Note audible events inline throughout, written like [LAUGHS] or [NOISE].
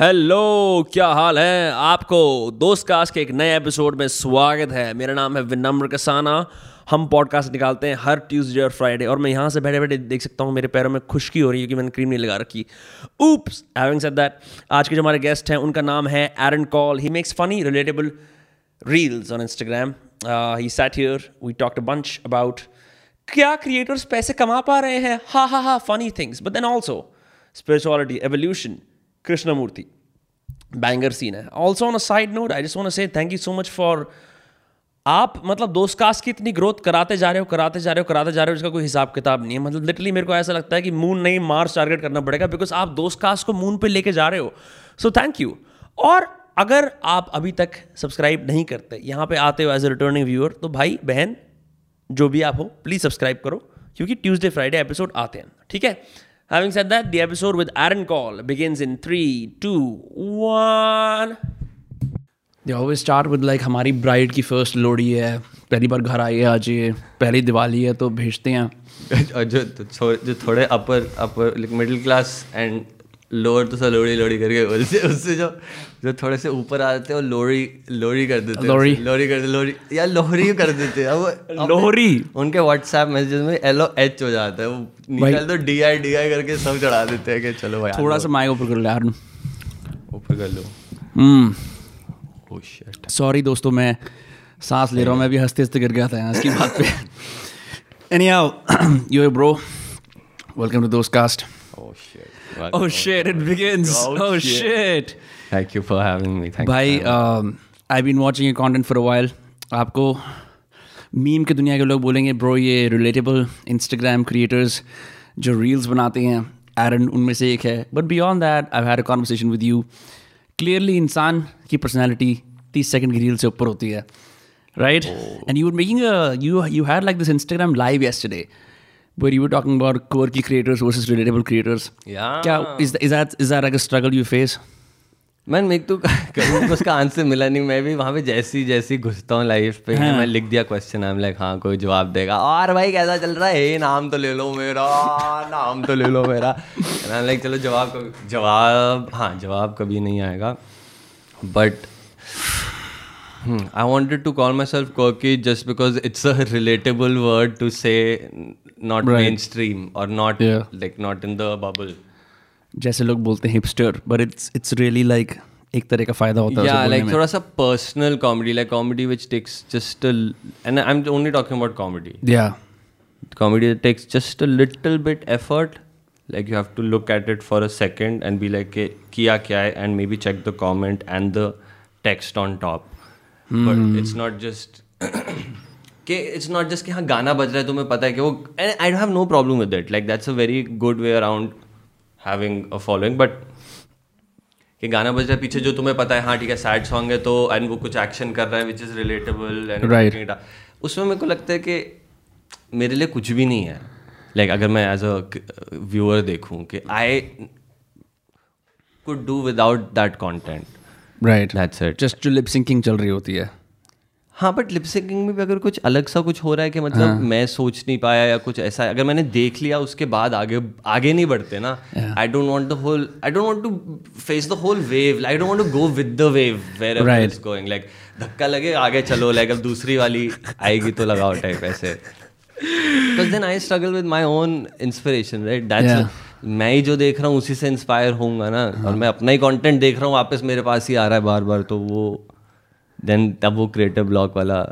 Hello, क्या हाल है? आपको दोस्त कास्ट के एक नए एपिसोड में स्वागत है। मेरा नाम है विनम्र कसाना। हम पॉडकास्ट निकालते हैं हर ट्यूसडे और फ्राइडे और मैं यहाँ से बैठे बैठे देख सकता हूँ, मेरे पैरों में खुशकी हो रही है क्योंकि मैंने क्रीम नहीं लगा रखी। ऊप्स हैविंग सेड दैट आज के जो हमारे गेस्ट हैं, उनका नाम है Aaron Koul he makes funny relatable reels on Instagram sat here. We talked a bunch about क्या क्रिएटर्स पैसे कमा पा रहे हैं? हा हा हा funny things but then also spirituality evolution Krishnamurti banger scene है. Also on a side note I just want say thank you so much for आप मतलब दोस्त कास्ट की इतनी ग्रोथ कराते जा रहे हो, कराते जा रहे हो, कराते जा रहे हो, इसका कोई हिसाब किताब नहीं है। मतलब लिटरली मेरे को ऐसा लगता है कि मून नहीं मार्स टारगेट करना पड़ेगा बिकॉज़ आप दोस्त कास्ट को मून पे लेके जा रहे हो। सो थैंक यू और अगर आप अभी तक सब्सक्राइब नहीं करते, यहाँ पे आते हो एज ए रिटर्निंग व्यूअर तो भाई, बहन, जो भी आप हो प्लीज़ सब्सक्राइब करो, क्योंकि ट्यूसडे फ्राइडे एपिसोड आते हैं। ठीक है? Having said that, the episode with Aaron Call begins in three, two, one. They always start with like हमारी ब्राइड की फ़र्स्ट लोड़ी है पहली बार घर आई है आज ये पहली दिवाली है तो भेजते हैं जो जो थोड़े upper upper middle class and lower तो सब लोड़ी लोड़ी करके बोलते हैं। उससे जो जो थोड़े से ऊपर आ जाते हैं वो लोरी लोरी कर देते हैं। लोरी। लोरी कर लोरी या लोहरी कर देते हैं। अब अब [LAUGHS] लोहरी उनके व्हाट्सएप मैसेजेस में एल ओ एच हो जाता है। वो निकल तो डी आई डी आई करके सब चढ़ा देते हैं कि चलो भाई थोड़ा सा माइक ऊपर कर ले यार। ऊपर कर लो। हम्म। Oh सॉरी दोस्तों मैं सांस ले रहा हूँ। मैं भी हँसते हँसते गिर गया था यहाँ इसकी बात पे। Anyhow you bro welcome to Dostcast Oh shit. Oh shit, it begins. Oh, Oh, shit. shit. Thank you for having me. Thank भाई. I been watching your content for a while आपको मीम के दुनिया के लोग बोलेंगे bro ये relatable Instagram creators जो reels बनाते हैं एरन उनमें से एक है but beyond that I had a conversation with you clearly इंसान की पर्सनैलिटी तीस सेकंड की रील से ऊपर होती है right and you making you you had like this Instagram live yesterday where you were talking about quirky creators versus relatable creators. Yeah. Kya, is, is, that, is that like a struggle you face? Man मेरे तो उसका answer मिला नहीं मैं भी वहाँ पे जैसी जैसी घुसता हूँ लाइफ पे हाँ. मैं लिख दिया क्वेश्चन आई एम लाइक हाँ कोई जवाब देगा और भाई कैसा चल रहा है नाम तो ले लो मेरा नाम तो ले लो मेरा लाइक चलो जवाब जवाब हाँ जवाब कभी नहीं आएगा but I wanted to call myself cocky just because it's a relatable word to say not Right. mainstream or not Yeah. like not in the bubble. जैसे लोग बोलते हैं hipster but it's it's really like एक तरह का फायदा होता है yeah उसे like बोलने थोड़ा सा personal comedy like comedy which takes just a l- and i'm only talking about comedy में या comedy that takes just a little bit effort like you have to look at it for a second and be like "Okay, kiya kya hai and maybe check the comment and the text on top but it's not just कि it's not just कि हाँ गाना बज रहा है तुम्हें पता है कि वो and I have no problem with it. Like that's a very good way around having a following but कि गाना बज रहा है पीछे जो तुम्हें पता है हाँ ठीक है सैड सॉन्ग है तो एंड वो कुछ एक्शन कर रहा है विच इज़ रिलेटेबल. एंड उसमें मेरे को लगता है कि मेरे लिए कुछ भी नहीं है. लाइक like, अगर मैं एज अ व्यूअर देखूँ कि I could do without that content right that's it just जो लिप सिंकिंग चल रही होती है. हाँ बट लिपसिंकिंग में भी अगर कुछ अलग सा कुछ हो रहा है कि मतलब हाँ. मैं सोच नहीं पाया या कुछ ऐसा अगर मैंने देख लिया उसके बाद आगे आगे नहीं बढ़ते ना I don't want the whole I don't want to face the whole wave I don't want to go with the wave where Right. Is going like धक्का लगे आगे चलो लाइक अब दूसरी वाली आएगी तो लगाओ टाइप ऐसे because then I struggle with my own inspiration right. That's मैं ही जो देख रहा हूँ उसी से इंस्पायर होऊँगा ना हाँ. और मैं अपना ही कंटेंट देख रहा हूँ वापस मेरे पास ही आ रहा है बार बार तो वो देन तब वो क्रिएटिव ब्लॉक वाला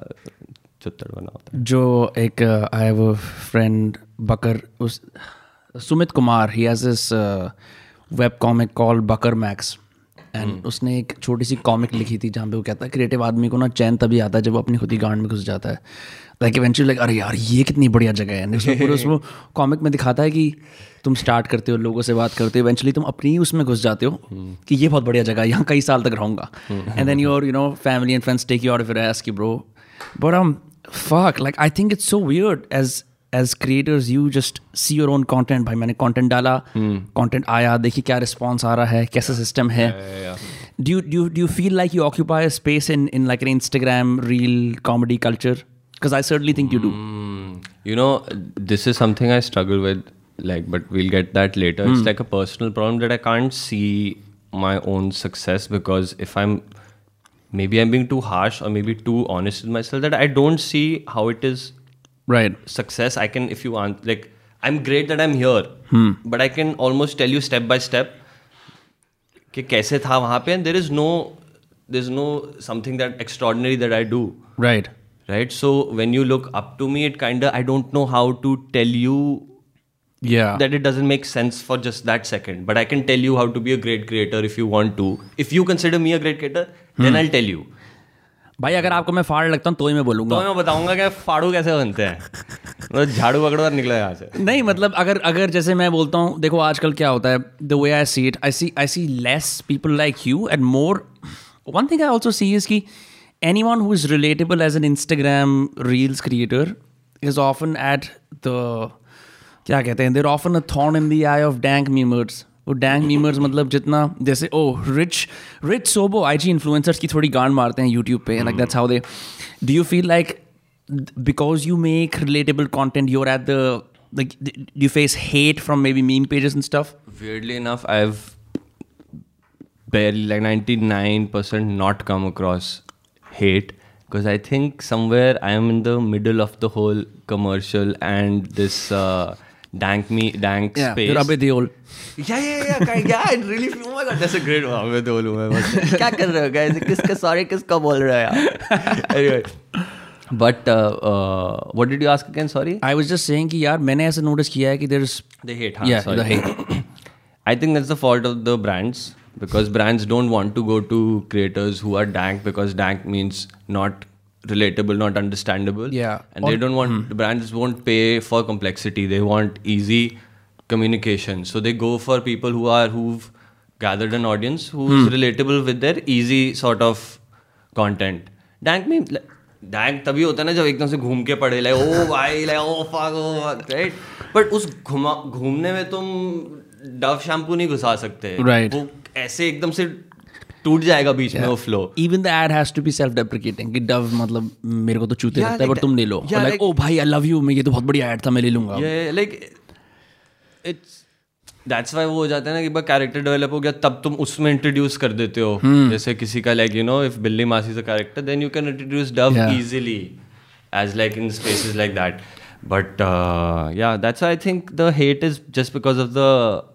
चुत्तर बना होता जो एक आई हैव अ फ्रेंड बकर उस Sumit Kumar he has this web comic call Bakar Max and उसने एक छोटी सी कॉमिक लिखी थी जहाँ पे वो कहता है क्रिएटिव आदमी को ना चैन तभी आता है जब वो अपनी खुद ही गांड में घुस जाता है। लाइक इवेंचुअली लाइक अरे यार ये कितनी बढ़िया जगह है। उसमें पूरे उसमें कॉमिक में दिखाता है कि तुम स्टार्ट करते हो लोगों से बात करते हो इवेंचुअली तुम अपनी ही उसमें घुस जाते हो कि ये बहुत बढ़िया जगह है यहाँ कई साल तक रहूँगा। And then your you know family and friends take you out of S की bro But um, fuck, like I think it's so weird as as creators you just see your own content. भाई मैंने content डाला content आया देखिए क्या response आ रहा है कैसा सिस्टम है। Do you do you, do you feel like you occupy a space in in like an Instagram reel comedy culture because I certainly think you do Mm, you know, this is something I struggle with. Like, but we'll get that later. It's like a personal problem that I can't see my own success because if I'm maybe I'm being too harsh or maybe too honest with myself that I don't see how it is Right. success. I can if you want like I'm great that I'm here, but I can almost tell you step by step कि कैसे था वहाँ पे and there is no there's no something that extraordinary that I do Right. Right so when you look up to me it kind of I don't know how to tell you Yeah. that it doesn't make sense for just that second but i can tell you how to be a great creator if you want to if you consider me a great creator hmm. then i'll tell you भाई अगर आपको मैं फाड़ लगता हूँ तो ही मैं बोलूँगा तो मैं बताऊँगा कि फाड़ू कैसे बनते हैं मतलब झाड़ू पकड़ो और निकले यहाँ से नहीं मतलब अगर अगर जैसे मैं बोलता हूँ देखो आजकल क्या होता है the way I see it I see I see less people like you and more one thing I also see is की anyone who is relatable as an Instagram reels creator is often at the क्या कहते हैं there often a thorn in the eye of dank memers वो dank memers मतलब जितना जैसे oh rich rich SoBo I G influencers की थोड़ी गांड मारते हैं यूट्यूब पे like that's how they do you feel like because you make relatable content you're at the like d- do you face hate from maybe meme pages and stuff weirdly enough i've barely like 99% not come across hate because i think somewhere i am in the middle of the whole commercial and this uh, dank me dank space you're Abhay Deol. Yeah, yeah, yeah, kind- yeah. I really feel. Oh my god, that's a great one. मैं तो बोलूँ मैं बस क्या कर रहे हो guys? किसका sorry किसका बोल रहे हो यार? Anyway, but uh, uh, what did you ask again? Sorry. I was just saying कि यार मैंने ऐसे notice किया है कि there's The hate. हाँ, yeah sorry. the hate [COUGHS] I think that's the fault of the brands because brands don't want to go to creators who are dank because dank means not relatable, not understandable. Yeah. And Or- they don't want the brands won't pay for complexity. They want easy communication. So they go for people who are who've gathered an audience who's relatable with their easy sort of content. Dank means dank तभी होता है ना जब एकदम से घूम के पड़े लाइक ओ भाई like oh fuck oh fuck right but उस घुमा घूमने में तुम डव शैम्पू नहीं घुसा सकते Right. वो ऐसे एकदम से टूट जाएगा बीच में वो flow even the ad has to be self deprecating कि डव मतलब मेरे को तो चूते Yeah, लगता है पर तुम ले लो। लाइक ओ भाई आई लव यू मैं ये तो बहुत बढ़िया ad था मैं ले लूँगा। ये लाइक इट्स दैट्स वाई वो हो जाता है ना कि बार कैरेक्टर डेवलप हो गया तब तुम उसमें इंट्रोड्यूस कर देते हो। जैसे किसी का like you no if Billi Masi is a character then you can introduce Dove. Easily as like in spaces like that but yeah that's I think the hate is just because of the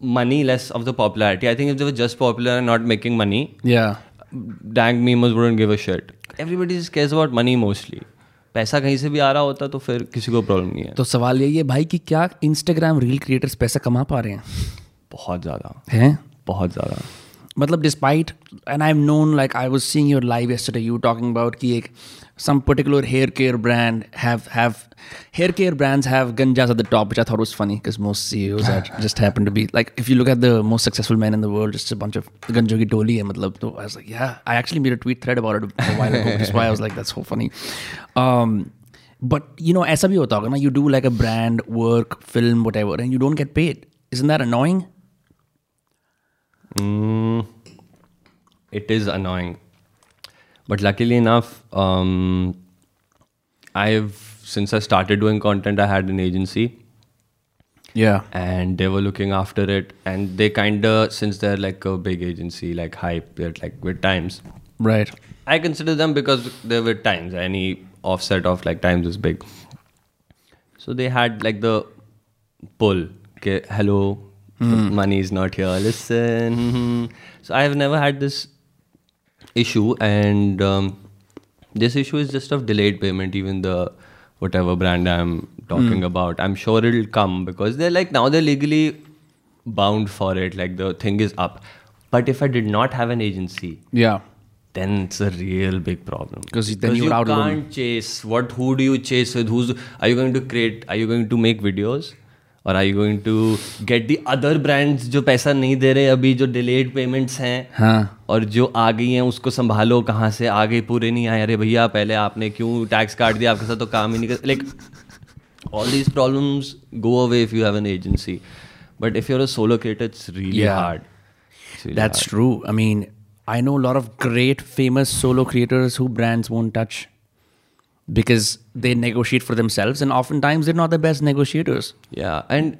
money less of the popularity i think if they were just popular and not making money yeah dank memes wouldn't give a shit everybody just cares about money mostly पैसा कहीं से भी आ रहा होता तो फिर किसी को प्रॉब्लम नहीं है तो सवाल यही है भाई कि क्या इंस्टाग्राम रील क्रिएटर्स पैसा कमा पा रहे हैं बहुत ज़्यादा हैं बहुत ज़्यादा मतलब despite and I am known like I was seeing your live yesterday you were talking about कि एक some particular hair care brand have have hair care brands have ganjas at the top which I thought was funny because most CEOs are [LAUGHS] just happen to be like if you look at the most successful men in the world just a bunch of ganjo की टोली है मतलब तो I was like yeah I actually made a tweet thread about it a while ago which is why I was like that's so funny um, but you know ऐसा भी होता होगा ना you do like a brand work film whatever and you don't get paid isn't that annoying Mm, it is annoying. but luckily enough, um, I've since I started doing content, I had an agency yeah and they were looking after it. And they kind of, since they're like a big agency, like hype, they're like with times. right I consider them because they're with times. Any offset of like times is big. So they had like the pull. Okay, hello, the money is not here. Listen. [LAUGHS] So I have never had this issue, and um, this issue is just of delayed payment. Even the whatever brand I'm talking about, I'm sure it'll come because they're like now they're legally bound for it. Like the thing is up. But if I did not have an agency, yeah then it's a real big problem because then you're you out can't chase what who do you chase with who's are you going to create are you going to make videos और I going to get the other brands जो पैसा नहीं दे रहे अभी जो delayed payments हैं? हाँ। और जो आ गई हैं उसको संभालो कहाँ से? आ गई पूरे नहीं आए। अरे भैया पहले आपने क्यों टैक्स काट दिया? आपके साथ तो काम ही नहीं कर like all these problems go away if you have an agency but if you're solo creator it's really hard that's true I mean I know lot of great famous solo creators who brands won't touch because they negotiate for themselves, and oftentimes they're not the best negotiators. Yeah, and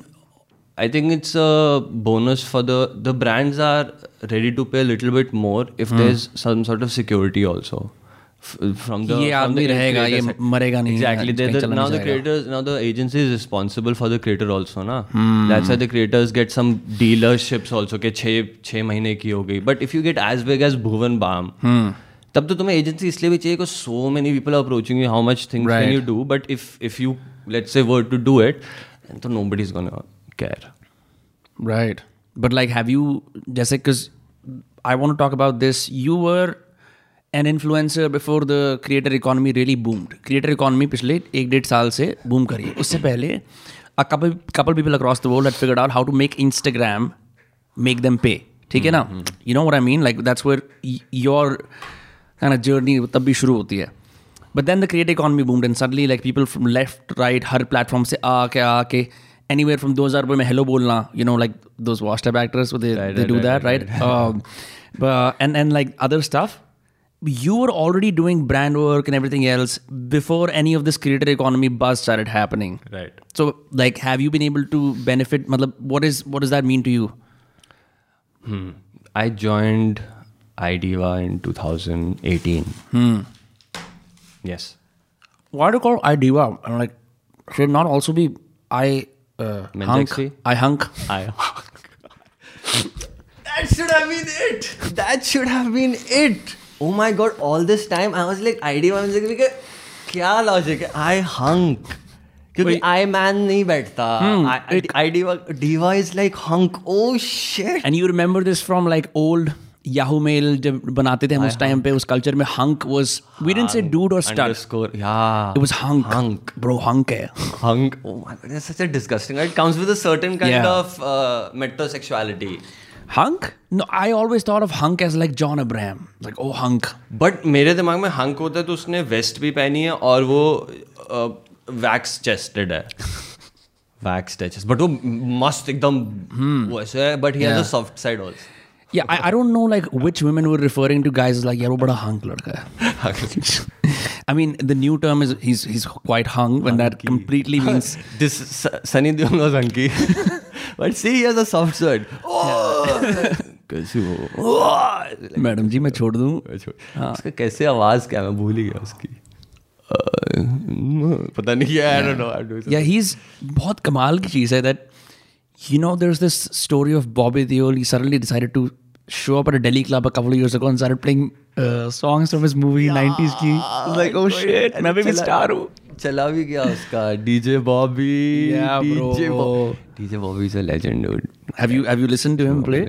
I think it's a bonus for the the brands are ready to pay a little bit more if there's some sort of security also. F- from the ये from आदमी the रहेगा, creator ये side. मरेगा नहीं, exactly कहीं They're the, चला now नहीं the जाएगा। creators now the agency is responsible for the creator also na that's why the creators get some dealerships also के छः छः महीने की हो गई but if you get as big as Bhuvan Bam तब तो तुम्हें एजेंसी इसलिए भी चाहिए so many people approaching you how much thing you do but if if you let's say word to do it तो nobody is gonna care right but like have you जैसे I want talk about this you are an influencer before the creator economy really boomed creator economy पिछले एक डेढ़ साल से boom करी उससे पहले couple people across the world figure how to make Instagram make them pay ठीक है ना? You know what I mean like that's where your kind of journey तब भी शुरू होती है. But then the creator economy boomed and suddenly like people from left, right, her platform से आके आके anywhere from 2000 रुपये में hello बोलना, you know, like those washed up actors, they, Right, they right, do right, that, right? Um, but, and, and like other stuff. You were already doing brand work and everything else before any of this creator economy buzz started happening. right So, like, have you been able to benefit? matlab, What is what does that mean to you? hmm. I joined IDEVA in 2018 yes Why do you call I diva? I'm like, should it not also be I uh, Men's hunk? XP? I hunk. I that should have been it. That should have been it. Oh my god! All this time I was like, IDEVA music के क्या logic है? I hunk. क्योंकि I man नहीं बैठता. I, IDEVA diva is like hunk. Oh shit. And you remember this from like Yahoo mail जब बनाते थे हम उस टाइम पे उस कल्चर में hunk was we didn't say dude और स्टार स्कोर या it was hunk hunk bro hunk है. Hunk oh my God this such a disgusting it comes with a certain kind of metrosexuality hunk no I always thought of hunk as like John Abraham like oh hunk but मेरे दिमाग में hunk होता है तो उसने waste भी पहनी है और वो uh, वैक्स चेस्टेड है. वैक्स टचेस बट वो मस्त एकदम वैसे है but he has a soft side also Yeah, I, I don't know like which women were referring to guys as like, yeah, वो बड़ा hunk लड़का है. [LAUGHS] I mean, the new term is he's he's quite hung when that completely means [LAUGHS] this Sunny Deol was hunky [LAUGHS] but see he has a soft side कैसे वो madam ji मैं छोड़ दूं उसका कैसे आवाज क्या मैं भूल ही गया उसकी अ, पता नहीं क्या I don't know I do Yeah, he's बहुत कमाल की चीज़ है that you know there's this story of Bobby Deol. He suddenly decided to show up at a Delhi club a couple of years ago and started playing uh, songs from his movie 90s की. I was like, oh shit, मैं भी भी star हूँ. चला भी गया उसका DJ Bobby Yeah, bro. DJ Bobby is a legend dude Have you have you listened to him play?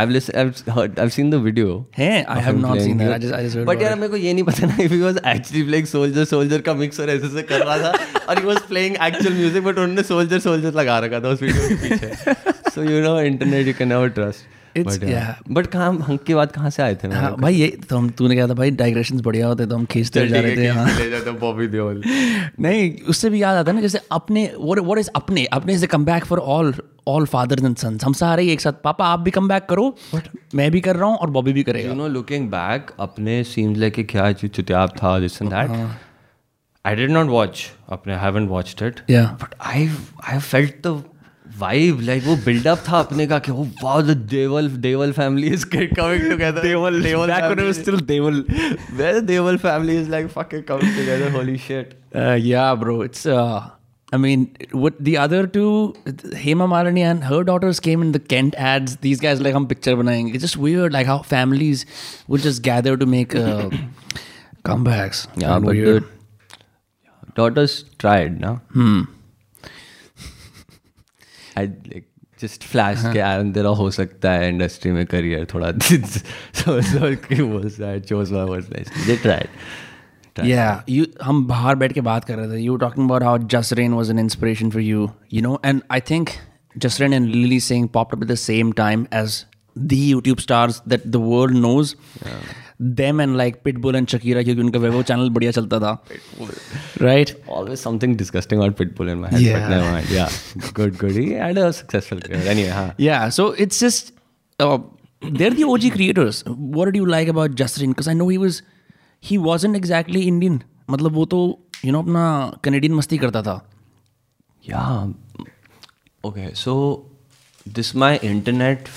I've listened, I've heard, I've seen the video. Hey, I have not seen that. I just I just heard But yeah, यार मेरे को ये नहीं पता ना if he was actually playing soldier soldier का mix और ऐसे से कर रहा था और he was playing actual music but उन्होंने soldier soldier लगा रखा था उस वीडियो के पीछे. So you know internet you can never trust. Yeah. But कहाँ हंक के बाद कहाँ से आए थे हाँ भाई ये तो हम तूने कहा था भाई डाइग्रेशंस बढ़िया होते तो हम खींचते जा रहे थे हाँ बॉबी देओल नहीं उससे भी याद आता है ना जैसे अपने what is अपने? अपने से come back for all all fathers and sons हम सारे एक साथ पापा आप भी कम बैक करो मैं भी कर रहा हूँ और बॉबी भी करेगा। You know looking back अपने seems like कि क्या चु- चुतियाब था this and that I did not watch अपने I haven't watched it Yeah. but I I vibe like वो बिल्डअप था अपने का कि वो wow Deol Deol family is coming together Deol Deol back when still Deol where the Deol family is like fucking coming together holy shit yeah bro it's I mean what the other two Hema Malini and her daughters came in the Kent ads these guys like हम picture बनाएँगे. Just weird like how families will just gather to make comebacks yeah but daughters tried ना hmm just flash के आनंद तेरा हो सकता है industry में career थोड़ा [LAUGHS] या यू हम बाहर बैठ के बात कर रहे थे. You were talking about how Jasreen was an inspiration for you you know and I think Jasreen and Lilly Singh popped up at the same time as the YouTube stars that the world knows. Yeah. Them and like Pitbull and Shakira क्योंकि उनका वैभव channel बढ़िया चलता था. Right? always something disgusting about Pitbull in my head Yeah. but never mind yeah good good he had a successful career anyway huh Yeah, so it's just uh, they're the OG creators. What did you like about Jasrin? Because I know he was he wasn't exactly Indian. मतलब वो तो you know अपना Canadian मस्ती करता था. yeah Okay, so this my internet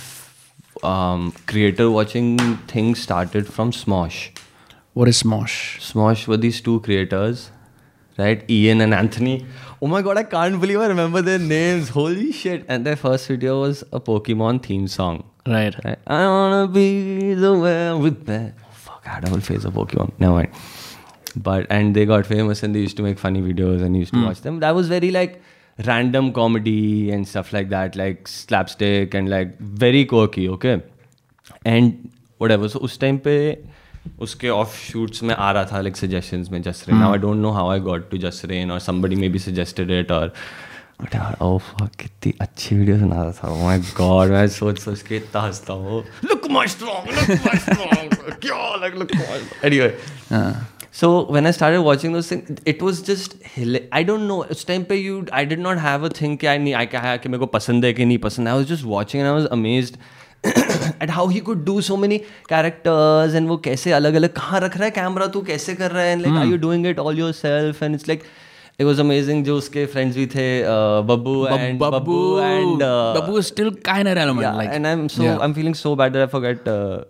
um, creator watching thing started from Smosh. What is Smosh? Smosh were these two creators, right? Ian and Anthony. Oh my god, I can't believe I remember their names. Holy shit. And their first video was a Pokemon theme song. Right. Right? I wanna be the one with that. Oh, fuck, I had a whole phase of Pokemon. Never mind. But and they got famous and they used to make funny videos and used to watch them. That was very like random and stuff like like like like slapstick and like very quirky, okay? And whatever. So us time pe उसके of shoots में आ रहा था like suggestions में just rain I don't know how I got to just rain और somebody may be suggested it और but यार oh, ओ कितनी अच्छी वीडियो बना रहा था। ओ माय गॉड मैं सोच सोच के इतना हंसता हूँ। Look my strong look my strong क्या लाइक लुक एनीवे हाँ। So when I start watching those thing it was just I don't know उस टाइम पे you I did not have a think कि आई नी आई क्या है कि मेरे को पसंद है कि नहीं पसंद I was just watching I was amaze and how he could do so many characters and वो कैसे अलग अलग कहाँ रख रहा है कैमरा तू? कैसे कर रहा है? And like are you doing it all yourself and it's like It was amazing जो उसके फ्रेंड्स भी थे बब्बू एंड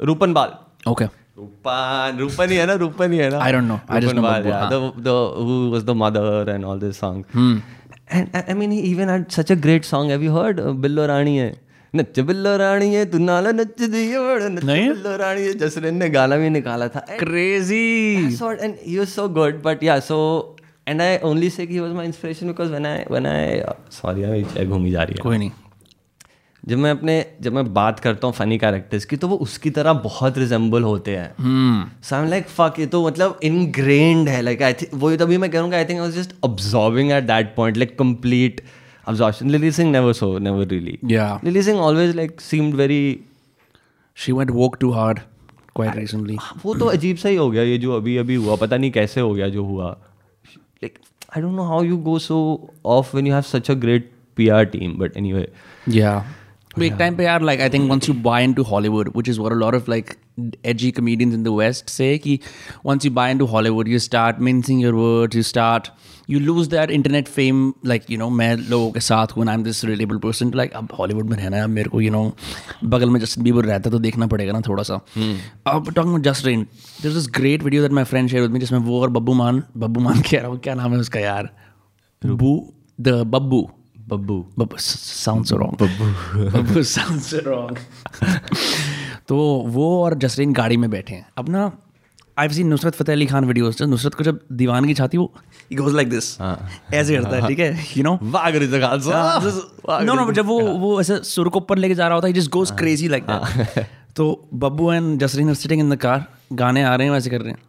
रूपन बाल ओके. रूपन रूपन ही है ना रूपन है ना I don't know. Rupan I just know Bal, yeah. हाँ. the, the who was the mother and all this song hmm. and I, mean he even had such a great song have you heard uh, बिल्लो रानी है नच बिल्लो रानी है तू नाला नच बड़ नच बिल्लो रानी है जसरिन ने गाना भी निकाला था it and he was so good but yeah so and I only say he was my inspiration because when I when I uh, यार घूमी जा रही है कोई नहीं जब मैं अपने जब मैं बात करता हूँ फनी कैरेक्टर्स की तो वो उसकी तरह बहुत रिजेंबल होते हैं। So I am like fuck ये तो मतलब इनग्रेन्ड है लाइक आई थिंक वही तभी मैं कहूँगा I think I was just absorbing at that point like complete absorption. Lily singh never so never really. Yeah. lily singh always like seemed very She went woke too hard quite recently. वो तो अजीब सा ही हो गया ये जो अभी अभी हुआ पता नहीं कैसे हो गया जो हुआ। Like I don't know how you go so of when you have such a great PR team but anyway Yeah. Time पे यार like I think once you buy into Hollywood, which is what a lot of like edgy comedians in the West say, कि once you buy into Hollywood, you start mincing your words, you start, you lose that internet fame, like you know मैं लोगों के साथ हूँ, I'm this relatable person, like अब Hollywood में रहना है, मेरे को you know बगल में जस्टिन बीबर रहता है तो देखना पड़ेगा ना थोड़ा सा. अब talking about Just Rain, there's this great video that my friend shared with me जिसमें वो और बब्बू मान, बब्बू मान कह रहा हूँ क्या नाम है उसका यार? बू the Babbu. Babbu so wrong. Babbu. [LAUGHS] Babbu sounds so wrong. [LAUGHS] तो वो और जसरीन गाड़ी में बैठे हैं। अब ना I seen Nusrat Fateh Ali Khan videos Nusrat को जब दीवान की छाती वो ही गोज लाइक दिस ऐसे करता है ठीक है? यू नो नो नो जब वो वो ऐसे सुर को ऊपर लेके जा रहा होता है just goes crazy like that तो Babbu and Jasreen are sitting in the car गाने आ रहे हैं वैसे कर रहे हैं।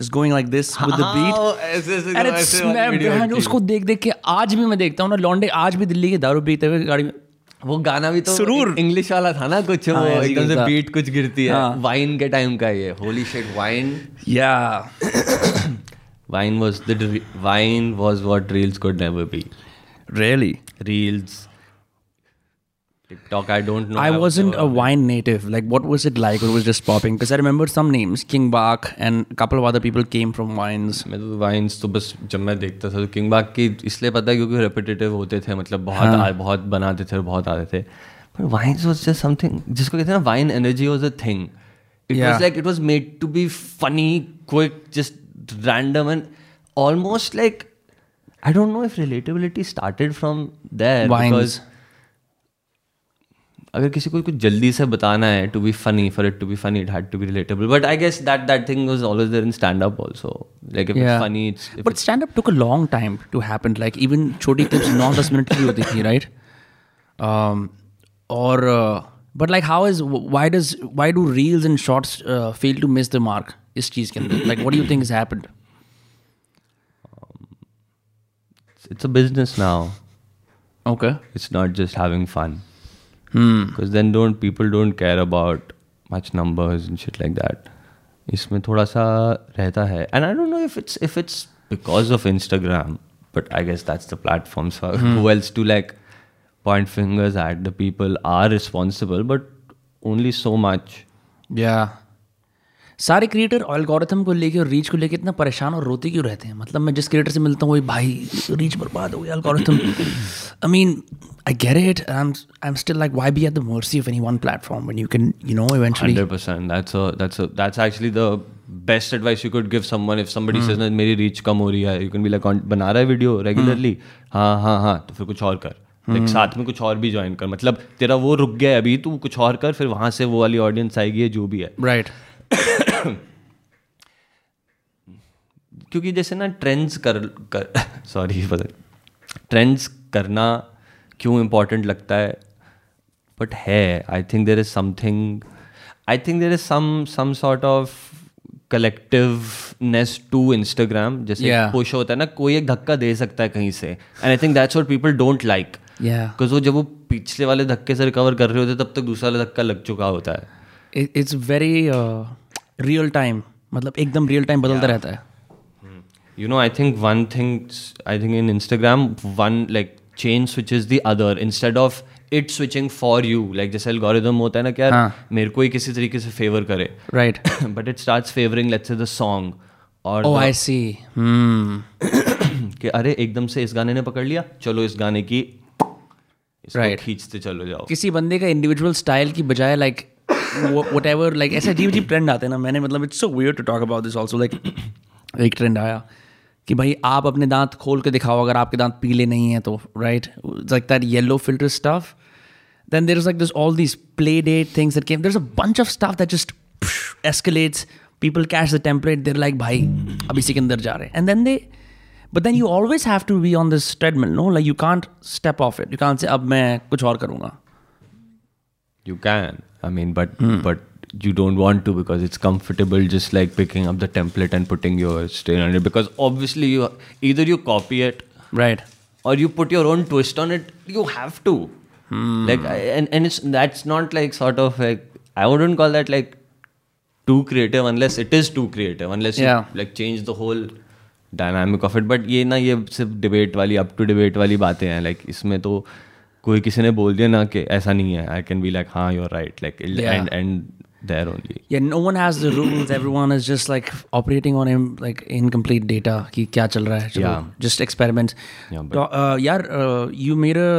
Is going like this with the beat अरे मैं बहन, उसको देख देख के आज भी मैं देखता हूँ ना लॉन्डे आज भी दिल्ली के दारू पीते हुए गाड़ी में। वो गाना भी तो सुरूर। इंग्लिश वाला था ना कुछ हाँ, एकदम से बीट कुछ गिरती है। हाँ। वाइन के टाइम का ये होली शिट वाइन या vine was the vine was what reels could never be really reels TikTok I don't know I how wasn't to- a wine native. Like, what was it like? It was just popping. Because I remember some names, King Bach, and a couple of other people came from wines. मैं तो wines तो बस जब मैं देखता था तो king बाग की इसलिए पता है क्योंकि रेपिटेटिव होते थे मतलब बहुत आ, बहुत बनाते थे और बहुत आते थे पर वाइन्स वाज जस्ट समथिंग जिसको कहते हैं ना wine energy was a thing it Yeah. Was like it was made to be funny quick just random and almost like I don't know if relatability started from there Wines. अगर किसी को कुछ जल्दी से बताना है to be funny for it to be funny it had to be relatable but I guess that that thing was always there in stand up also like it's funny it's but stand up took a long time to happen like even छोटी clips 9 10 minute की होती थी right um और but like how is why does why do reels and shorts fail to miss the mark इस चीज़ के अंदर like what do you think has happened it's a business now okay it's not just having fun because then don't people don't care about much numbers shit like that इसमें थोड़ा सा रहता है। And I don't know if it's if it's because of Instagram but I guess that's the platforms wells to like point fingers at the people are responsible but only so much या सारे creator algorithm को लेके और reach को लेके इतना परेशान और रोते क्यों रहते हैं? मतलब मैं जिस क्रिएटर से मिलता हूँ वही भाई रीच बर्बाद हो गया algorithm I mean I get it I I am still like why be at the mercy of any one platform when you can you know eventually Hundred percent. That's a that's a that's actually the best advice you could give someone. If somebody says ना मेरी reach कम हो रही है you can be like बना रहा है video regularly हाँ हाँ हाँ तो फिर कुछ और कर। Like, साथ में कुछ और भी ज्वाइन कर। मतलब तेरा वो रुक गया है अभी तू कुछ और कर फिर वहाँ से वो वाली ऑडियंस आएगी या जो भी है। राइट क्योंकि जैसे ना ट्रेंड्स कर कर सॉरी ट्रेंड्स करना क्यों इम्पोर्टेंट लगता है? बट है I think there is something I think there is some some sort of collectiveness to Instagram जैसे Yeah. पुश होता है ना कोई एक धक्का दे सकता है कहीं से। And I think that's what people don't like because वो जब वो पिछले वाले धक्के से रिकवर कर रहे होते तब तक दूसरा वाला धक्का लग चुका होता है। इट्स वेरी रियल टाइम मतलब एकदम रियल टाइम बदलता रहता है। You know I think one thing I think in Instagram one like chain switch is other instead of it switching for you like जैसे एल्गोरिदम होता है ना क्या हाँ। मेरे को ही किसी तरीके से फेवर करे। Right but it start favouring lets the song और oh, आई सी hmm. [COUGHS] कि अरे एकदम से इस गाने ने पकड़ लिया चलो इस गाने की राइट right. खींचते चलो जाओ। किसी बंदे का इंडिविजुअल स्टाइल की बजाय लाइक वट एवर लाइक ऐसे अजीब अजीब ट्रेंड आते हैं ना, मैंने मतलब it's so weird to talk about this also like एक ट्रेंड आया कि भाई आप अपने दांत खोल के दिखाओ, अगर आपके दांत पीले नहीं हैं तो right like that yellow filter stuff then there is like this all this play date things that came there is a bunch of stuff that just escalates people cash the temperate there like भाई, अब इसी के अंदर जा रहे हैं. And then they but then you always have to be on this treadmill no like you can't step off it you can't say अब मैं कुछ और करूँगा. You can I mean, but but you don't want to because it's comfortable just like picking up the template and putting your stain on it because obviously you either you copy it right or you put your own twist on it you have to like I- and and it's that's not like sort of like i wouldn't call that like too creative unless it is too creative unless you Yeah. like change the whole dynamic of it but ये ना ये सिर्फ debate वाली up to debate वाली बातें हैं like इसमें तो कोई किसी ने बोल दिया ना कि ऐसा नहीं है आई कैन बी लाइक हाँ you're right like and and there only yeah no one has the rules everyone is just like operating on him like incomplete data कि क्या चल रहा है चलो Yeah. just experiments Yeah, but- तो uh, यार uh, you made a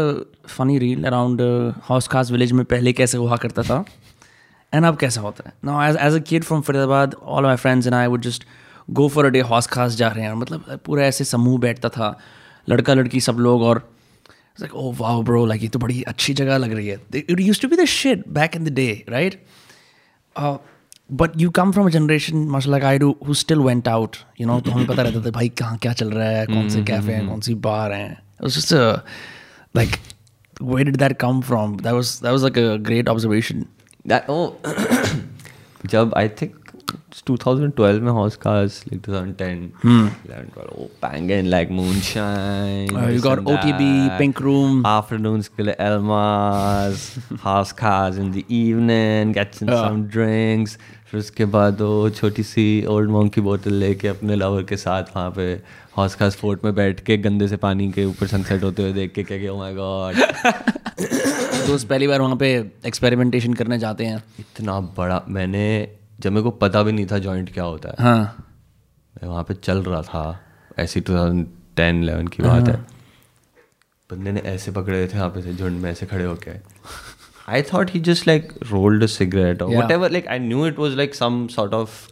funny reel around uh, house खास village में पहले कैसे हुआ करता था and अब कैसा होता है now as, as a kid from Faridabad all my friends and I would just go for a day house खास जा रहे हैं मतलब पूरा ऐसे समूह बैठता था लड़का लड़की सब लोग और It's like, oh wow, bro, like ये तो बड़ी अच्छी जगह लग रही है. It used to be the shit back in the day, right? Uh, but you come from a generation much like I do who still went out, you know, तो हमें पता रहता था भाई कहाँ क्या चल रहा है, कौन से कैफ़े हैं, कौन सी बार हैं. It was just a like, where did that come from? That was that was like a great observation. That oh, जब I think 2012 में Hauz Khas like 2010 hmm. 11 12 oh and like moonshine you got OTB pink room afternoons के Elmas Hauz Khas in the evening gets in some drinks फिर उसके बाद वो छोटी सी Old Monk की बोतल लेके अपने लवर के साथ वहाँ पे हॉर्स कार्स फोर्ट में बैठ के गंदे से पानी के ऊपर सनसेट होते हुए देख के कह गया ओ माय गॉड दोस्त पहली बार वहाँ पे एक्सपेरिमेंटेशन करने जाते हैं इतना बड़ा मैंने जब मेरे को पता भी नहीं था जॉइंट क्या होता है। हाँ। मैं वहाँ पे चल रहा था ऐसी 2010 11 की बात है। बंदे ने ऐसे पकड़े थे यहाँ पे से झुंड में ऐसे खड़े होके। I thought he just like rolled cigarette और whatever like I knew it was like some sort of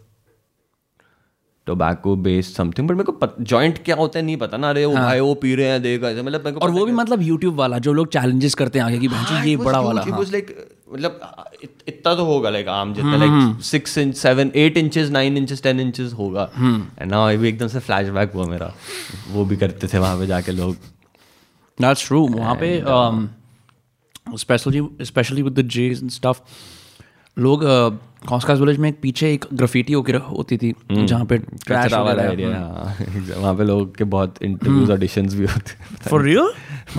tobacco based something but मेरे को जॉइंट क्या होता है नहीं पता ना अरे वो भाई वो पी रहे हैं देखा ऐसे मतलब मेरे को और वो भी मतलब यूट्यूब वाला जो लोग चैलेंजेस करते हैं आगे की बहन ये बड़ा वाला हाँ। लाइक मतलब इतना तो होगा लाइक आम जितना like six inch seven eight inches nine inches ten inches होगा। एंड नाउ अभी एकदम से फ्लैश बैक हुआ मेरा। वो भी करते थे वहाँ पे जाके लोग। दैट्स ट्रू वहाँ पे specially specially with the jays and stuff लोग कॉस्कास विलेज में एक पीछे एक ग्राफिटी होती थी जहाँ पे ट्रैश वाला एरिया [LAUGHS] वहाँ पे लोग के बहुत इंटरव्यूज़ ऑडिशंस भी होते for real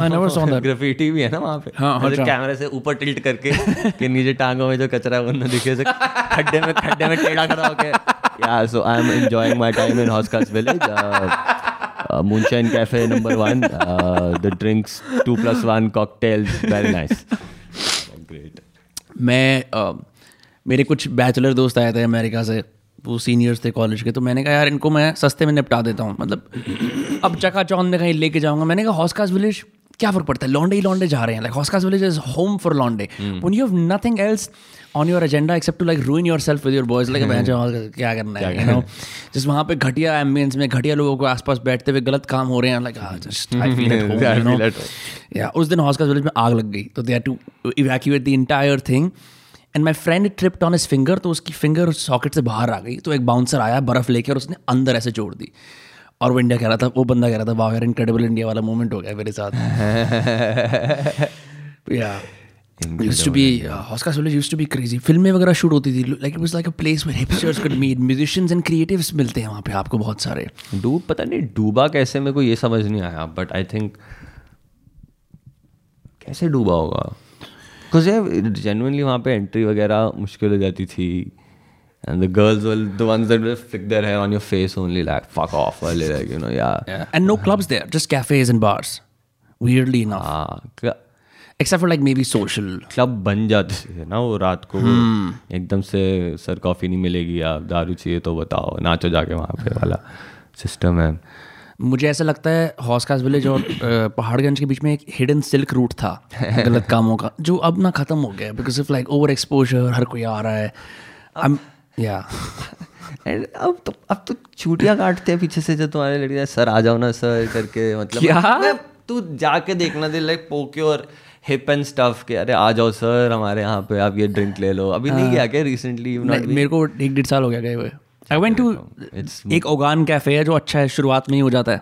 I never saw that graffiti भी है ना वहाँ पे? हाँ, हाँ, अच्छा। कैमरे से ऊपर टिल्ट करके कि नीचे टांगों में जो कचरा है वो ना दिखे ऐसे खड्डे में खड्डे में टेढ़ा खड़ा होके। या so I am enjoying my time in Hauz Khas village moonshine cafe number one uh, the drinks two plus one cocktails very nice. great मैं uh, मेरे कुछ बैचलर दोस्त आए थे अमेरिका से वो सीनियर्स थे कॉलेज के तो मैंने कहा यार इनको मैं सस्ते में निपटा देता हूँ। मतलब अब चका चौंद में कहीं लेके जाऊँगा। मैंने कहा हॉस्कास विलेज क्या फ़र्क पड़ता है? लॉन्डे ही लॉन्डे जा रहे हैं। Like Hauz Khas village is home for लॉन्डे one you have nothing else on your agenda except to like ruin yourself with your boys like मैं क्या करना है? यू नो जिस वहाँ पे घटिया एम्बियंस में घटिया लोगों को आसपास बैठते हुए गलत काम हो रहे हैं। लाइक या [LAUGHS] उस दिन हॉस्कास विलेज में आग लग गई। तो they had to evacuate the entire thing and my friend tripped on his finger तो उसकी फिंगर उस सॉकेट से बाहर आ गई। तो एक बाउंसर आया बर्फ़ लेकर और उसने अंदर ऐसे जोड़ दी। और वो इंडिया कह रहा था वो बंदा कह रहा था वाह यार इनक्रेडिबल इंडिया वाला मोमेंट हो गया मेरे साथ. [LAUGHS] या used to be uh, Oscar Village used to be crazy. फ़िल्में वगैरह शूट होती थी। Like it was like a place where hipsters could meet. Musicians and creatives मिलते हैं वहाँ पे आपको बहुत सारे। डूब पता नहीं डूबा कैसे मेरे को ये समझ नहीं आया बट आई थिंक कैसे डूबा होगा? बिकॉज़ जेनुअनली वहाँ पे एंट्री वगैरह मुश्किल हो जाती थी and the girls will the ones that will flick their hair on your face only like fuck off early like you know yeah, yeah. and no clubs there just cafes and bars weirdly enough हाँ except for like maybe social club बन जाते थे ना वो रात को एकदम से सर कॉफ़ी नहीं मिलेगी आप दारू चाहिए तो बताओ नाचो जाके वहाँ पे वाला सिस्टम है मुझे ऐसा लगता है हॉस्कास विलेज और पहाड़गंज के बीच में एक हिडन सिल्क रूट था गलत [LAUGHS] कामों का जो अब ना खत्म हो गया because of like over exposure हर कोई आ रहा है। I'm- yeah. [LAUGHS] And अब तो अब तो चूटियाँ काटते हैं पीछे से जो तुम्हारे लड़की सर आ जाओ ना सर करके मतलब क्या? तू जाके देखना दे लाइक पोके और हिप एंड स्टफ़ के अरे आ जाओ सर हमारे यहाँ पे आप ये ड्रिंक ले लो। अभी नहीं गया क्या रिसेंटली मेरे को एक डेढ़ साल हो गया गए हुए। आई वेंट टू एक ओगान कैफ़े है जो अच्छा है शुरुआत में ही हो जाता है।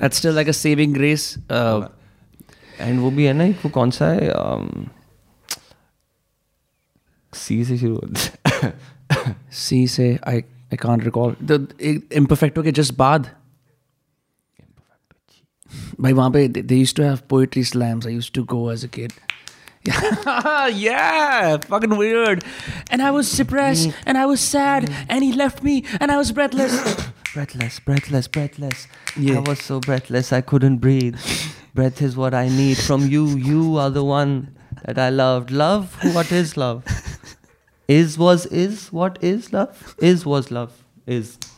That's still like a saving grace and वो भी है ना एक वो कौन सा है? Um, सी से शुरू होता है। सी से I I can't recall Imperfecto के जस्ट बाद। भाई वहाँ पे they used to have poetry slams I use to go as a kid [LAUGHS] yeah, fucking weird. And I was suppressed, and I was sad, and he left me, and I was breathless. [COUGHS] breathless breathless breathless. Yeah. I was so breathless I couldn't breathe. Breath is what I need from you. You are the one that I loved. Love what is love? Is was is what is love? Is was love is. [LAUGHS]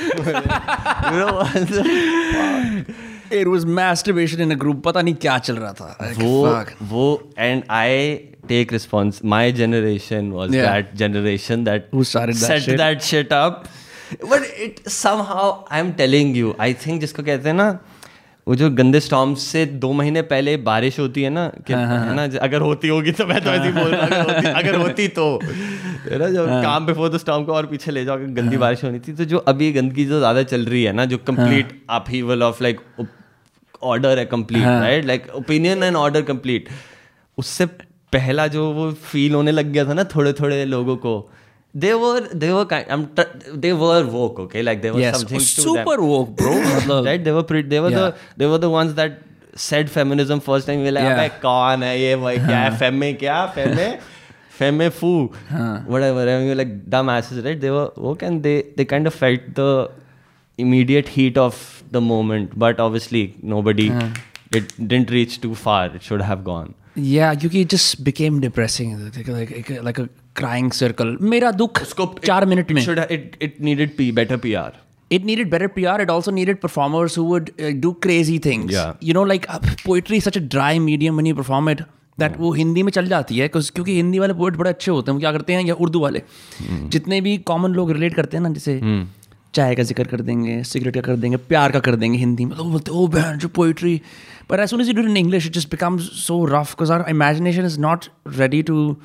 You know what [LAUGHS] It was masturbation in a group. पता नहीं क्या चल रहा था. वो. वो and I take response. My generation was Yeah. that generation that Who started that set shit. that shit up. But it somehow I'm telling you, I think जिसको कहते हैं ना वो जो गंदे स्टॉर्म से दो महीने पहले बारिश होती है ना कि हाँ, है ना अगर होती होगी तो मैं तो ऐसे ही बोल रहा हूँ, अगर होती अगर होती तो है ना जो हाँ। काम बिफोर द स्टॉर्म को और पीछे ले जाओ अगर गंदी बारिश होनी थी तो जो अभी गंदगी जो ज़्यादा चल रही है ना जो complete upheaval of like order है complete. Right like opinion and order complete उससे पहला जो वो फील होने लग गया था ना थोड़े थोड़े लोगों को they were they were kind they were woke okay like they were Yes, something super woke, bro. [COUGHS] मतलब right they they the. They the Yeah. अबे कौन है ये भाई? क्या है? फेमे क्या? फेमे? फेमे फू. whatever I mean, like dumb asses right? They were woke and they they kind of felt the immediate heat of the moment but obviously nobody it didn't reach too far it should have gone Yeah, क्योंकि it just became depressing. Like, like, like, like a crying circle. मेरा दुख चार minute it में. should have, it it needed p better pr It needed better PR. It also needed performers who would uh, do crazy things. Yeah. You know, like uh, poetry is such a dry medium when you perform it that वो हिंदी में चल जाती है 'cause- क्योंकि हिंदी वाले poet बड़े अच्छे होते हैं वो क्या करते हैं या उर्दू वाले जितने भी कॉमन लोग रिलेट करते हैं ना जैसे चाय का ज़िक्र कर देंगे सिगरेट का कर देंगे प्यार का कर देंगे हिंदी में। तो बोलते ओ बहन जो poetry but as soon you do in English it just becomes so rough because our imagination is not ready to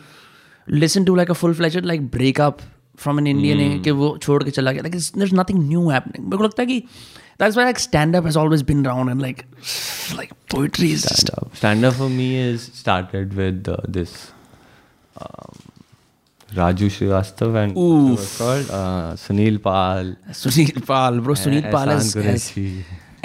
listen to like a full fledged like breakup from an Indian है कि वो छोड़ के चला गया। Like there's nothing new happening. मेरे को लगता है कि that's why like stand up has always been around and like like poetry is just stand up for me is started with uh, this um, Raju Srivastav and Oof. what's it called? Uh, Sunil Pal Sunil Pal bro Sunil Pal Ehsan is- Qureshi.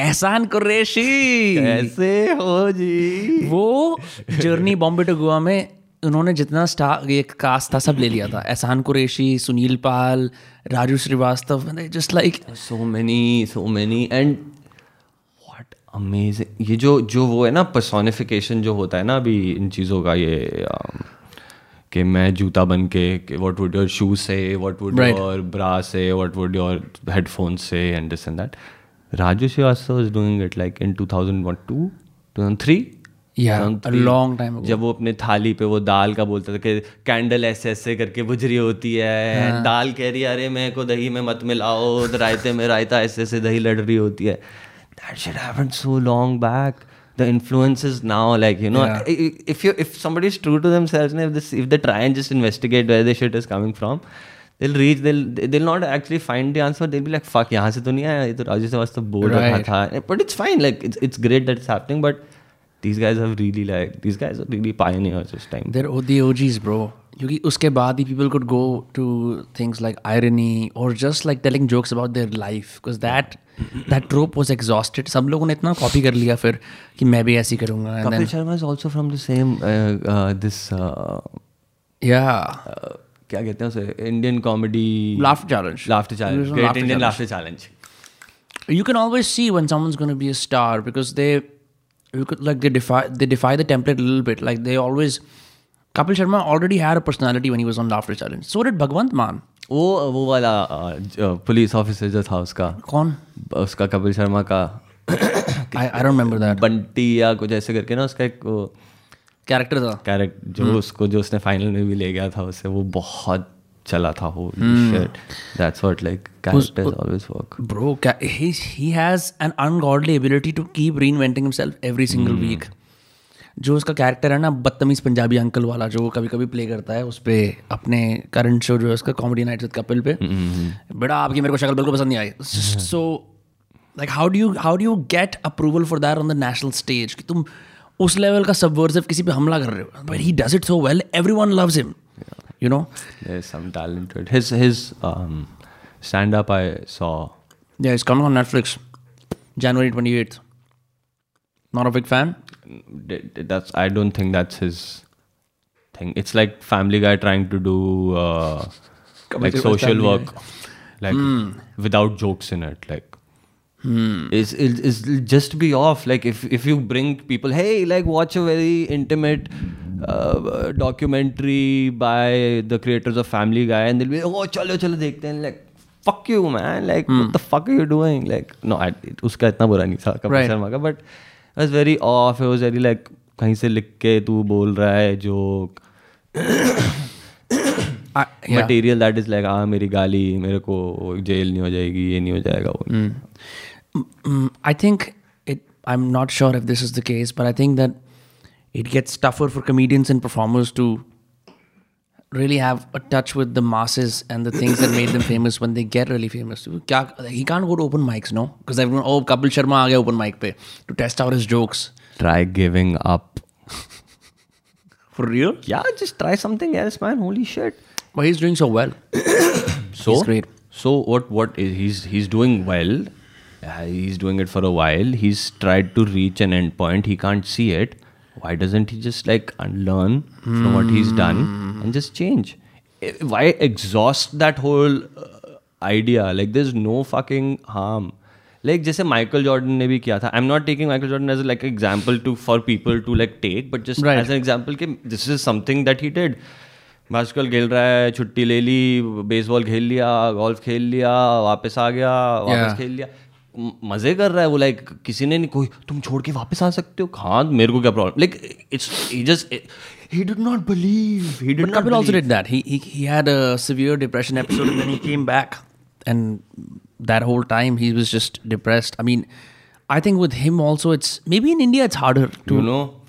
एहसान कुरैशी। कैसे हो जी? वो journey Bombay to Goa में उन्होंने जितना star ये cast था सब ले लिया था। Ehsan Qureshi Sunil Pal Raju Srivastava just like so many so many and what amazing ये जो जो वो है ना पर्सोनिफिकेशन जो होता है ना अभी इन चीज़ों का ये um, कि मैं जूता बन के what would your shoes say what would your bra say what would your headphone say and this and that Raju Srivastava is doing it like in 2002 2003 Yeah, a 2003. long time ago. जब वो अपने थाली पे वो दाल का बोलता था कि कैंडल ऐसे ऐसे करके बुझ रही होती है हाँ। दाल कह रही है अरे मेरे को दही में मत मिलाओ रायते में रायता ऐसे ऐसे दही लड़ रही होती है that shit happened so long back the influences now like you know Yeah. i- i- if you if somebody is true to themselves and if this if they try and just investigate where the shit is coming from they'll reach they'll they'll not actually find the answer they'll be like fuck यहाँ से तो नहीं आया ये तो राजू श्रीवास्तव बोल रहा Right. था but it's fine like it's it's great that it's happening but these guys have really like these guys are really pioneers this time They're o- the OGs, bro. क्योंकि उसके बाद ही people could go to things like irony or just like telling jokes about their life because that that trope was exhausted सब लोगों ने इतना copy कर लिया फिर कि मैं भी ऐसी करूँगा क्या कहते हैं उसे? Indian comedy laughed challenge laughed challenge Indian laughed challenge you can always see one summons gonna be a star because they like they DeFi they DeFi the template little bit like they always Kapil Sharma already hair personality one was on laughter challenge so डिट भगवंत मान वो वो वाला police officer जो था उसका। कौन? उसका कपिल शर्मा का। I I remember that Bunty या कुछ ऐसे करके ना उसका एक कैरेक्टर था। कैरेक्टर जो hmm. उसको जो उसने फाइनल में भी ले गया था उसे वो बहुत चला था। वो that's what like characters he has an ungodly ability to keep reinventing himself every single week. जो उसका कैरेक्टर है ना बदतमीज पंजाबी अंकल वाला जो कभी कभी प्ले करता है उस पर अपने करंट शो जो है उसका कॉमेडी नाइट विद कपिल पे। बेटा आपकी मेरे को शक्ल बिल्कुल पसंद नहीं आई। So like how do you how do you get approval for that on the national stage कि तुम उस लेवल का सब सबवर्सिव किसी पे हमला कर रहे हो। But he does it so well everyone loves him you know it. His his um, stand up i saw. Yeah, it's coming on Netflix. January 28th. Not a big fan? d- d- that's i don't think that's his thing it's like family guy trying to do uh, like Comedy social Family work like without jokes in it like is is is just be off like if if you bring people hey like watch a very intimate uh, documentary by the creators of family guy and they'll be oh chalo chalo dekhte hain like fuck you man like what the fuck are you doing like no I, उसका इतना बुरा नहीं था Kapil Right. Sharma का but was very off it was very like कहीं से लिख के तू बोल रहा है जो मटेरियल दैट इज़ लाइक हाँ मेरी गाली मेरे को जेल नहीं हो जाएगी ये नहीं हो जाएगा I think it I am not sure if this is the case but I think that it gets tougher for comedians and performers to really have a touch with the masses and the things that made them famous when they get really famous. He can't go to open mics, no? Because everyone, oh, Kapil Sharma aa open mic pe to test out his jokes. Try giving up. [LAUGHS] For real? Yeah, just try something else, man. Holy shit. But he's doing so well. [COUGHS] so he's great. So what? What is he's he's doing well? Uh, he's doing it for a while. He's tried to reach an endpoint. He can't see it. Why doesn't he just like unlearn from what he's done and just change? Eh, why exhaust that whole uh, idea? Like there's no fucking harm. Like जैसे Michael Jordan ने भी किया था. I am not taking Michael Jordan as like example to for people to like take but just as an example कि this is something that he did basketball खेल रहा है छुट्टी ले ली बेसबॉल खेल लिया गोल्फ खेल लिया वापस आ गया वापस Yeah. खेल लिया। मज़े कर रहा है वो लाइक किसी ने नहीं कोई तुम छोड़ के वापस आ सकते हो। खान मेरे को क्या problem like it's he just he did not believe he did not also did that he he had a severe depression episode and he came back and that whole time he was just depressed I mean I think with him also it's maybe in India it's harder to no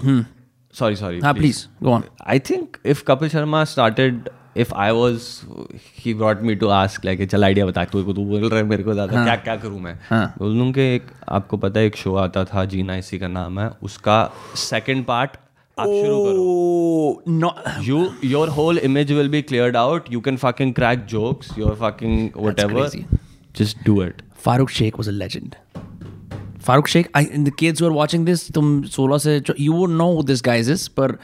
sorry sorry हाँ please go on I think if Kapil Sharma started if I was he what me to ask like चल idea बता तू तू बोल रहे मेरे को ज़्यादा क्या क्या करूँ मैं? बोल दूँ कि एक आपको पता है एक शो आता था जी ना का नाम है उसका second part you your whole image will be clear out you can fucking crack jokes your fucking whatever just do it Farooq Sheikh was a legend Farooq Sheikh I in the are watching this तुम सोलह से you वो know this guys पर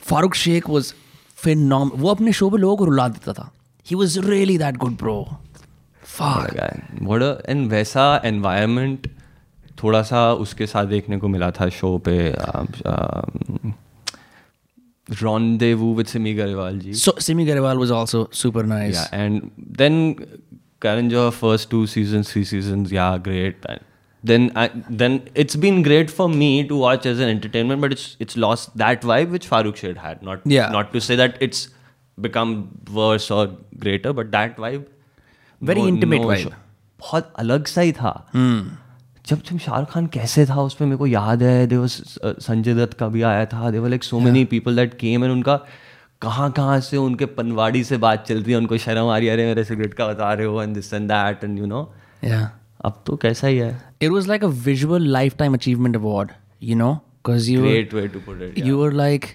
Farooq Sheikh was फिर नॉम वो अपने show पर लोगों को रुला देता था। He was really that good bro and वैसा एनवायरमेंट थोड़ा सा उसके साथ देखने को मिला था शो पे rendezvous with Simi Garewal ji. So Simi Garewal was also super nice and then Karan जो first two season three season या great and then I, then it's been great for me to watch as an entertainment, but it's it's lost that vibe which Farooq Shade had. Not Yeah. not to say that it's become worse or greater, but that vibe, Very no, intimate no, vibe. बहुत अलग सा ही था जब जब शाहरुख खान कैसे था उसमें मेरे को याद है देव संजय दत्त का भी आया था they were like so many people that came and उनका कहाँ कहाँ से उनके पनवाड़ी से बात चल रही है उनको शर्म आ रही है अरे मेरे सिगरेट का बता रहे हो and this and that and you know Yeah. अब तो कैसा ही है It was like a visual lifetime achievement award, you know? Because you were, great way to put it you were like,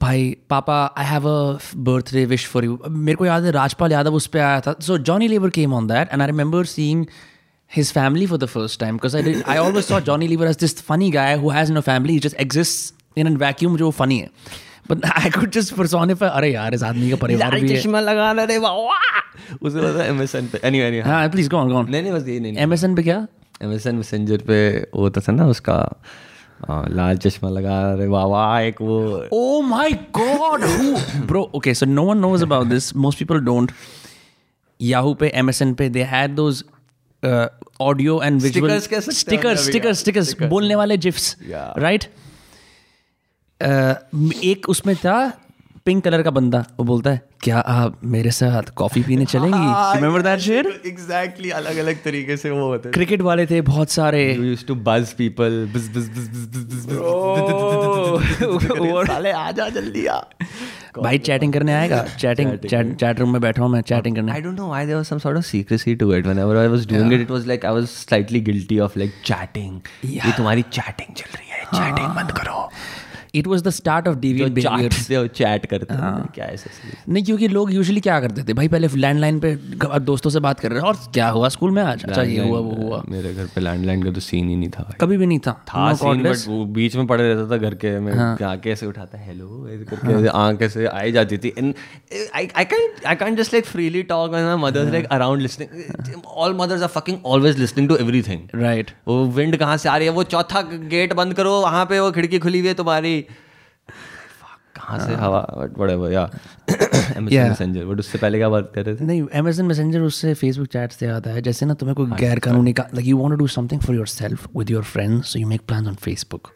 भाई पापा I have a birthday wish for you मेरे को याद है राजपाल यादव उस पर आया था so Johnny Lever came on that and I remember seeing his family for the first time because I did I always saw Johnny Lever as this funny guy who has no family he just exists in a vacuum जो funny है I could just personify अरे यार इस आदमी का परिवार भी है. चश्मा लगा ले रे वाह। उसे लगा एमएसएन पे। एनीवे एनीवे हाँ। Please go on go on नहीं नहीं बस ये नहीं एमएसएन पे क्या? एमएसएन मैसेंजर पे वो तो था ना उसका लाल चश्मा लगा रे वाह वाह एक वो। ओ my God who bro okay so no one knows about this most people don't Yahoo पे एमएसएन पे they had those audio and visual stickers stickers stickers बोलने वाले जिफ्स राइट yeah. right? एक उसमें था पिंक कलर का बंदा वो बोलता है क्या आप मेरे साथ कॉफ़ी पीने चलेंगी एग्जैक्टली अलग अलग तरीके से वो होते क्रिकेट वाले थे बहुत सारे भाई चैटिंग करने आएगा चैटिंग चैट रूम में बैठा मैं चैटिंग करने I don't know why there was some sort of secrecy to it whenever I was doing it it was like I was slightly guilty of like chatting ये तुम्हारी chatting चल रही है chatting बंद करो it was the start of जो deviate behaviour chat से वो chat करते हैं. क्या ऐसा नहीं क्योंकि लोग यूजली क्या करते थे? भाई पहले लैंडलाइन पे दोस्तों से बात कर रहे हैं और क्या हुआ? स्कूल में आज? अच्छा ये हुआ वो हुआ। मेरे घर पे लैंडलाइन का तो सीन ही नहीं था. कभी भी नहीं था। था सीन बट वो बीच में पड़े रहता था घर के में आके ऐसे उठाता हेलो ऐसे करके आँख ऐसे आई जाती थी। And I I I can't just like freely talk when my mother's like around listening all mothers are fucking always listening to everything right वो विंड कहाँ से आ रही है? वो चौथा गेट बंद करो वहाँ पे वो खिड़की खुली हुई है तुम्हारी। कहाँ से हवा बट व्हाटएवर या Yeah. [COUGHS] मैसेंजर बट उससे पहले क्या बात कर रहे थे? नहीं अमेजन मैसेंजर उससे फेसबुक चैट से आता है। जैसे ना तुम्हें कोई गैर कानूनी का like you want to do something for yourself with your friends so you make plans on Facebook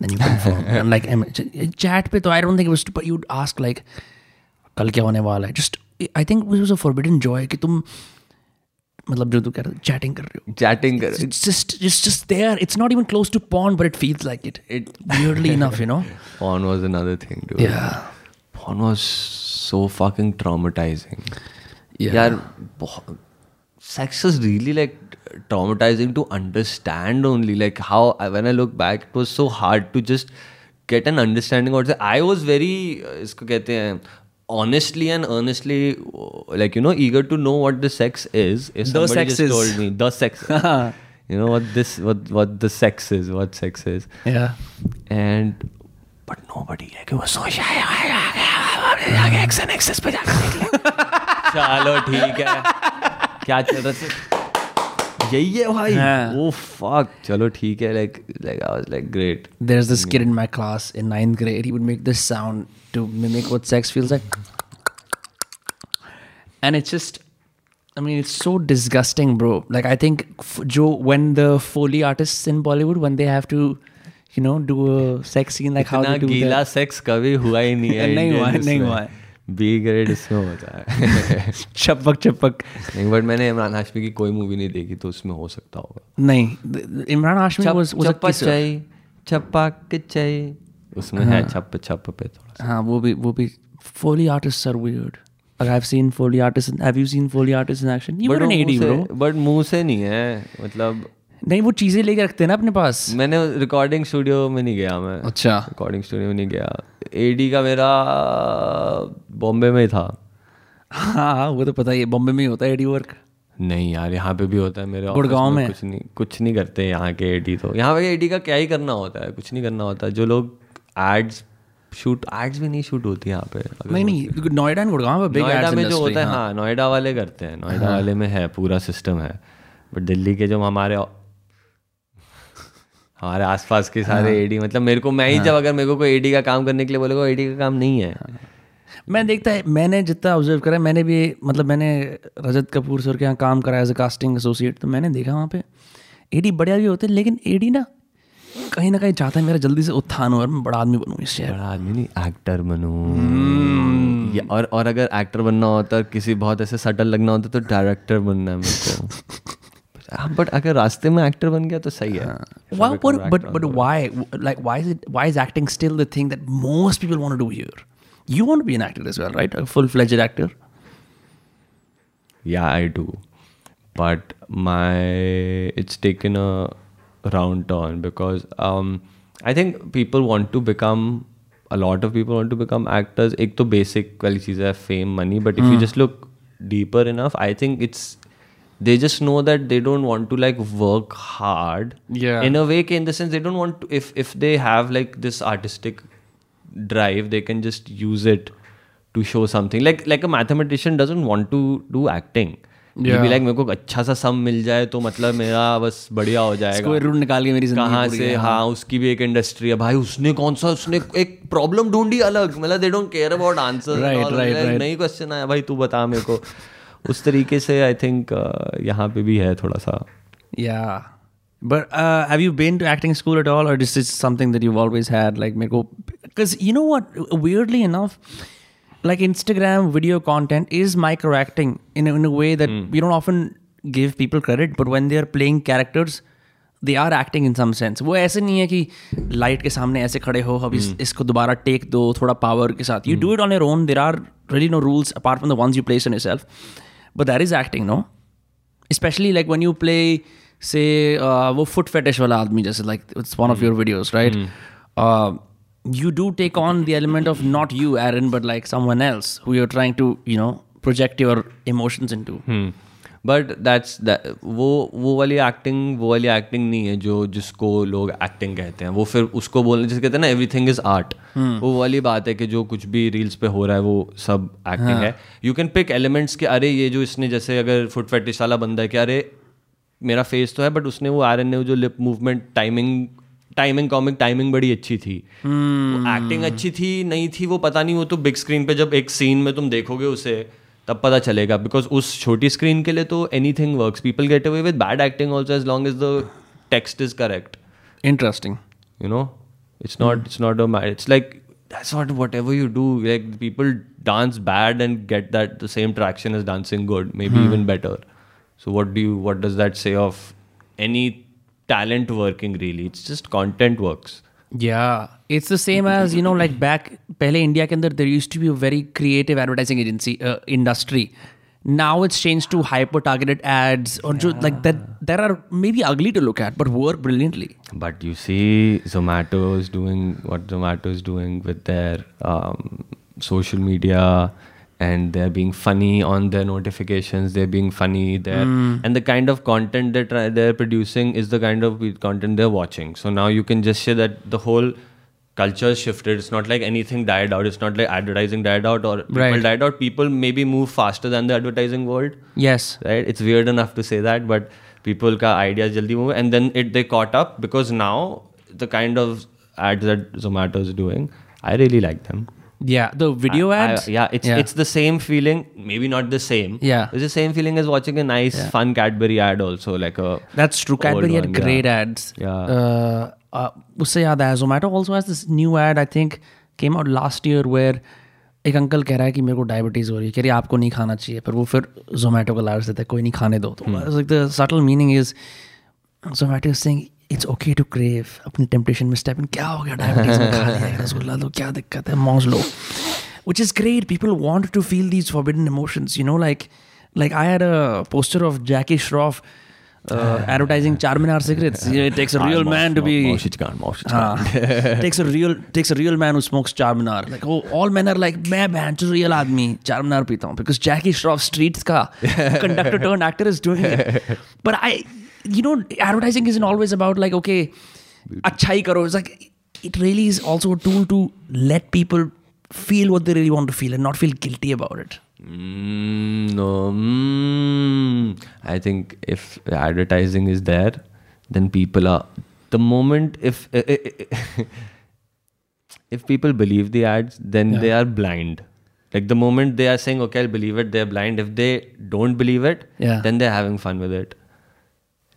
then you confirm like chat पे तो I don't think it was you ask like कल क्या होने वाला है? Just I think was a forbidden joy कि तुम मतलब जो तू कर चैटिंग कर रहे हो। चैटिंग कर just just just there it's not even close to porn but it feels like it it barely enough you know porn was another thing to या porn was so fucking traumatising यार sex is really like traumatising to understand only like how when I look back it was so hard to just get an understanding I was very इसको कहते हैं honestly and earnestly uh, like you know eager to know what the sex is if The somebody sex just is. told me the sex [LAUGHS] you know what this what what the sex is what sex is yeah and but nobody like it was so shy आगे action access पे जाकर देख ले चलो ठीक है क्या चल रहा है यही है भाई हाँ. ओ फक चलो ठीक है like like I was like great there's this kid in my class in ninth grade he would make this sound to mimic what sex feels like and it's just I mean, it's so disgusting, bro. Like, I think Joe, when the Foley artists in Bollywood, when they have to, you know, do a sex scene, like how they do गीला that. Sex कभी हुआ ही नहीं है नहीं हुआ है, नहीं हुआ है. बी ग्रेड इसमें होता है चपक चपक नहीं बट मैंने इमरान हाशमी की कोई मूवी नहीं देखी तो उसमें हो सकता होगा नहीं th- Imran Hashmi was was a चप्पा kisser. उसमें है छप छप पे थोड़ा हाँ वो भी वो भी Foley artists are weird. Like I've seen Foley artists. Have you seen Foley artists in action? You were an AD, bro. But मुँह से नहीं है मतलब नहीं वो चीज़ें लेके रखते हैं ना अपने पास मैंने रिकॉर्डिंग स्टूडियो में नहीं गया मैं अच्छा रिकॉर्डिंग स्टूडियो में नहीं गया एडी का मेरा बॉम्बे में ही था हाँ हाँ वो तो पता ही है बॉम्बे में ही होता है एडी वर्क नहीं यार यहाँ पे भी होता है मेरे गुड़गांव में? कुछ नहीं कुछ नहीं करते यहाँ के एडी तो यहाँ पे एडी का क्या ही करना होता है कुछ नहीं करना होता है जो लोग एड्स शूट एड्स भी नहीं शूट होती यहाँ पे नहीं नहीं नोएडा एंड गुड़गांव में बिग नोएडा में जो होता है हाँ। नोएडा वाले करते हैं नोएडा वाले में है पूरा सिस्टम है। बट दिल्ली के जो हमारे हमारे आसपास के सारे एडी मतलब मेरे को मैं ही जब अगर मेरे को कोई एडी का काम करने के लिए बोलेगा एडी का काम नहीं है। मैं देखता है मैंने जितना ऑब्ज़र्व करा मैंने भी मतलब मैंने रजत कपूर सर के यहाँ काम करा एज ए कास्टिंग एसोसिएट तो मैंने देखा वहाँ पे। एडी बढ़िया भी होते हैं लेकिन एडी ना कहीं ना कहीं चाहता है मेरा जल्दी से उत्थान और मैं बड़ा आदमी बनूँ इससे बड़ा आदमी नहीं एक्टर बनू। हम्म। और और अगर एक्टर बनना होता तो किसी बहुत ऐसे सटल लगना होता तो, तो डायरेक्टर बनना है मेरे बट [LAUGHS] हाँ, अगर रास्ते में एक्टर बन गया तो सही है। Why but but like acting still the thing that most people want do here you want be an actor as well right full fledged actor या I do but my it's taken round turn because um, I think people want to become a lot of people want to become actors. एक तो basic वाली चीज़ है fame, money. But if you just look deeper enough, I think it's they just know that they don't want to like work hard. Yeah. In a way, कि in the sense they don't want to if if they have like this artistic drive, they can just use it to show something. Like like a mathematician doesn't want to do acting. Yeah. like मेरे को अच्छा सा सम मिल जाए तो मतलब मेरा बस बढ़िया हो जाएगा रूट निकाल के मेरी कहाँ से हाँ उसकी भी एक इंडस्ट्री है भाई उसने कौन सा उसने एक प्रॉब्लम ढूंढी अलग मतलब they don't care about answer right. Question आया भाई तू बता मेरे को उस तरीके से आई थिंक यहाँ पे भी है थोड़ा सा Yeah. But uh, have you been to acting school at all, or this is something that you've always had? Like, because you know what? Weirdly enough, like Instagram video content is micro acting in a, in a way that we don't often give people credit. But when they are playing characters, they are acting in some sense. वो ऐसे नहीं है कि light के सामने ऐसे खड़े हो अब इस, इसको दोबारा टेक दो थोड़ा पावर के साथ you do it on your own there are really no rules apart from the ones you place on yourself but that is acting no especially like when you play say uh, वो foot fetish वाला आदमी जैसे like it's one of your videos right uh, you do take on the element of not you Aaron but like someone else who you're trying to you know project your emotions into. Hmm. But that's वो वो वाली acting वो वाली acting नहीं है जो जिसको लोग एक्टिंग कहते हैं। वो फिर उसको बोलने जिसे कहते हैं ना एवरीथिंग इज़ आर्ट वो वाली बात है कि जो कुछ भी रील्स पे हो रहा है वो सब एक्टिंग है। यू कैन पिक एलिमेंट्स कि अरे ये जो इसने जैसे अगर फुट फेटिश वाला बंदा है कि अरे मेरा फेस तो है बट उसने वो आर ने वो जो lip movement timing timing comic timing बड़ी अच्छी थी। Acting hmm. अच्छी थी नहीं थी वो पता नहीं वो तो बिग स्क्रीन पे जब एक सीन में तुम देखोगे उसे तब पता चलेगा। बिकॉज़ उस छोटी स्क्रीन के लिए तो anything work people get away with bad acting also as long is the text is correct interesting you know it's not it's not it's like that's not whatever you do like people dance bad and get that the same traction is dancing good maybe even better so what do what does that say of any talent working really. It's just content works. Yeah. It's the same as you know like back pehle india ke andar there used to be a very creative advertising agency uh, industry. Now it's changed to hyper targeted ads or yeah. like that There are maybe ugly to look at but work brilliantly. But you see zomato is doing what zomato is doing with their um, social media and they're being funny on their notifications they're being funny there. Hmm. And the kind of content that try- they're producing is the kind of content they're watching. So now you can just say that the whole culture shifted. It's not like anything died out. It's not like advertising died out or people Right. died out. People maybe move faster than the advertising world. Yes. right? It's weird enough to say that but people ka ideas jaldi move. And then it they caught up because now the kind of ads that zomato is doing i really like them Yeah, the video I- I- ads. yeah it's it's the same feeling maybe not the same Yeah. it's the same feeling as watching a nice fun cadbury ad also like a That's true. Cadbury had one, yeah. great ads. Yeah. Uh, uh, उससे याद आया Zomato also has this new ad I think came out last year where एक uncle कह रहा है कि मेरे को डायबिटीज़ हो रही है कह रही है आपको नहीं खाना चाहिए पर वो फिर जोमेटो का लार्ज देता है कोई नहीं खाने दो तो like the subtle meaning is Zomato is saying it's okay to crave अपनी टेम्पटेशन में स्टेप इन क्या हो गया डायबिटीज़ में खा लिया रसगुल्ला दो क्या दिक्कत है मौज लो which is great. People want to feel these forbidden emotions. You know, like like I had a poster of Jackie Shroff uh, advertising Charminar cigarettes. You know, it takes a real man to be. हाँ, takes a real takes a real man who smokes Charminar. Like oh, all men are like मैं बहन जो real आदमी Charminar पीता हूँ because Jackie Shroff streets का conductor turned actor is doing it. But I, you know, advertising isn't always about like, okay, achai karo. It's like, it really is also a tool to let people feel what they really want to feel and not feel guilty about it. Mm, no, mm. I think if advertising is there, then people are the moment if eh, eh, eh, [LAUGHS] if people believe the ads, then yeah. they are blind. Like the moment they are saying, "Okay, I'll believe it," they're blind. If they don't believe it, yeah. then they're having fun with it.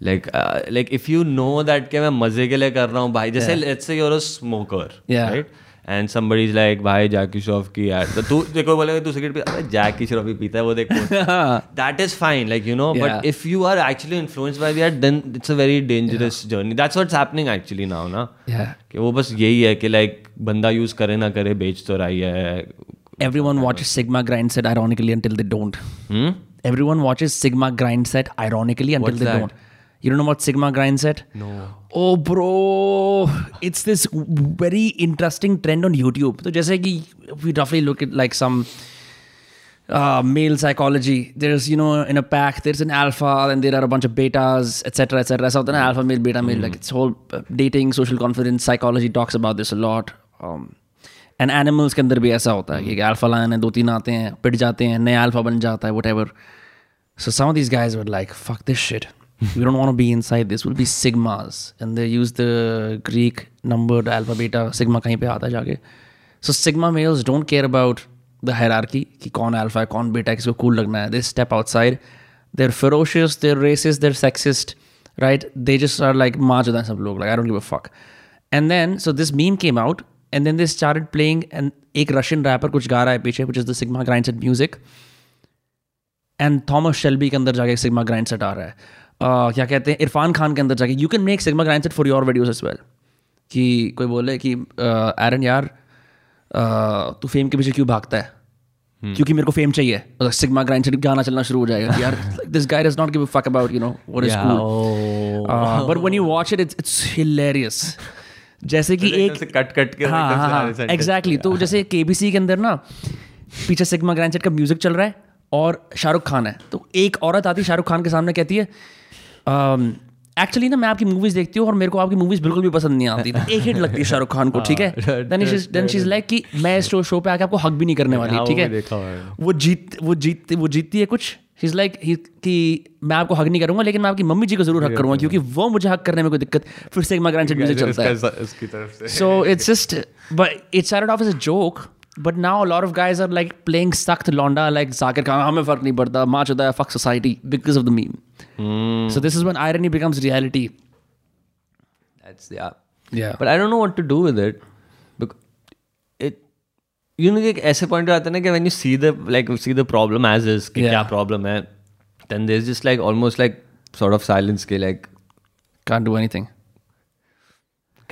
like uh, like if you know that कि मैं मजे के लिए कर रहा हूँ भाई जैसे let's say you're a smoker Yeah. right and somebody is like भाई जैकी श्रॉफ की ad तो तू देखो बोलेगा तू सिगरेट पी अबे जैकी श्रॉफ ही पीता है वो देखो that is fine like you know Yeah. but if you are actually influenced by the ad then it's a very dangerous journey that's what's happening actually now ना Yeah. कि वो बस यही है कि like बंदा यूज करे ना करे बेच तो रही है Everyone watches Sigma grind set ironically until they don't. hmm? Everyone watches Sigma grind set ironically until What's they that? don't. You don't know what Sigma grind set? No. Oh, bro, it's this very interesting trend on YouTube. So, जैसे कि we roughly look at like some uh, male psychology. There's you know in a pack there's an alpha and there are a bunch of betas, etc., etc. So then alpha male, beta male, like it's whole uh, dating, social confidence, psychology talks about this a lot. Um, and animals के अंदर भी ऐसा होता है कि alpha line है दो तीन आते हैं पिट जाते हैं नया अल्फा बन जाता है whatever so some of these guys were like fuck this shit we don't want to be inside this will be sigmas and they use the greek numbered alpha beta sigma कहीं पे आता है जाके so sigma males don't care about the hierarchy कि कौन alpha है कौन beta है किसको cool लगना है they step outside they're ferocious they're racist they're sexist right they just are like मार चुदा सब लोग like I don't give a fuck and then so this meme came out and then they started playing and एक Russian wrapper कुछ गा रहा है पीछे which is the sigma grind set music and Thomas Shelby के अंदर जाके sigma grind set आ रहा है uh, क्या कहते हैं इरफान खान के अंदर जाके you can make sigma grind set for your videos as well कि कोई बोले कि एरन यार तू फेम के पीछे क्यों भागता है? क्योंकि मेरे को फेम चाहिए। सिग्मा ग्राइंड सेट गाना चलना शुरू हो जाएगा यार this guy does not give a fuck about you know what is cool but when you watch it it's it's hilarious जैसे कि [LAUGHS] एक कट कट के हाँ हाँ हाँ एग्जैक्टली तो जैसे केबीसी के अंदर ना पीछे सिग्मा ग्रैंड सेट का म्यूज़िक चल रहा है और शाहरुख खान है। तो एक औरत आती है शाहरुख खान के सामने कहती है एक्चुअली ना मैं आपकी मूवीज़ देखती हूँ और मेरे को आपकी मूवीज़ बिल्कुल भी पसंद नहीं आती। तो एक हिट लगती है शाहरुख खान को ठीक है? देन इज़ लाइक कि मैं इस शो पे आके आपको हक भी नहीं करने वाली हाँ, ठीक है। वो जीत वो जीत वो जीतती है कुछ। इज़ लाइक कि मैं आपको हक नहीं करूँगा लेकिन मैं आपकी मम्मी जी को ज़रूर हक करूँगा क्योंकि वो मुझे हक करने में कोई दिक्कत फिर से एक ग्रैंड म्यूज़िक चलता है। इसकी तरफ़ से। So it's just, but it started off as a joke. But now a lot of guys are like playing sucked londa like Zakir हमें फ़र्क नहीं पड़ता माँ चुदा है fuck society because of the meme. So this is when irony becomes reality. That's yeah. Yeah. But I don't know what to do with it. Because it you know एक ऐसे point आता है ना कि when you see the like see the problem as is कि Yeah. क्या problem है then there's just like almost like sort of silence के like Can't do anything.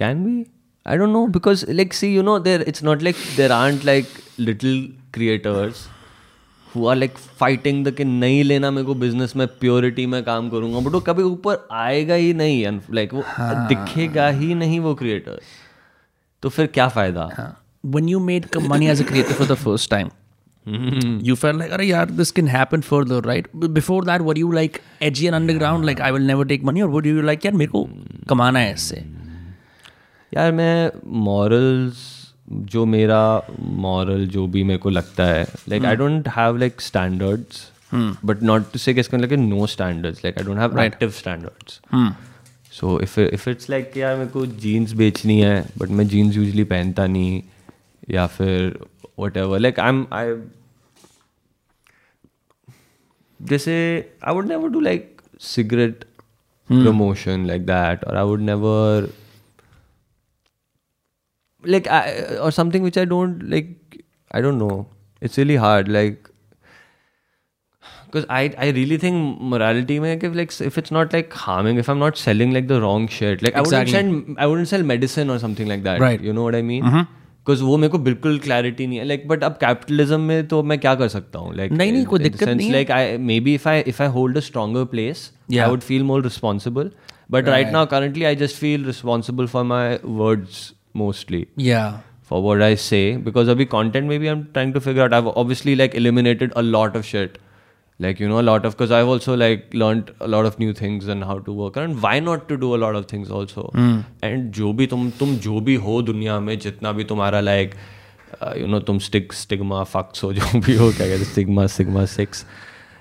can we I don't know because like see you know there it's not like there aren't like little creators are like fighting the कि नहीं लेना मेरे को business में purity में काम करूँगा बट वो कभी ऊपर आएगा ही नहीं लाइक वो दिखेगा ही नहीं वो क्रिएटर तो फिर क्या फ़ायदा When you made co- money as a creator for the first time, you felt like, "Arey yaar, this can happen further, right?" But before that, were you like edgy and underground, like I will never take money, or were you like, यार मेरे को कमाना है इससे? यार मैं morals जो मेरा मॉरल जो भी मेरे को लगता है like I don't have like standards but not to say like no standards like I don't have active standards so if if it's like यार मेरे को जीन्स बेचनी है बट मैं जीन्स यूजली पहनता नहीं या फिर whatever like I am I जैसे I would never do like cigarette promotion like that और I would never like I, or something which I don't like. I don't know. It's really hard. Like because I I really think morality mein if like if it's not like harming if I'm not selling like the wrong shit like I wouldn't Exactly. sell I wouldn't sell medicine or something like that. Right. You know what I mean? Because वो मेरे को बिल्कुल clarity नहीं है like but अब capitalism में तो मैं क्या कर सकता हूँ लाइक नहीं, नहीं, कोई दिक्कत नहीं है। Like I may be if I if I hold a stronger place Yeah. I would feel more responsible but right now currently i just feel responsible for my words mostly Yeah. for what i say because abhi content maybe i'm trying to figure out i've obviously like eliminated a lot of shit like you know a lot of because i've also like learned a lot of new things and how to work and why not to do a lot of things also and जो भी तुम तुम जो भी हो दुनिया में जितना भी तुम्हारा like uh, you know तुम स्टिक स्टिग्मा फक्स हो जो भी हो क्या कहते stigma sigma six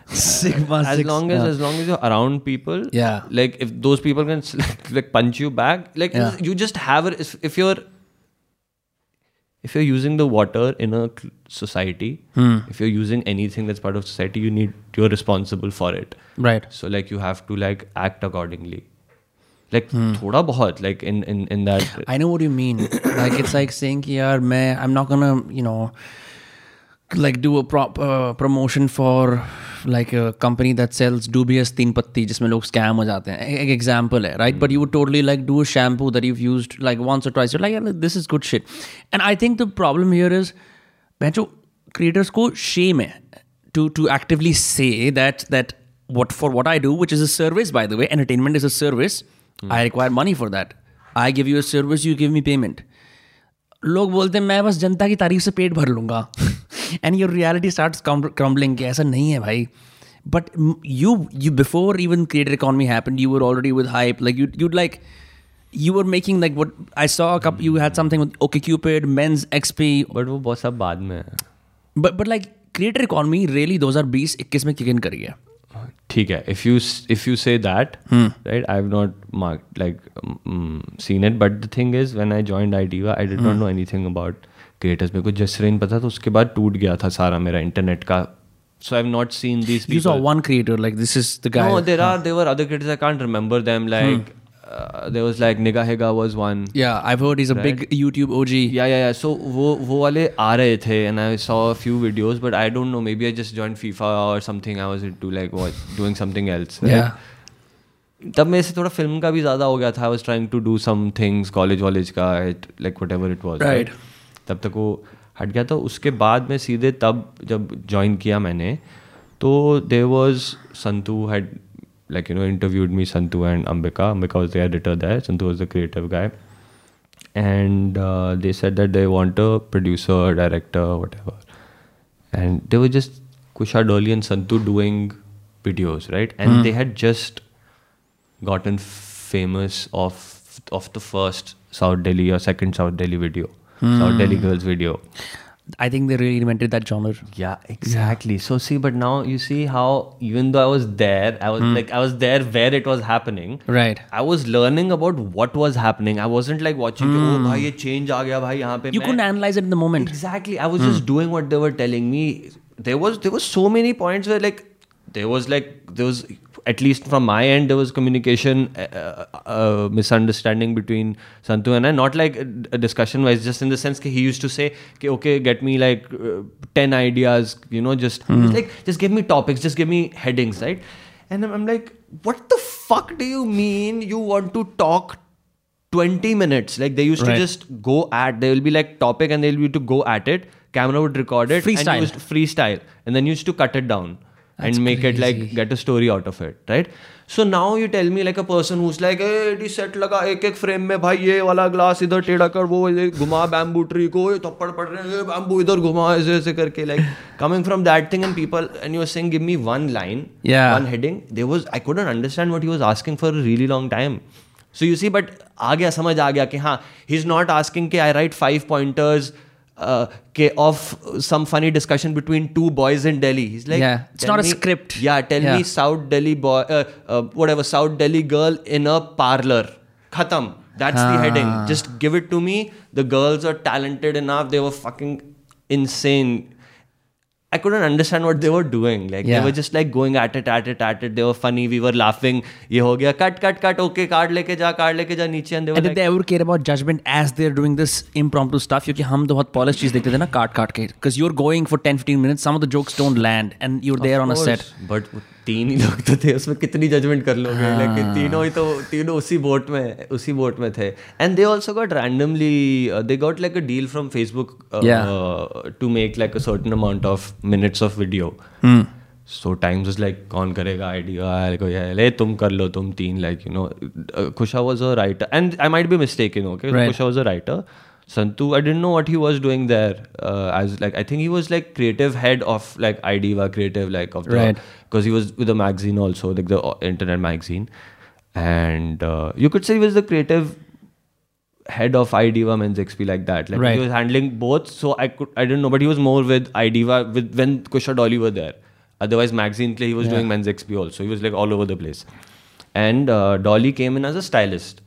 [LAUGHS] sigma as six, long as yeah. as long as you're around people yeah like if those people can [LAUGHS] like, punch you back like yeah. you just have it if, if, you're if you're using the water in a society hmm. if you're using anything that's part of society you need you're responsible for it right so like you have to like act accordingly like hmm. thoda bahut like in in in that i know what you mean [COUGHS] like it's like saying ki yaar main i'm not gonna you know like do a prop uh, promotion for a company that sells dubious तीन पत्ती जिसमें लोग scam हो जाते हैं एक example है right but you would totally like do a shampoo that you've used like once or twice you're like yeah, this is good shit and I think the problem here is जो creators को shame है to to actively say that that what for what I do which is a service by the way entertainment is a service I require money for that I give you a service you give me payment लोग बोलते हैं मैं बस जनता की तारीफ़ से पेट भर लूँगा. And your reality start crumbling कि ऐसा नहीं है भाई। But you you before even creator economy happen you were already with hype like you you'd like you were making like what I saw a couple you had something with OkCupid, Men's XP, but वो बहुत सब बाद में है। But but like creator economy really 2020 21 में kick in करी है। ठीक है. If you if you say that right I have not mark like seen it but the thing is when I joined आईटीवा I did not know anything about creators मेरे को जसरीन पता था उसके बाद टूट गया था सारा मेरा इंटरनेट का. So I have not seen this people you saw one creator like this is the guy no there are there other creators I can't remember them like uh, there was like Nigahega was one yeah I've heard he's a right? big YouTube OG yeah yeah yeah so वो वो वाले आ रहे थे and I saw a few videos but I don't know maybe I just joined FIFA or something I was into like what doing something else right? yeah तब मेरे से थोड़ा film का भी ज़्यादा हो गया था I was trying to do some things college वॉलेज का like whatever it was Right. तब तक वो हट गया था उसके बाद में सीधे तब जब ज्वाइन किया मैंने तो there was Santu had like you know interviewed me Santu and Ambika. Ambika was the editor there. Santu was the creative guy, and uh, they said that they want a producer, director, whatever. And they were just Kushal Dolly and Santu doing videos, right? And mm. they had just gotten famous of of the first South Delhi or second South Delhi video, mm. South Delhi girls video. I think they really invented that genre. Yeah, exactly. Yeah. So see, but now you see how even though I was there, I was mm. like I was there where it was happening. Right. I was learning about what was happening. I wasn't like watching mm. oh hmm. bhai ye change aa gaya bhai pe. You couldn't analyze it in the moment. Exactly. I was mm. just hmm. doing what they were telling me. There was there was so many points where like there was like there was at least from my end there was communication uh, uh, uh, misunderstanding between Santu and I. Not like a, discussion wise, just in the sense that he used to say, okay, okay get me like uh, ten ideas, you know, just he's like just give me topics, just give me headings, right? And I'm, I'm like, what the fuck do you mean you want to talk 20 minutes like they used Right. to just go at there will be like topic and they'll be to go at it camera would record it Freestyle. and used freestyle and then you used to cut it down That's and make crazy. it like get a story out of it right so now you tell me like a person who's like hey set लगा एक एक frame में भाई ये वाला glass इधर टेढ़ा कर वो ये घुमा बैम्बू ट्री को ये थप्पड़ पड़ रहे हैं बैम्बू इधर घुमा ऐसे ऐसे करके like coming from that thing and people and you were saying give me one line Yeah. one heading there was I couldn't understand what he was asking for a really long time so you see but आ गया समझ आ गया कि हाँ he is not asking कि I write five pointers uh, of some funny discussion between two boys in Delhi. He's like Yeah, it's not a script. yeah tell Yeah. me South Delhi boy uh, uh, whatever South Delhi girl in a parlor. Khatam. That's the heading. Ah. just give it to me. The girls are talented enough. They were fucking insane I couldn't understand what they were doing. Like Yeah. they were just like going at it, at it, at it. They were funny. We were laughing. ये हो गया cut, cut, cut. Okay, card लेके जा, card लेके जा नीचे. And they were And did like, they ever care about judgment as they're doing this impromptu stuff? क्योंकि हम तो बहुत polished चीज देखते थे ना काट काट के because you're going for 10-15 minutes some of the jokes don't land and you're there on a set but तीन ही लोग तो थे उसमें कितनी जजमेंट कर लोगे? लेकिन तीनों ही तो तीनों उसी बोट में उसी बोट में थे। And they also got randomly they got like a deal from Facebook to make like a certain amount of minutes of video so times is like कौन करेगा आइडिया को ये ले तुम कर लो तुम तीन like you know Khusha was a writer and I might be mistake in okay Khusha was a writer Santu, I didn't know what he was doing there. Uh, as like, I think he was like creative head of like IDEVA creative like of the Right. because he was with the magazine also like the uh, internet magazine, and uh, you could say he was the creative head of IDEVA Men's XP like that. Like Right. he was handling both. So I could I didn't know, but he was more with IDEVA with when Kusha Dolly were there. Otherwise, magazine liye he was doing men's XP also. He was like all over the place. And uh, Dolly came in as a stylist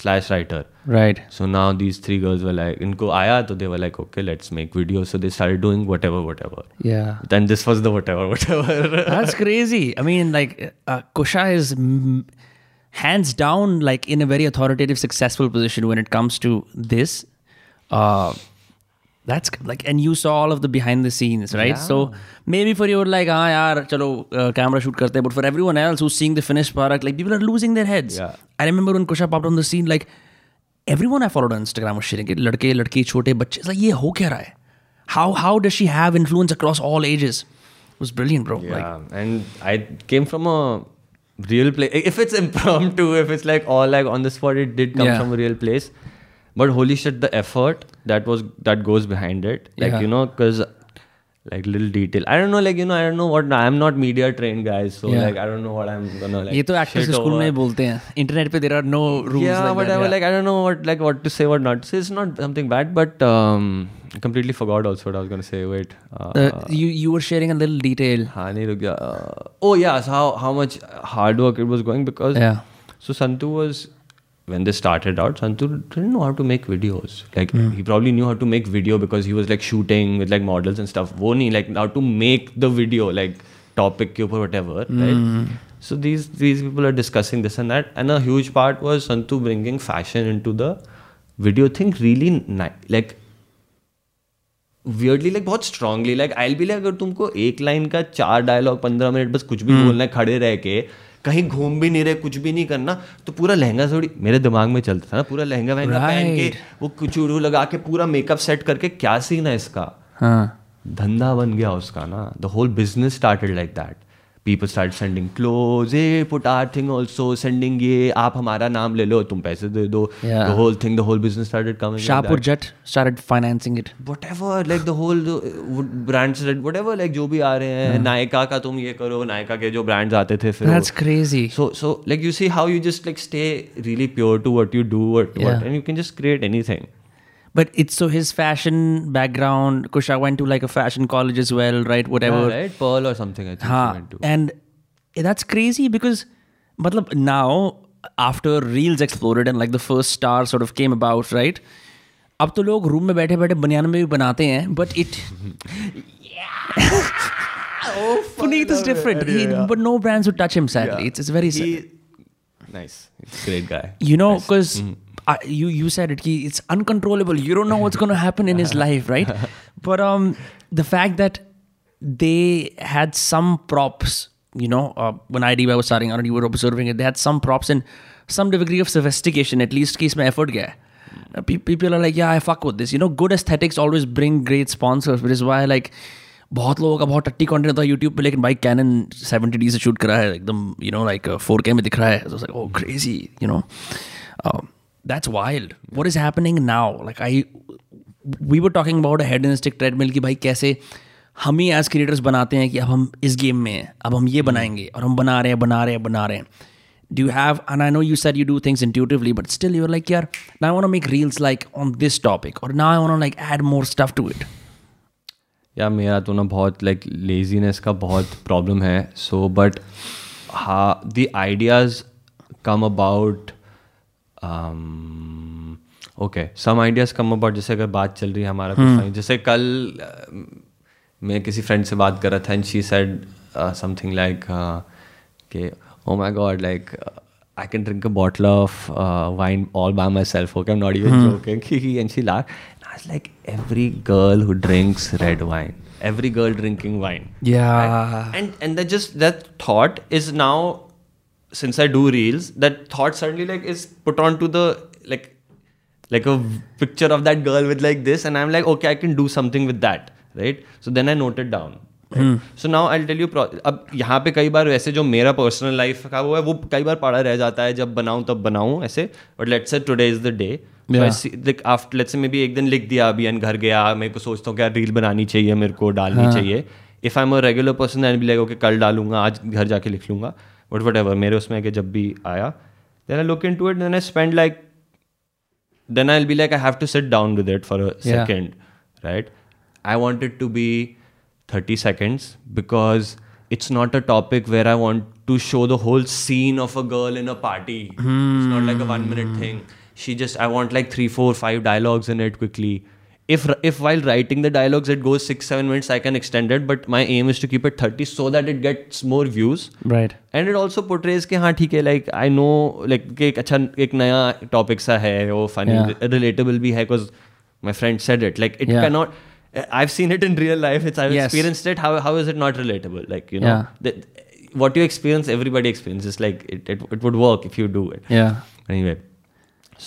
slash writer. Right. So now these three girls were like inko aaya so they were like okay let's make videos so they started doing whatever whatever. Yeah. Then this was the whatever [LAUGHS] whatever. That's crazy. I mean like uh, kusha is m- hands down like in a very authoritative successful position when it comes to this. Uh that's like and you saw all of the behind the scenes right? Yeah. so maybe for you like ah yaar chalo uh, camera shoot karte but for everyone else who's seeing the finished product like people are losing their heads. Yeah. i remember when kusha popped on the scene like everyone i followed on instagram was sharing it. Ladke ladki chote bacche it's like yeah ho kya hai? How how does she have influence across all ages? It was brilliant bro. Yeah. Like, and i came from a real place if it's impromptu if it's like all like on the spot it did come yeah. from a real place But holy shit, the effort that was that goes behind it, like Yeah. you know, because like little detail. I don't know, like you know, I don't know what I'm not media trained, guys. So Yeah. like I don't know what I'm gonna like. ये तो actors shit के school over. में बोलते हैं internet पे there are no rules yeah, whatever. Like I don't know what like what to say, what not to say. It's not something bad, but um, I completely forgot also what I was gonna say. Wait. Uh, you you were sharing a little detail हाँ नहीं रुक गया Uh, oh yeah so how how much hard work it was going because Yeah. so Santu was when they started out Santu didn't know how to make videos like he probably knew how to make video because he was like shooting with like models and stuff वो नहीं like how to make the video like topic के ऊपर whatever right so these these people are discussing this and that and a huge part was Santu bringing fashion into the video thing really ni- like weirdly like बहुत strongly like I be like अगर तुमको एक line का चार dialogue पंद्रह minute बस कुछ भी बोलना है खड़े रह के कहीं घूम भी नहीं रहे कुछ भी नहीं करना तो पूरा लहंगा थोड़ी मेरे दिमाग में चलता था ना पूरा लहंगा वहंगा right. पहन के वो कुछ उड़ू लगा के पूरा मेकअप सेट करके क्या सीन है इसका? हाँ। धंधा बन गया उसका ना the whole business started like that people start sending clothes a put our thing also sending ये आप हमारा नाम ले लो तुम पैसे दे दो whole thing the whole business like जो भी आ रहे हैं नायका का तुम ये करो नायका के जो ब्रांड्स आते थे फिर crazy so so like you see how you just like stay really pure to what you do what and you can just create anything but it's so his fashion background Kusha went to like a fashion college as well right whatever yeah, right Pearl or something I think she हाँ went to and that's crazy because मतलब now after reels exploded and like the first star sort of came about right अब तो लोग room में बैठे बैठे बनियान में भी बनाते हैं but it Puneet is different he, but no brands would touch him sadly it's, it's very sad. he, nice He's a great guy you know because you you said it ki, it's uncontrollable you don't know what's going to happen in his [LAUGHS] life right but um the fact that they had some props you know uh, when IDY was starting out and you were observing it they had some props and some degree of sophistication at least case mein effort gaya Uh, pe- people are like yeah I fuck with this you know good aesthetics always bring great sponsors which is why like बहुत लोगों का बहुत टट्टी content होता है YouTube पे लेकिन भाई कैनन 70 डी से शूट करा है एकदम यू नो लाइक 4K में दिख रहा है so it's like oh um, that's wild what is happening now like I we were talking about a hedonistic treadmill कि भाई कैसे हम ही एज क्रिएटर्स बनाते हैं कि अब हम इस गेम में हैं अब हम ये बनाएँगे और हम बना रहे हैं बना रहे हैं बना रहे हैं do you have and i know you said you do things intuitively but still you're like yeah now i want to make reels like on this topic or now i want to like add more stuff to it या मेरा तो ना बहुत like laziness का बहुत problem है so but हाँ the ideas come about okay some ideas come about जैसे अगर बात चल रही है हमारा hmm. जैसे कल मैं किसी फ्रेंड से बात कर रहा था and she said something like के ओ my god like I can drink a bottle of wine all by myself okay am not use okay and she like आज like every girl who drinks red wine every girl drinking wine and and just that thought is now since I do reels, that thought suddenly like is put onto the like like a picture of that girl with like this, and I'm like, okay, I can do something with that, right? So then I note it down. So now I tell you अब यहाँ पे कई बार वैसे जो मेरा personal life का वो है वो कई बार पड़ा रह जाता है जब बनाऊँ तब बनाऊँ ऐसे but let's say today is the day after let's say maybe एक दिन लिख दिया अभी एंड घर गया मेरे को सोचता हूँ क्या रील बनानी चाहिए मेरे को डालनी चाहिए। If I am a regular person and be like okay कल डालूँगा आज घर जाके लिख लूँगा। बट वट एवर मेरे उसमें कि जब भी आया then I look into it then I spend like then I'll be like, I have to sit down with it for a Yeah. second, right? I want it to be 30 seconds because it's not a topic where I want to show the whole scene of a girl in a party. It's not like a one minute thing. She just I want like three, four, five dialogues in it quickly. If if while writing the dialogues it goes six, seven minutes, I can extend it. But my aim is to keep it 30 so that it gets more views. Right. And it also portrays कि हाँ ठीक है like I know like कि एक अच्छा एक नया topic सा है वो फनी Yeah. रिलेटेबल भी है because my friend said it like it Yeah. Can not I've seen it in real life. It's I've Yes. experienced it. How how is it not relatable? Like you know, Yeah. that, what you experience, everybody experiences. Like it, it, it would work if you do it. Yeah. Anyway,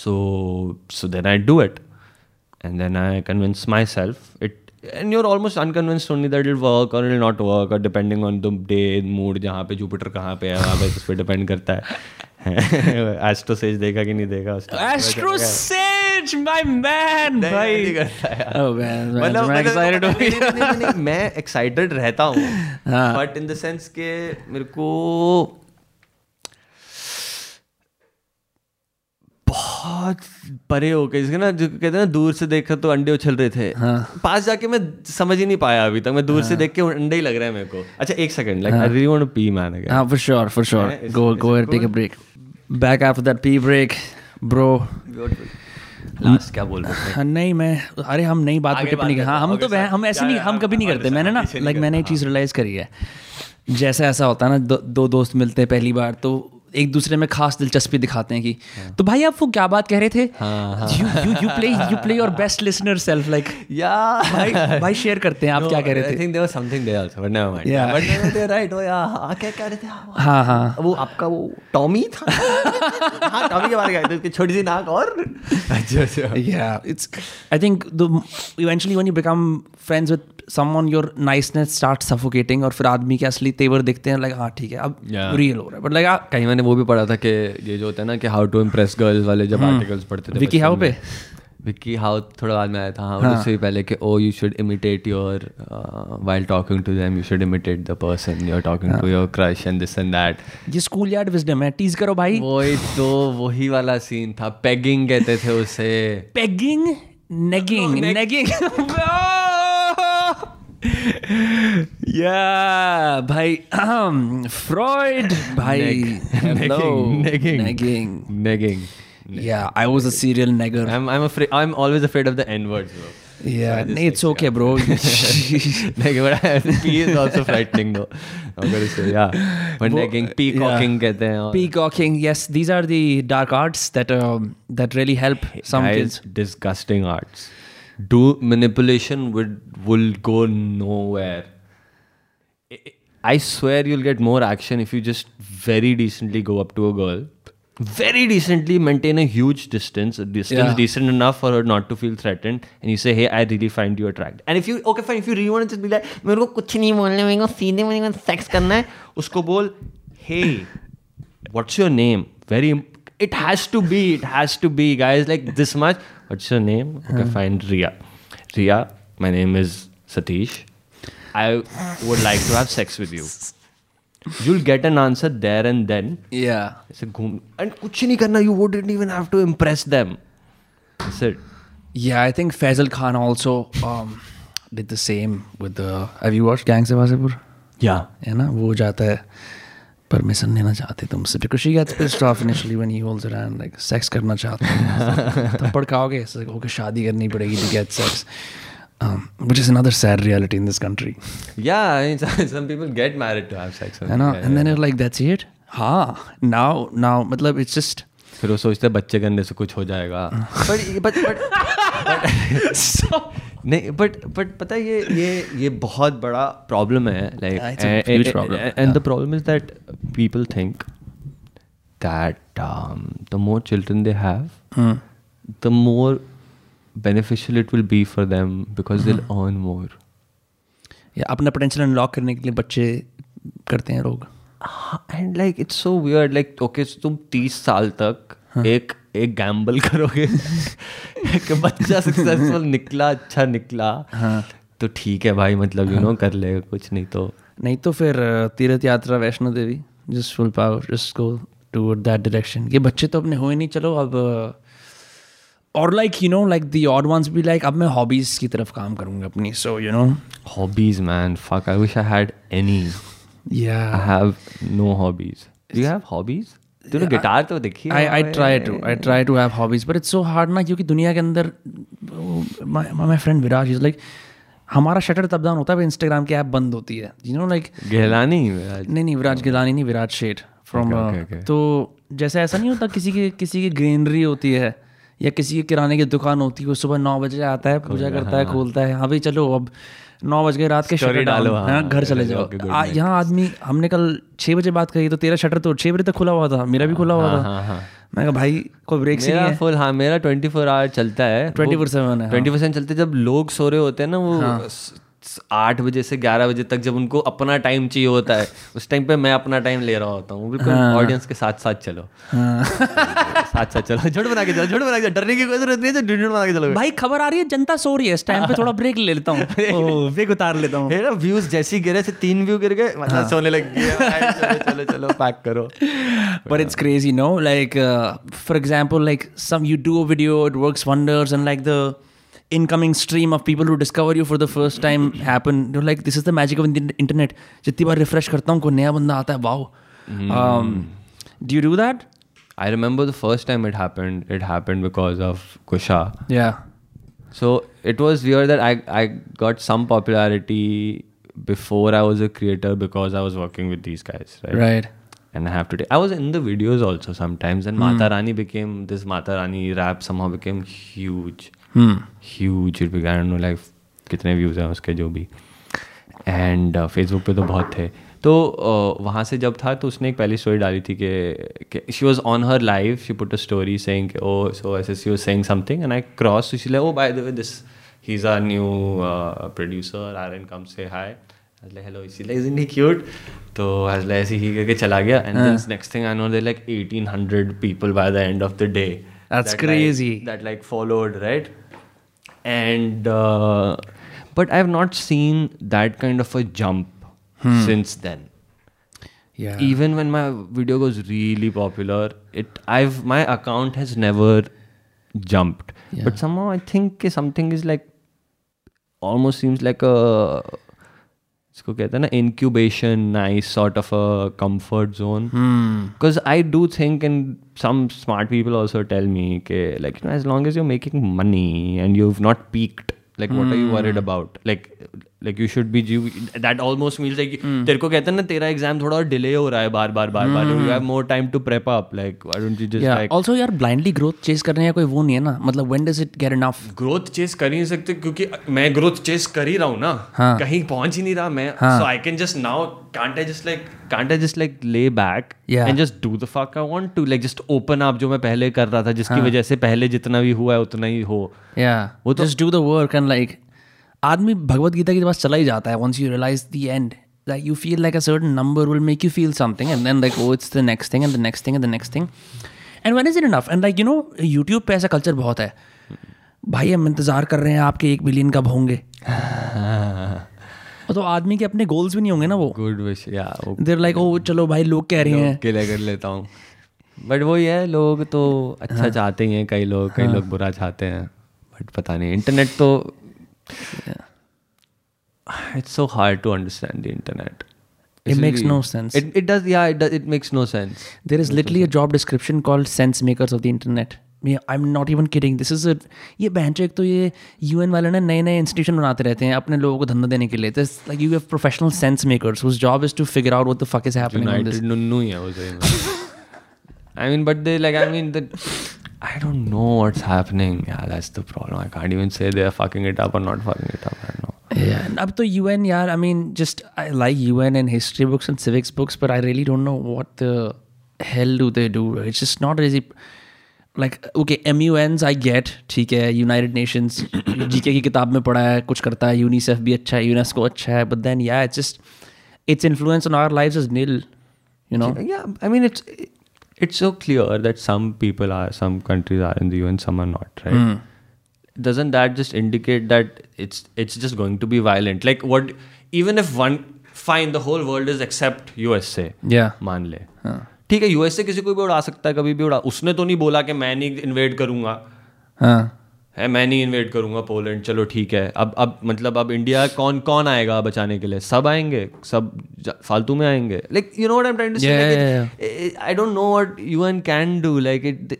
so so then I do it, and then I convince myself it. And you're almost unconvinced only that it'll work or it'll not work, or depending on the day, mood, जहाँ पे Jupiter कहाँ पे है वहाँ पे उस पर depend करता है एस्ट्रो सेज देखा कि नहीं देखा उसका Astro Sage, my man, भाई. है Oh man, मतलब मैं मतलब- excited हो एक्साइटेड रहता हूँ हाँ. बट इन द सेंस के मेरे को बहुत परे हो गए। जिसके ना जो कहते हैं ना दूर से देखा तो अंडे उछल रहे थे। हाँ. पास जाके मैं समझ ही नहीं पाया अभी तक। मैं दूर हाँ. से देख के अंडे ही लग रहा है मेरे को। अच्छा एक second like I really want to pee man again sure. is- go, is go it ahead, take a cool? break. Back after that pee break, bro. Last क्या बोल रहे थे? हाँ, नहीं मैं अरे हम नई बात पे टिप्पणी हाँ हम तो हम ऐसे नहीं हम कभी नहीं हाँ, करते। मैंने ना लाइक मैंने एक चीज़ रियलाइज़ करी है। जैसे ऐसा होता है ना दो दोस्त मिलते हैं पहली बार तो एक दूसरे में खास दिलचस्पी दिखाते हैं कि हाँ. तो भाई आप वो क्या बात कह रहे थे? You you you play you play your best listener self like yeah. भाई भाई शेयर करते हैं आप क्या कह रहे आई थे? Think there was something there also but never mind but they right oh या क्या कह रहे थे? हाँ, हाँ। हाँ वो आपका वो टॉमी था? हाँ टॉमी के बारे में उसकी छोटी सी नाक और। अच्छा [LAUGHS] अच्छा yeah it's i think the eventually when you become friends with someone your niceness starts suffocating और फिर आदमी के असली तेवर देखते हैं लाइक हाँ ठीक है अब रियल हो रहा है. बट लाइक कहीं मैंने वो भी पढ़ा था कि ये जो होता है ना कि हाउ टू इम्प्रेस गर्ल्स वाले जब आर्टिकल्स पढ़ते थे विकी हाउ पे? विकी हाउ थोड़ा बाद में आया था हाँ उससे भी पहले कि ओ you should imitate your while talking to them you should imitate the person you are talking to your crush and this and that ये स्कूल यार्ड विजडम है टीज करो भाई। वही तो वही वाला सीन था। पेगिंग कहते थे उसे। Pegging? Negging? Negging? [LAUGHS] yeah, by um, Freud, by Neg. hello, negging, negging, negging. Yeah, I was a serial negger. I'm, I'm afraid. I'm always afraid of the N words, bro. Yeah, so it's like, okay, yeah. bro. [LAUGHS] [LAUGHS] Neg, but is also frightening, though. I'm gonna say, yeah. But Bo- negging, peacocking, yeah. Kehte peacocking. Yes, these are the dark arts that um, that really help some Guys, kids. Disgusting arts Do manipulation would will go nowhere. I- I swear you'll get more action if you just very decently go up to a girl. Very decently maintain a huge distance, a distance Yeah. decent enough for her not to feel threatened, and you say, "Hey, I really find you attractive." And if you okay, fine, if you really want to just be like, मेरे को कुछ नहीं बोलना, मेरे को सीधे मेरे को सेक्स करना है, उसको बोल, "Hey, what's your name?" Very. imp- It has to be. It has to be, guys. Like this much. What's your name? Okay, fine. Ria. Ria. My name is Satish. I would like to have sex with you. You'll get an answer there and then. yeah ऐसे घूम and कुछ नहीं करना you wouldn't even have to impress them that's it yeah I think Faisal Khan also um, did the same with the have you watched Gangs of Wasseypur yeah है ना वो जाता है परमिशन लेना चाहते तुमसे because she gets pissed off initially when he holds her hand like sex करना चाहते हैं थप्पड़ खाओगे ओके शादी करनी पड़ेगी to get sex um, which is another sad reality in this country yeah I mean, some people get married to have sex है ना and then you're like that's it हाँ now now मतलब it's just फिर वो सोचते हैं बच्चे करने से कुछ हो जाएगा बट बट [LAUGHS] बट नहीं बट बट पता है ये ये ये बहुत बड़ा प्रॉब्लम है problem. And the problem is that people think that the more children they have the more beneficial it will be for them because they'll earn more या अपना पोटेंशियल अनलॉक करने के लिए बच्चे करते हैं लोग and like it's so weird like okay तुम तीस साल तक एक एक गैम्बल [LAUGHS] करोगे कि बच्चा सक्सेसफुल निकला अच्छा निकला तो ठीक है भाई मतलब यू नो कर लेगा कुछ नहीं तो। नहीं तो फिर तीर्थ यात्रा Vaishno Devi just full power just go toward that direction ये बच्चे तो अपने हुए नहीं चलो अब और like you know like the odd ones भी लाइक अब मैं हॉबीज की तरफ़ काम करूँगा अपनी so you know hobbies man fuck I i had any. I या have no hobbies. Do you have hobbies? तूने गिटार तो देखी I, I try to I try to have hobbies but it's so hard ना क्योंकि दुनिया के अंदर my friend Viraj is like हमारा शटर तब डाउन होता है इंस्टाग्राम की ऐप बंद होती है। यू नो लाइक गहलानी नहीं नहीं विराज गिलानी नहीं विराज शेठ फ्रॉम. तो जैसे ऐसा नहीं होता किसी की किसी की ग्रीनरी होती है या किसी की किराने की दुकान होती है वो सुबह नौ बजे आता है पूजा करता है। खोलता है हाँ भाई चलो अब नौ बज गए रात के शटर डालो, हाँ, हाँ घर चले जाओ। यहाँ आदमी हमने कल छः बजे बात करी तो तेरा शटर तो छह बजे तक खुला हुआ था मेरा भी खुला हुआ था। हाँ, हाँ। मैं कहा भाई कोई ब्रेक से मेरा नहीं है। फुल हाँ मेरा ट्वेंटी फोर आवर चलता है। 24/7 है, हाँ। ट्वेंटी परसेंट चलते जब लोग सो रहे होते हैं ना वो स- आठ बजे से ग्यारह बजे तक जब उनको अपना टाइम चाहिए होता है उस टाइम पे मैं अपना टाइम ले रहा होता हूँ। बिल्कुल ऑडियंस के साथ साथ चलो। साथ साथ चलो। झुंड बना के चलो झुंड बना के डरने की कोई ज़रूरत नहीं है झुंड बना के चलो भाई खबर आ रही है जनता सो रही है। इस टाइम पे थोड़ा ब्रेक ले लेता हूँ। [LAUGHS] ब्रेक उतार लेता हूँ। मेरा व्यूज़ जैसे ही गिरे से तीन व्यू गिर गए मतलब सोने लग गया। चलो चलो पैक करो। Crazy no like uh, for example like some you do a video it works wonders and like the incoming stream of people who discover you for the first time happen you're like this is the magic of the internet जितनी बार refresh करता हूँ कोई नया बंदा आता है wow um, do you do that I remember the first time it happened. It happened because of Kusha. yeah So it was weird that I I got some popularity before I was a creator because I was working with these guys, right? right And I have to. Take, I was in the videos also sometimes, and Mata Rani became this Mata Rani rap somehow became huge, Huge it began no life कितने views हैं उसके जो भी। And Facebook पे तो बहुत थे। तो वहाँ से जब था तो उसने एक पहली स्टोरी डाली थी कि she was on her life she put a story sang oh so S S you sang something and I cross to she lay oh by this he is our new producer are an come say hi hello इसी cute तो हजला ऐसे ही करके चला गया. And next thing I know they like eighteen hundred people by the end of the day That's that crazy. Like, that like followed, right? And uh, but i've not seen that kind of a jump since then. Yeah. Even when my video goes really popular it i've my account has never jumped. Yeah. but somehow i think something is like almost seems like a इसको कहते हैं ना incubation nice sort of a comfort zone hmm. because I do think, and some smart people also tell me, okay, like you know, as long as you're making money and you've not peaked, like what are you worried about? Like, like you should be. You, that almost means like तेरे को कहते हैं ना तेरा exam थोड़ा और delay हो रहा है बार बार बार बार you have more time to prep up like why don't you just yeah. like also यार blindly growth chase करने का कोई वो नहीं है ना। मतलब when does it get enough? Growth chase कर ही सकते क्योंकि मैं ग्रोथ चेस कर ही रहा हूँ ना। हाँ. कहीं पहुँच ही नहीं रहा मैं। So I can just now can't I just like can't I just like lay back Yeah. And just do the fuck I want to like just open up जो मैं पहले कर रहा था जिसकी हाँ। वजह से पहले जितना भी हुआ है उतना ही हो। Yeah. वो तो- just do the work and like आदमी भगवत गीता के पास चला ही जाता है once you realise the end like you feel like a certain number will make you feel something and then like oh it's the next thing and the next thing and the next thing and when is it enough and like you know YouTube पे ऐसा culture बहुत है। भाई हम इंतज़ार कर रहे हैं आपके एक बिलियन कब होंगे। [LAUGHS] तो आदमी के अपने गोल्स भी नहीं होंगे ना वो। Good wish there like oh चलो भाई लोग कह रहे हैं। क्लियर कर लेता हूँ। बट वही है लोग तो अच्छा हाँ। चाहते ही हैं कई लोग कई हाँ। लोग बुरा चाहते हैं। बट पता नहीं इंटरनेट तो it's so hard to understand the internet It It's makes really- no sense. it, it does yeah it, does, it makes no sense There is literally a job description called sense makers of the internet. Me, I'm not even kidding. This is a ये बहनचो एक तो ये UN वाले ना नए नए institution बनाते रहते हैं अपने लोगों को धंधा देने के लिए This like you have professional sense makers whose job is to figure out what the fuck is happening on this. United nunnu ही है वो सही में I mean but they like I mean the I don't know what's happening yeah that's the problem I can't even say they're fucking it up or not fucking it up I don't know Yeah, and अब तो UN यार I mean just I like UN and history books and civics books but I really don't know what the hell do they do. It's just not really like okay MUNs I get ठीक है United Nations [CLEARS THROAT] GK की किताब में पढ़ा है कुछ करता है यूनिसेफ भी अच्छा है यूनेस्को अच्छा है but then yeah it's just its influence on our lives is nil you know yeah i mean it's it's so clear that some people are some countries are in the un some are not right doesn't that just indicate that it's it's just going to be violent like what even if one fine the whole world is except usa yeah मान ले ठीक है USA किसी को भी उड़ा सकता है कभी भी उड़ा उसने तो नहीं बोला कि मैं नहीं इन्वेड करूंगा हाँ है मैं नहीं इन्वेट करूँगा पोलैंड चलो ठीक है। अब अब मतलब अब इंडिया कौन कौन आएगा बचाने के लिए? सब आएँगे सब फालतू में आएँगे। Like you know what I am trying to say I don't know what UN can do like it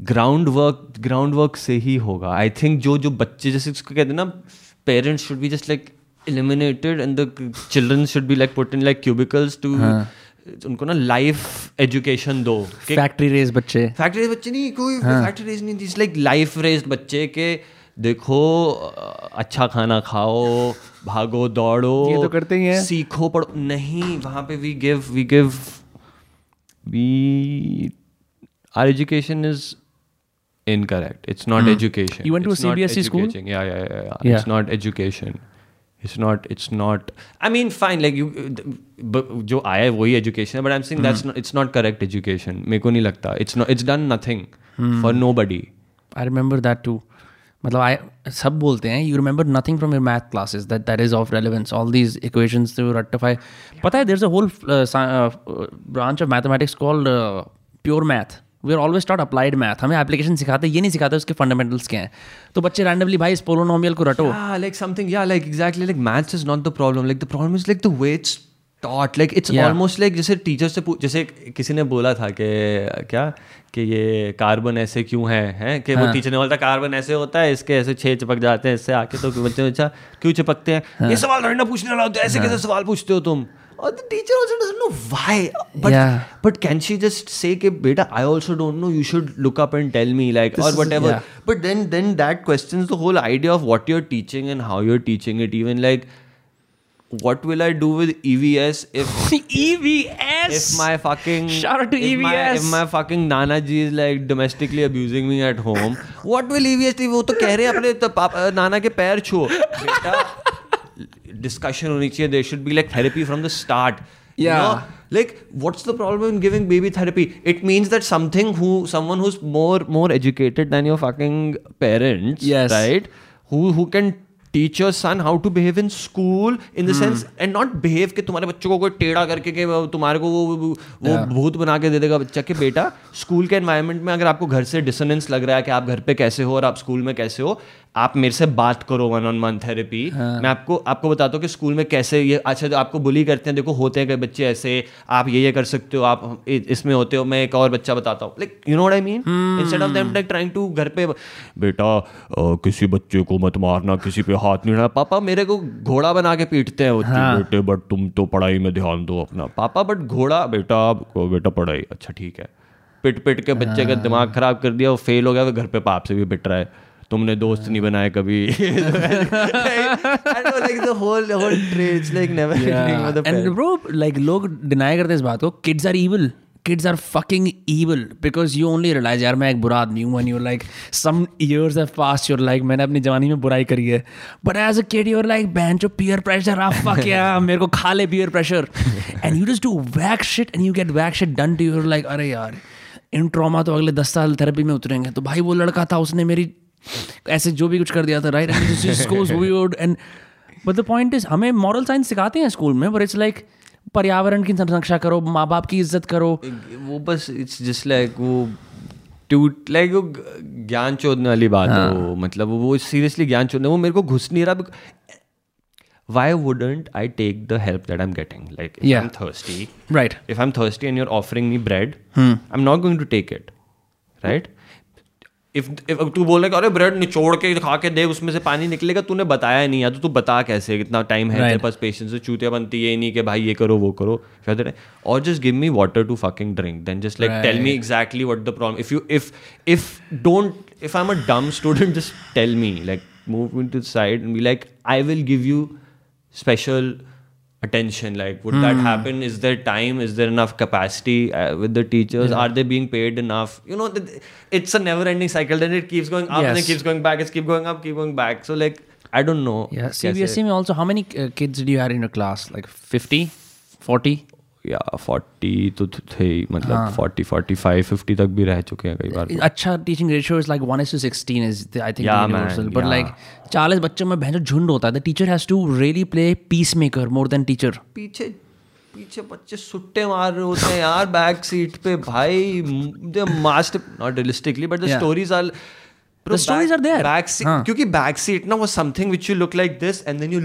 ground work ground work से ही होगा। आई थिंक जो जो बच्चे जैसे उसको कहते हैं ना parents should be just like eliminated and the children should be like put in like cubicles to उनको ना लाइफ एजुकेशन दो फैक्ट्री रेस बच्चे। फैक्ट्री बच्चे नहीं कोई फैक्ट्री रेज नहीं थी लाइक लाइफ रेस्ड बच्चे के देखो अच्छा खाना खाओ भागो दौड़ो ये तो करते ही हैं। सीखो पढ़ो। नहीं वहाँ पे we give we give we are education is incorrect. It's not education. You went to a It's not CBSE school? educating. yeah, yeah it's not it's i mean fine like you but जो आया है वही education है but i'm saying that's not it's not correct education मेरे को नहीं लगता it's not it's done nothing for nobody I remember that to मतलब आई सब बोलते हैं you remember nothing from your math classes that that is of relevance all these equations to rectify पता है there is a whole branch of mathematics called pure math we are always taught applied math हमें application सिखाते ये नहीं सिखाते उसके fundamentals क्या हैं। तो बच्चे रैंडमली भाई इस पोलोनोमियल को रटो। Something yeah like exactly like maths is not the problem. Like the problem is like the way it's taught. Like it's Yeah. almost like जैसे टीचर से जैसे किसी ने बोला था कि क्या? कि ये कार्बन ऐसे क्यों है हैं? कि हाँ. वो टीचर ने बोला था कार्बन ऐसे होता है इसके ऐसे छह चिपक जाते हैं इससे आके तो बच्चे अच्छा क्यों चिपकते हैं? हाँ. ये सवाल थोड़ी ना पूछने वाला होता है। ऐसे हाँ. कैसे सवाल पूछते हो तुम? और the teacher also doesn't know why but but can she just say के बेटा I also don't know you should look up and tell me like और whatever but then then that questions the whole idea of what you are teaching and how you are teaching it even like What will I do with EVS if [LAUGHS] EVS if my fucking shout out to if EVS my, if my fucking Nana ji is like domestically abusing me at home? what वो तो कह रहे हैं अपने तो पापा नाना के पैर छो. [LAUGHS] बेटा डिस्कशन होनी चाहिए there should be like therapy from the start या like what's the problem in giving baby therapy it means that something who someone who is more more educated than your fucking parents right who who can teach your son how to behave in school in the sense and not behave के तुम्हारे बच्चों को कोई टेढ़ा करके के तुम्हारे को वो वो भूत बना के दे देगा बच्चा के बेटा स्कूल के एनवायरमेंट में अगर आपको घर से डिसनेंस लग रहा है कि आप घर पे कैसे हो और आप स्कूल में कैसे हो आप मेरे से बात करो वन ऑन वन थेरेपी मैं आपको आपको बताता हूँ कि स्कूल में कैसे ये अच्छा जो आपको बुली करते हैं देखो होते हैं कई बच्चे ऐसे आप ये ये कर सकते हो आप इसमें होते हो मैं एक और बच्चा बताता हूँ। Like you know I mean instead of them like trying to घर पे बेटा अ, किसी बच्चे को मत मारना किसी पे हाथ नहीं उठाना। पापा मेरे को घोड़ा बना के पीटते हैं होती बेटे बट तुम तो पढ़ाई में ध्यान दो अपना। पापा बट घोड़ा बेटा बेटा पढ़ाई। अच्छा ठीक है। पिट पिट के बच्चे का दिमाग खराब कर दिया वो फेल हो गया वो घर पे पाप से भी पिट रहा है। तुमने दोस्त नहीं बनाए कभी। लोग डिनाई करते इस बात को kids are evil kids are fucking evil because you only realize यार मैं एक बुरा आदमी हूँ you're like some years of past your like मैंने अपनी जवानी में बुराई करी है. But as a kid you're like ban चो पियर प्रेशर आप फक या [LAUGHS] मेरे को खा ले peer pressure and you do whack shit and you get whack shit done to your like अरे यार इन ट्रामा तो अगले दस साल थेरेपी में उतरेंगे. तो भाई वो लड़का था उसने मेरी ऐसे जो भी कुछ कर दिया था right and and but the point is हमें मॉरल साइंस सिखाते हैं स्कूल में बट इट्स लाइक पर्यावरण की संरक्षा करो माँ बाप की इज़्ज़त करो वो बस इट्स जस्ट लाइक वो टूट लाइक वो ज्ञान चोदने वाली बात है वो मतलब वो सीरियसली ज्ञान चोदने वो मेरे को घुस नहीं रहा why wouldn't I take the help that I'm getting? Like, if Yeah. I'm thirsty, Right. if I'm thirsty and you're offering me bread, I'm not going to take it, right? If if तू बोल रहा कि अरे bread निचोड़ के खा के दे उसमें से पानी निकलेगा। तूने बताया नहीं या तो तू बता कैसे कितना टाइम है तेरे. पास पेशेंस चूतिया बनती है नहीं कि भाई ये करो वो करो। फिर और just give me water to fucking drink then just like tell me exactly what the problem if you if if don't if I am a dumb student just tell me like move me to side be like I will give you special attention like would mm. that hmm. happen? Is there time? Is there enough capacity uh, with the teachers? Yeah. are they being paid enough? You know it's a never ending cycle. Then it keeps going up yes. and it keeps going back it's keep going up keep going back. So like i don't know. Yeah cbse also how many uh, kids did you have in a class? Like 50 40 या forty तो थे मतलब forty forty five fifty तक भी रह चुके हैं कई बार तो। अच्छा teaching ratio is like one is to sixteen is I think universal but like चालीस बच्चों में भैंस झुंड होता है the teacher has to really play peacemaker more than teacher पीछे पीछे बच्चे सुट्टे मार रहे होते हैं यार बैक सीट पे भाई the not realistically but the stories are The stories are there. Back seat, huh. क्योंकि बैक सीट ना वो something which you look like this and then you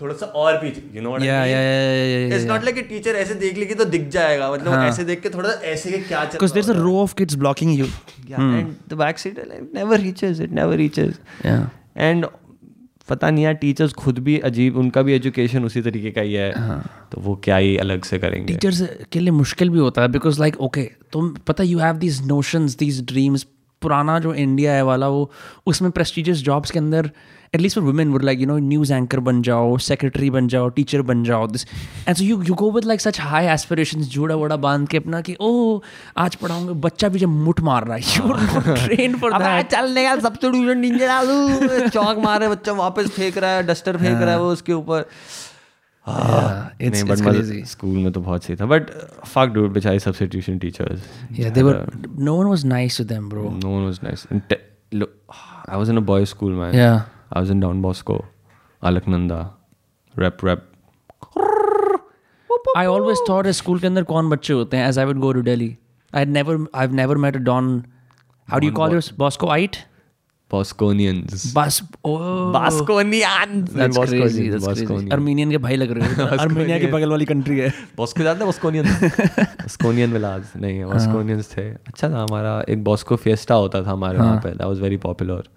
थोड़ा सा और पीछे you know it's not like teacher ऐसे देख लेगी तो दिख जाएगा मतलब हाँ. ऐसे देख के थोड़ा ऐसे के क्या चल Because there's a row of kids blocking you. yeah, and the back seat like, never reaches it never reaches Yeah. And पता नहीं यार टीचर्स खुद भी अजीब उनका भी एजुकेशन उसी तरीके का ही है हाँ। तो वो क्या ही अलग से करेंगे टीचर्स के लिए मुश्किल भी होता है बिकॉज़ लाइक ओके तुम पता you have these notions these dreams पुराना जो इंडिया है वाला वो उसमें प्रेस्टिजियस जॉब्स के अंदर at least for women would like you know news anchor बन जाओ सेक्रेटरी बन जाओ टीचर बन जाओ this and so you you go with like such high aspiration जोड़ा वोड़ा बाँध के अपना कि ओ आज पढ़ाऊँगा बच्चा भी जब मुठ मार रहा है यू ट्रेन फॉर दैट चल निकाल सब्स्टिट्यूशन नीचे डालू चौक मारे बच्चा वापस फेंक रहा है डस्टर फेंक रहा है वो उसके ऊपर। नहीं, it's but मतलब स्कूल में तो बहुत सही था बट फक डूड बेचारे substitution teachers Yeah, they were. No one was nice to them, bro. no one was nice. And te- look I was in a boys school man. Yeah. I was in Don Bosco Alaknanda rep rep I always thought as school के अंदर कौन बच्चे होते हैं as I would go to Delhi. I had never I've never met a Don. How do you call yours? Boscoite? Bosconians Bas. Oh. Bosconians That's Bosconians, crazy. That's crazy. Bosconians. Armenian के भाई लग रहे हो अर्मीनिया की बगल वाली country है Bosco जानते हैं बॉस्कोनियन बॉस्कोनियन विलाज नहीं हाँ। बॉस्कोनियंस थे अच्छा था हमारा एक बॉस्को फिएस्टा होता था हमारे वहाँ हाँ। पे दैट वाज वेरी पॉपुलर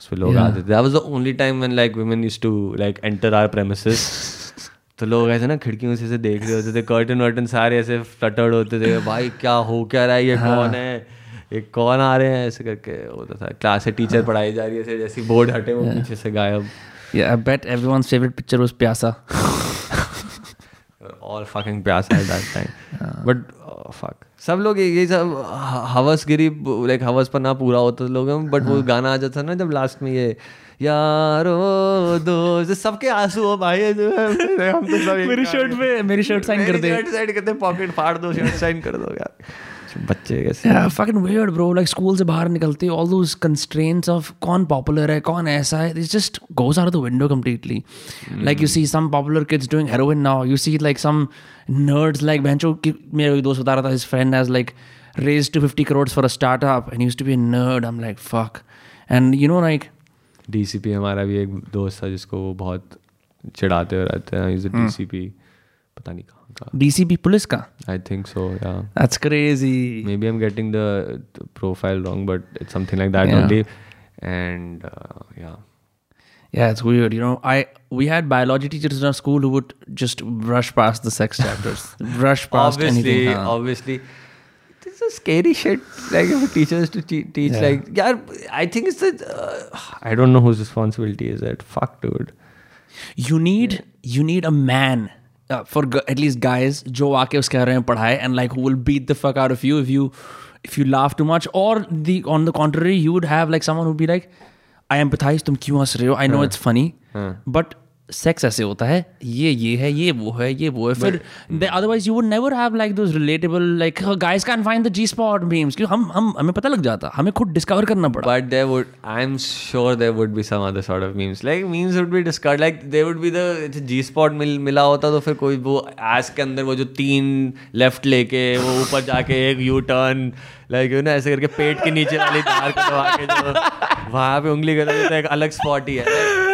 उसमें लोग आते थे। Was the only time when like women used to like enter our premises तो लोग ऐसे ना खिड़कियों से ऐसे देख रहे होते थे कर्टन वर्टन सारे ऐसे फ्लटर्ड होते थे। भाई क्या हो क्या रहा है? ये हाँ। कौन है? ये कौन आ रहे हैं? ऐसे करके होता था। क्लास से टीचर पढ़ाई जा रही है जैसे बोर्ड हटे वो पीछे से गायब। Yeah, I bet everyone's favorite picture was Pyasa. [LAUGHS] all fucking प्यास at that time. [LAUGHS] But oh, fuck. सब लोग ये सब हवस गिरी लाइक हवस पर ना पूरा होता था लोगों में बट वो गाना आ जाता ना जब लास्ट में ये यारो दो सबके आँसू हो भाई है, [LAUGHS] हम तो सब मेरी शर्ट पे मेरी शर्ट साइन कर दे। शर्ट साइन कर दे पॉकेट फाड़ दो शर्ट साइन कर दो यार। बच्चे कैसे? Fucking weird bro like school से बाहर निकलते ऑल दोस कंस्ट्रेंट्स ऑफ़ कौन पॉपुलर है कौन ऐसा है it's just goes out the window completely like you see some popular kids doing heroin now you see like some nerds like बेंचो की मेरा कोई दोस्त बता रहा था his friend has like raise to fifty crores for a startup and use to be nerd am like fuck and you know like DCP हमारा भी एक दोस्त था जिसको वो बहुत चिढ़ाते रहते हैं। डी सी पी पता नहीं कहा। DCP police ka? I think so, yeah. That's crazy. Maybe I'm getting the, profile wrong, but it's something like that only. And uh, yeah. Yeah, it's weird. You know, I we had biology teachers in our school who would just brush past the sex chapters, [LAUGHS] brush past obviously, anything. Huh? Obviously, this is scary shit. Like if teachers to te- teach, yeah. like yeah, I think it's the. Uh, I don't know whose responsibility is that. Fuck, dude. You need yeah. you need a man uh, at least guys जो आके उसके बारे में पढ़ाए who will beat the fuck out of you if you if you laugh too much or the on the contrary you would have like someone who would be like I empathize तुम क्यों हंस रहे हो I know it's funny but sex ऐसे होता है ये ये है ये वो है ये वो है फिर otherwise you would never have like those relatable like guys can find the G spot memes क्योंकि हम हम हमें पता लग जाता हमें खुद डिस्कवर करना पड़ा But there would, I'm sure there would be some other sort of memes. Like memes would be discarded. Like there would be the G spot मिल मिला होता तो फिर कोई वो एस के अंदर वो जो तीन लेफ़्ट लेके वो ऊपर जाके एक यू टर्न लाइक यू ना ऐसे करके पेट के नीचे वाली दार को दबा के जो वहाँ पे उंगली कर तो एक अलग स्पॉट ही है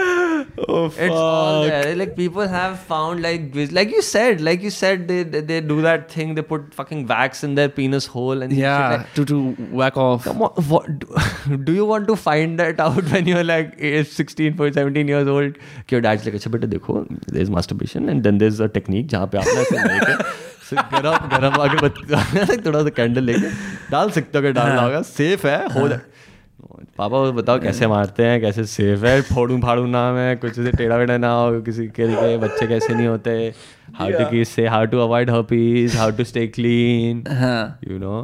Like, it's all there. Like people have found like vis- like you said, like you said, they they they do that thing. They put fucking wax in their penis hole and shit yeah like- to to whack off Come on, what do, do you want to find that out when you're like age 16 for 17 years old कि your dad's like अच्छा बेटा देखो there's masturbation and then there's a technique जहाँ पे आप ना ऐसे लेके से गरम गरम आगे बत थोड़ा सा कैंडल लेके डाल सकते हो अगर डालना होगा सेफ है हो जाए पापा वो बताओ कैसे मारते हैं कैसे सेफ़ है फोड़ू फाड़ू नाम है कुछ से टेढ़ा वेढ़ा ना हो किसी के के बच्चे कैसे नहीं होते हाउ टू की से how to avoid herpes how to stay clean हाँ you know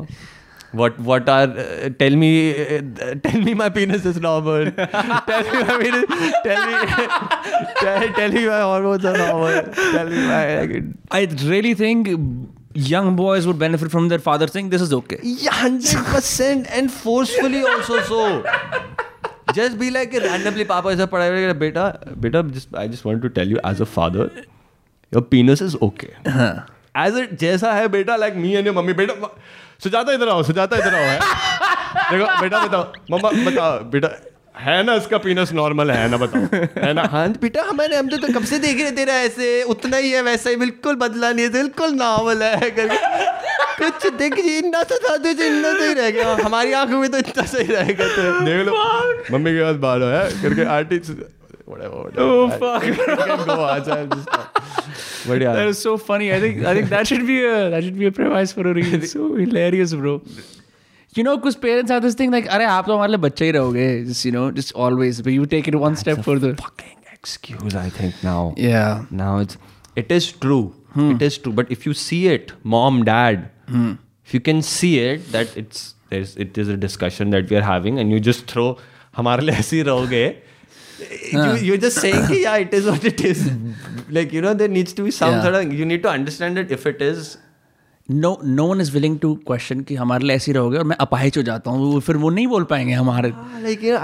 what what are uh, tell me uh, tell me my penis is normal tell me my penis tell me tell, tell me my hormones are normal tell me my like, I really think young boys would benefit from their father saying this is okay. yeah, 100% and forcefully also so just be like randomly papa is a beta beta just i just want to tell you as a father your penis is okay as it जैसा है बेटा like me and mummy बेटा सुजाता इधर आओ सुजाता इधर आओ है देखो बेटा बताओ मम्मा बताओ बेटा है ना इसका पीनस नॉर्मल है ना बताओ। [LAUGHS] है ना? हाँ बेटा हमारे हम तो, तो कब से देख रहे तेरा ऐसे? उतना ही है वैसा ही बिल्कुल बदला नहीं है बिल्कुल नॉर्मल है करके कुछ देख जी इतना तो था तुझे इतना तो ही रह गया। हमारी आँखों में तो इतना सही रहेगा तो। देख लो मम्मी के पास बाल है करके आर्टिस्ट Oh. बढ़िया। That is so funny. I think I think that should be a that should be a premise for a reel. [LAUGHS] so hilarious, bro. You know, because parents have this thing like, अरे आप तो हमारे लिए बच्चे ही रहोगे. Just you know, just always. But you take it one step further. fucking excuse I think now Yeah. now it's it is true it is true but if you see it mom dad if you can see it that it's there's it is a discussion that we are having and you just throw हमारे लिए ऐसे ही रहोगे you, you're just saying कि, yeah it is what it is [LAUGHS] like you know there needs to be some Yeah. sort of you need to understand it if it is no no one is willing to question कि हमारे लिए ऐसी रहोगे और मैं अपाहिज हो जाता हूँ फिर वो नहीं बोल पाएँगे हमारे। लेकिन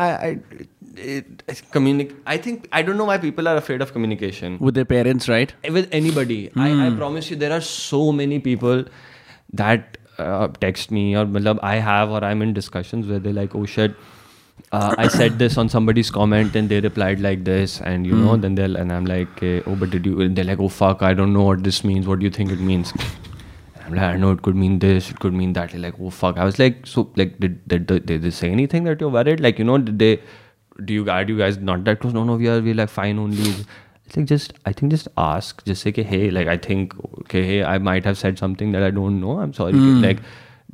I think I don't know my people are afraid of communication with parents right with any body I promise you there are so many people that text me और मतलब आई हैव और I mean in discussion with like oh shit I said this on somebody's comment and they replied like this and you know then there and I am like oh but did you they like oh fuck I don't know what this means what you think it means I'm like, I know it could mean this, it could mean that. Like, oh fuck. I was like, so like, did did, did, did they say anything that you're worried? Like, you know, did they? Do you are you guys not that close? No, no, we are we like fine only. It's like just I think just ask, just say, okay, hey, like I think okay, hey, I might have said something that I don't know. I'm sorry. Hmm. Like,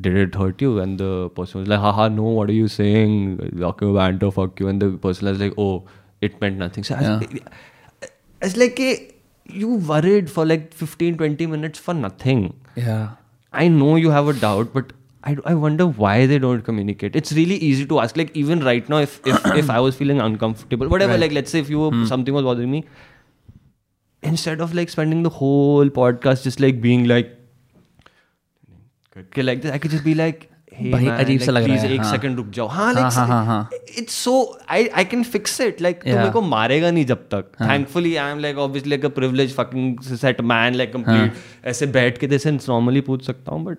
did it hurt you? And the person was like, haha, no, what are you saying? Okay, banter, fuck you. And the person was like, oh, it meant nothing. So I was, it's like you worried for like 15, 20 minutes for nothing. Yeah. I know you have a doubt, but I, I wonder why they don't communicate. It's really easy to ask. Like even right now, if if, if I was feeling uncomfortable, whatever. Like let's say if you were, hmm. something was bothering me, instead of like spending the whole podcast just like being like, okay, like this, I could just be like. मारेगा नहीं जब तक। Thankfully man like ऐसे बैठ के जैसे normally पूछ सकता हूँ but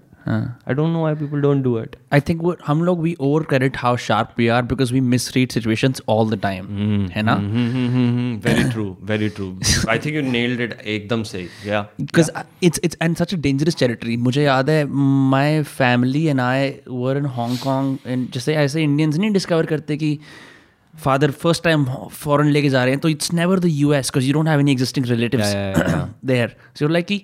I don't know why people don't do it I think हम लोग we over credit how sharp we are because we misread situation all the time है ना? Very true very true I think you nailed it एकदम से dangerous territory मुझे याद है my family and I were in Hong Kong and जैसे ऐसे Indians नहीं डिस्कवर करते कि फादर फ़र्स्ट टाइम फॉरन लेके जा रहे हैं तो it's never the U S because you don't have any existing yeah. There so like कि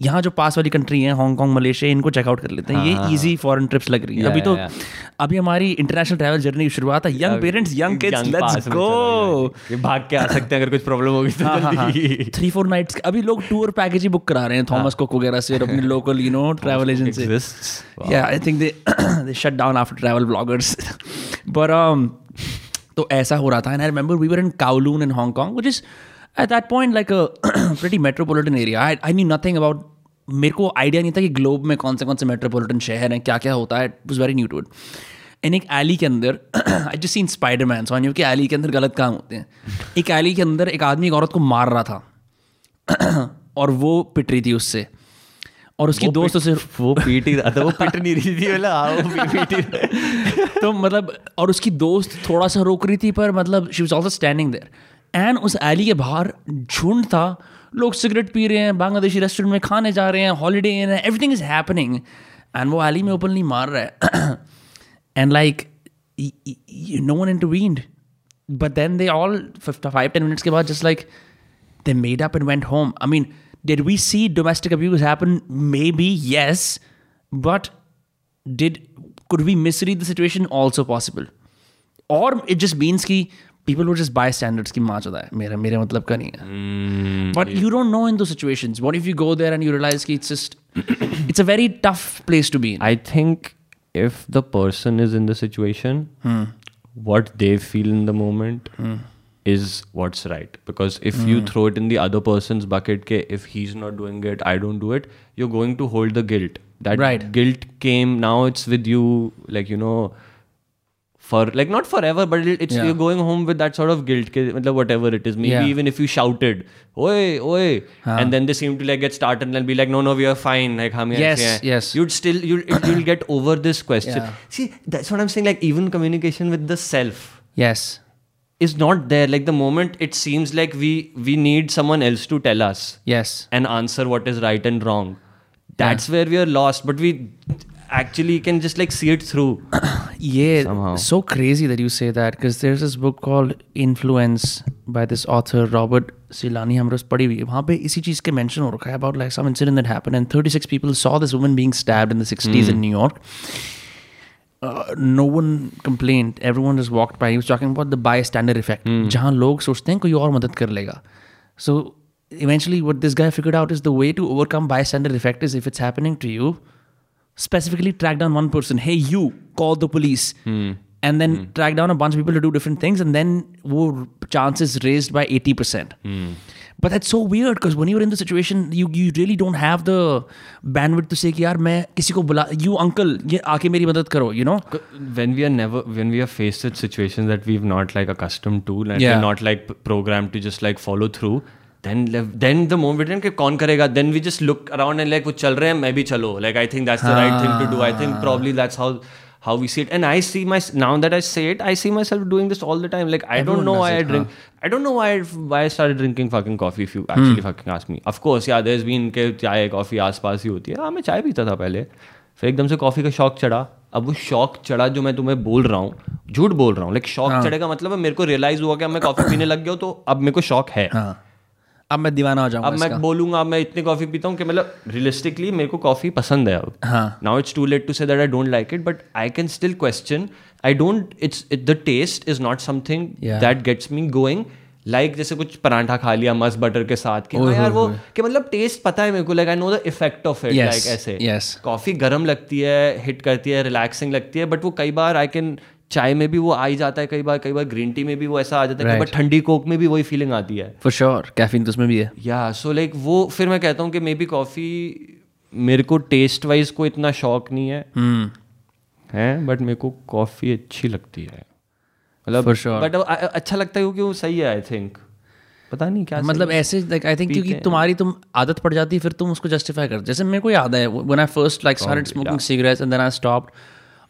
यहाँ जो पास वाली कंट्री है हांगकॉन्ग मलेशिया इनको चेकआउट कर लेते हैं। ये इजी फॉरेन ट्रिप्स लग रही हैं। अभी तो अभी हमारी इंटरनेशनल ट्रैवल जर्नी की शुरुआत है। Young parents young kids let's go भाग के आ सकते हैं अगर कुछ प्रॉब्लम होगी तो थ्री फोर नाइट्स अभी लोग टूर पैकेज ही बुक करा रहे हैं थॉमस कुक वगैरह से अपने local you know travel agency Yeah, I think they [CLEARS THROAT] they shut down after travel vloggers. [LAUGHS] um, तो ऐसा हो रहा था। And I remember we were in Kowloon in Hong Kong, which is that point like like a [CLEARS THROAT] pretty metropolitan area. I I knew nothing about मेरे को idea नहीं था कि ग्लोब में कौन से कौन से मेट्रोपोलिटन शहर हैं क्या क्या होता है it was very new to it in एक एली के अंदर I just seen spider man so कि एली के अंदर गलत काम होते हैं। एक एली के अंदर एक आदमी एक औरत को मार रहा था [CLEARS THROAT] और वो पिट रही थी उससे। और उसकी दोस्त उसे वो पीट ही रहा था वो पिट नहीं रही थी बोला हाँ वो पीट ही [LAUGHS] तो मतलब और उसकी दोस्त थोड़ा सा रोक रही थी पर मतलब she was also standing there and उस एली के बाहर झुंड था। लोग सिगरेट पी रहे हैं, बांग्लादेशी रेस्टोरेंट में खाने जा रहे हैं हॉलीडे इन है एवरीथिंग इज़ हैपनिंग एंड वो एली में ओपनली मार रहा है। And like no one intervened but then they all five ten minutes के बाद just like they made up and went home I mean did we see domestic abuse happen maybe yes but did could we misread the situation also possible और it just means की people would just buy standards ki maa hai mera mere matlab ka nahi hai mm, but yeah. you don't know in those situations what if you go there and you realize ki it's just [COUGHS] it's a very tough place to be in i think if the person is in the situation hmm. what they feel in the moment hmm. is what's right because if hmm. you throw it in the other person's bucket ke, if he's not doing it i don't do it you're going to hold the guilt that right. guilt came now it's with you like you know for like not forever but it's Yeah. you're going home with that sort of guilt ke, matlab whatever it is maybe Yeah. even if you shouted oi oi and then they seem to like get started and be like no no we are fine like hum Yes, yes. you'd still you'll, you'll get over this question Yeah. see that's what i'm saying like even communication with the self Yes. is not there like the moment it seems like we we need someone else to tell us Yes. and answer what is right and wrong that's where we are lost but we actually can just like see it through [COUGHS] Yeah, Somehow. so crazy that you say that because there's this book called Influence by this author Robert Silani. हमने उस पढ़ी हुई है वहाँ पे इसी चीज़ के mention हो रखा है about like some incident that happened and 36 people saw this woman being stabbed in the 60s in New York. Uh, no one complained. Everyone just walked by. He was talking about the bystander effect. जहाँ लोग सोचते हैं कोई और मदद कर लेगा. So eventually, what this guy figured out is the way to overcome bystander effect is if it's happening to you, specifically track down one person. Hey, you call the police, and then track down a bunch of people to do different things, and then wo chances raised by eighty percent. But that's so weird because when you're in the situation, you you really don't have the bandwidth to say कि यार मैं किसी को बुला you uncle ये आके मेरी मदद करो you know when we are never when we are faced with situations that we've not like accustomed to and Yeah. we're not like programmed to just like follow through then then the moment कि कौन करेगा then we just look around and like वो चल रहे हैं मैं भी चलो like I think that's the right thing to do I think probably that's how how we see it and I see my now that I say it I see myself doing this all the time like I Everyone don't know why it, I drink huh? I don't know why I, why I started drinking fucking coffee if you actually hmm. fucking ask me of course yeah there's been के चाय coffee आसपास ही होती है हाँ मैं चाय पीता था पहले फिर एकदम से कॉफ़ी का शौक चढ़ा अब वो शौक चढ़ा जो मैं तुम्हें बोल रहा हूँ झूठ बोल रहा हूँ लाइक शौक चढ़ेगा मतलब मेरे को रियलाइज़ हुआ कि अब मैं कॉफ़ी पीने लग गया तो अब मेरे को शौक है हाँ अब मैं दीवाना हो जाऊँगा अब मैं बोलूँगा अब मैं इतनी कॉफ़ी पीता हूँ कि मतलब रियलिस्टिकली मेरे को कॉफ़ी पसंद है अब। हाँ। Now it's too late to say that I don't like it but I can still question I don't it's the taste is not something that gets me going like जैसे कुछ परांठा खा लिया मस्त बटर के साथ कि हाँ यार वो कि मतलब टेस्ट पता है मेरे को like I know the effect of it like ऐसे। yes. कॉफ़ी गर्म लगती है हिट करती है रिलैक्सिंग लगती है बट वो कई बार आई कैन चाय में भी वो आ ही जाता है कई बार कई बार ग्रीन टी में भी वो ऐसा आ जाता है बार ठंडी कोक में भी वही फीलिंग आती है। फॉर श्योर कैफीन तो उसमें भी है। या सो लाइक वो फिर मैं कहता हूँ कि मे बी कॉफ़ी मेरे को टेस्ट वाइज को इतना शौक नहीं है। हम्म है बट मेरे को कॉफ़ी अच्छी लगती है। मतलब बट अच्छा लगता है क्योंकि वो सही है आई थिंक पता नहीं क्या मतलब ऐसे लाइक आई थिंक क्योंकि तुम्हारी तुम आदत पड़ जाती है फिर तुम उसको जस्टिफाई कर जैसे मेरे को याद है when I first like started smoking cigarettes and then I stopped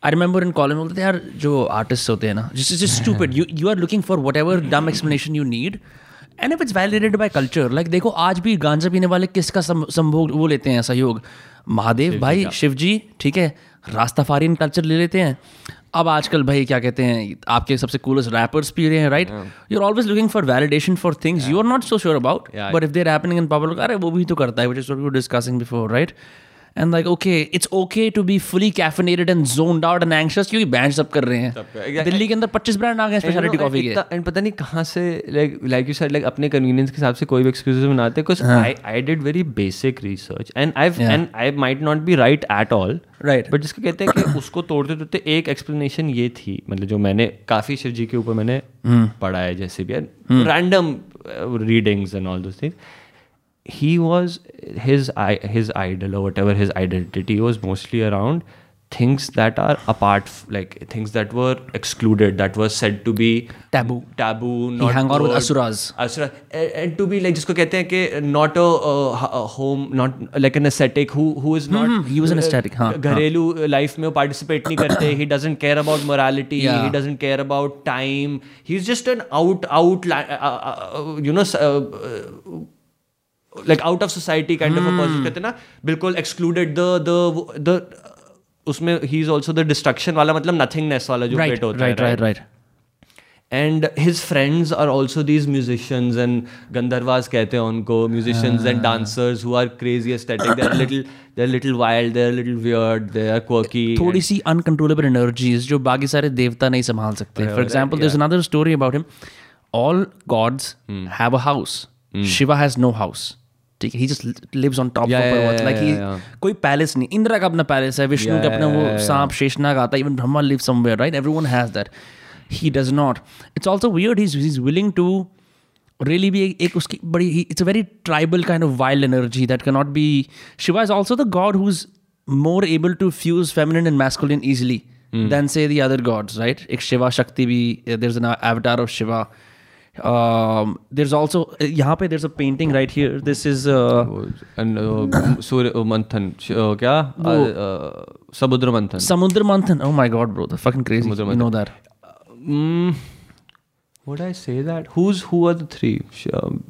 I remember in college बोलते थे यार जो आर्टिस्ट होते हैं ना जिस is stupid you you are looking for whatever dumb explanation you need and if it's validated by culture like देखो आज भी गांजा पीने वाले किसका संभोग वो लेते हैं सहयोग? महादेव भाई शिव जी ठीक है? रास्ताफारियन कल्चर ले लेते हैं। अब आजकल भाई क्या कहते हैं आपके सबसे कूलेस्ट रैपर्स पी रहे हैं right you are always looking for validation for things you are not so sure about but if there happening in public अरे वो भी तो करता है which is discussing before right and like okay it's okay to be fully caffeinated and zoned out and anxious क्योंकि band सब कर रहे हैं। दिल्ली के अंदर 25 ब्रांड आ गए स्पेशलिटी कॉफ़ी के। एंड पता नहीं कहाँ से like like you said like अपने कन्वीनियंस के हिसाब से कोई भी एक्सक्यूजेस बनाते हैं because I I did very basic research and I and I might not be right at all Right. But जिसको कहते हैं कि [COUGHS] उसको तोड़ते तोड़ते एक एक्सप्लेनेशन ये थी मतलब जो मैंने काफ़ी शिव जी के ऊपर मैंने पढ़ा है जैसे भी random readings and all those things he was his i- his idol or whatever his identity was mostly around things that are apart f- like things that were excluded that were said to be Taboo. taboo not hung out with good. asuras. asura and, and to be like जिसको कहते हैं कि not a, uh, a home not like an ascetic who who is not he was an ascetic, हाँ, घरेलू life में वो participate नहीं करते he doesn't care about morality Yeah. he doesn't care about time he's just an out out uh, uh, uh, you know uh, uh, like out of society kind of person कहते ना बिल्कुल excluded the the the उसमें ही is also the destruction वाला मतलब nothingness वाला जो right पेट होता राइट राइट है right and his friends are also these musicians and Gandharvas कहते हैं उनको musicians and dancers who are crazy aesthetic they are little they are little wild they are little weird they are quirky थोड़ी सी uncontrollable energies जो बाकी सारे देवता नहीं संभाल सकते. For example there's another story about him. All gods have a house. Shiva has no house. ठीक है he just lives on top Yeah, of yeah, पर्वत yeah, like he yeah, कोई पैलेस नहीं इंद्रा का अपना पैलेस है विष्णु का अपना वो सांप शेषनाग आता है even Brahma live somewhere right everyone has that he does not it's also weird he's he's willing to really be एक, उसकी बड़ी he, it's a very tribal kind of wild energy that cannot be Shiva is also the god who's more able to fuse feminine and masculine easily than say the other gods, right? एक शिवा शक्ति भी there's an avatar of Shiva. Um, there's also यहाँ पे there's a painting right here. This is uh, And, uh, Surya uh, मंथन uh, क्या uh, uh, समुद्र मंथन Samudra Manthan. Oh my god, bro, that's fucking crazy. You know that? Mm, would I say that? Who's who are the three? Um,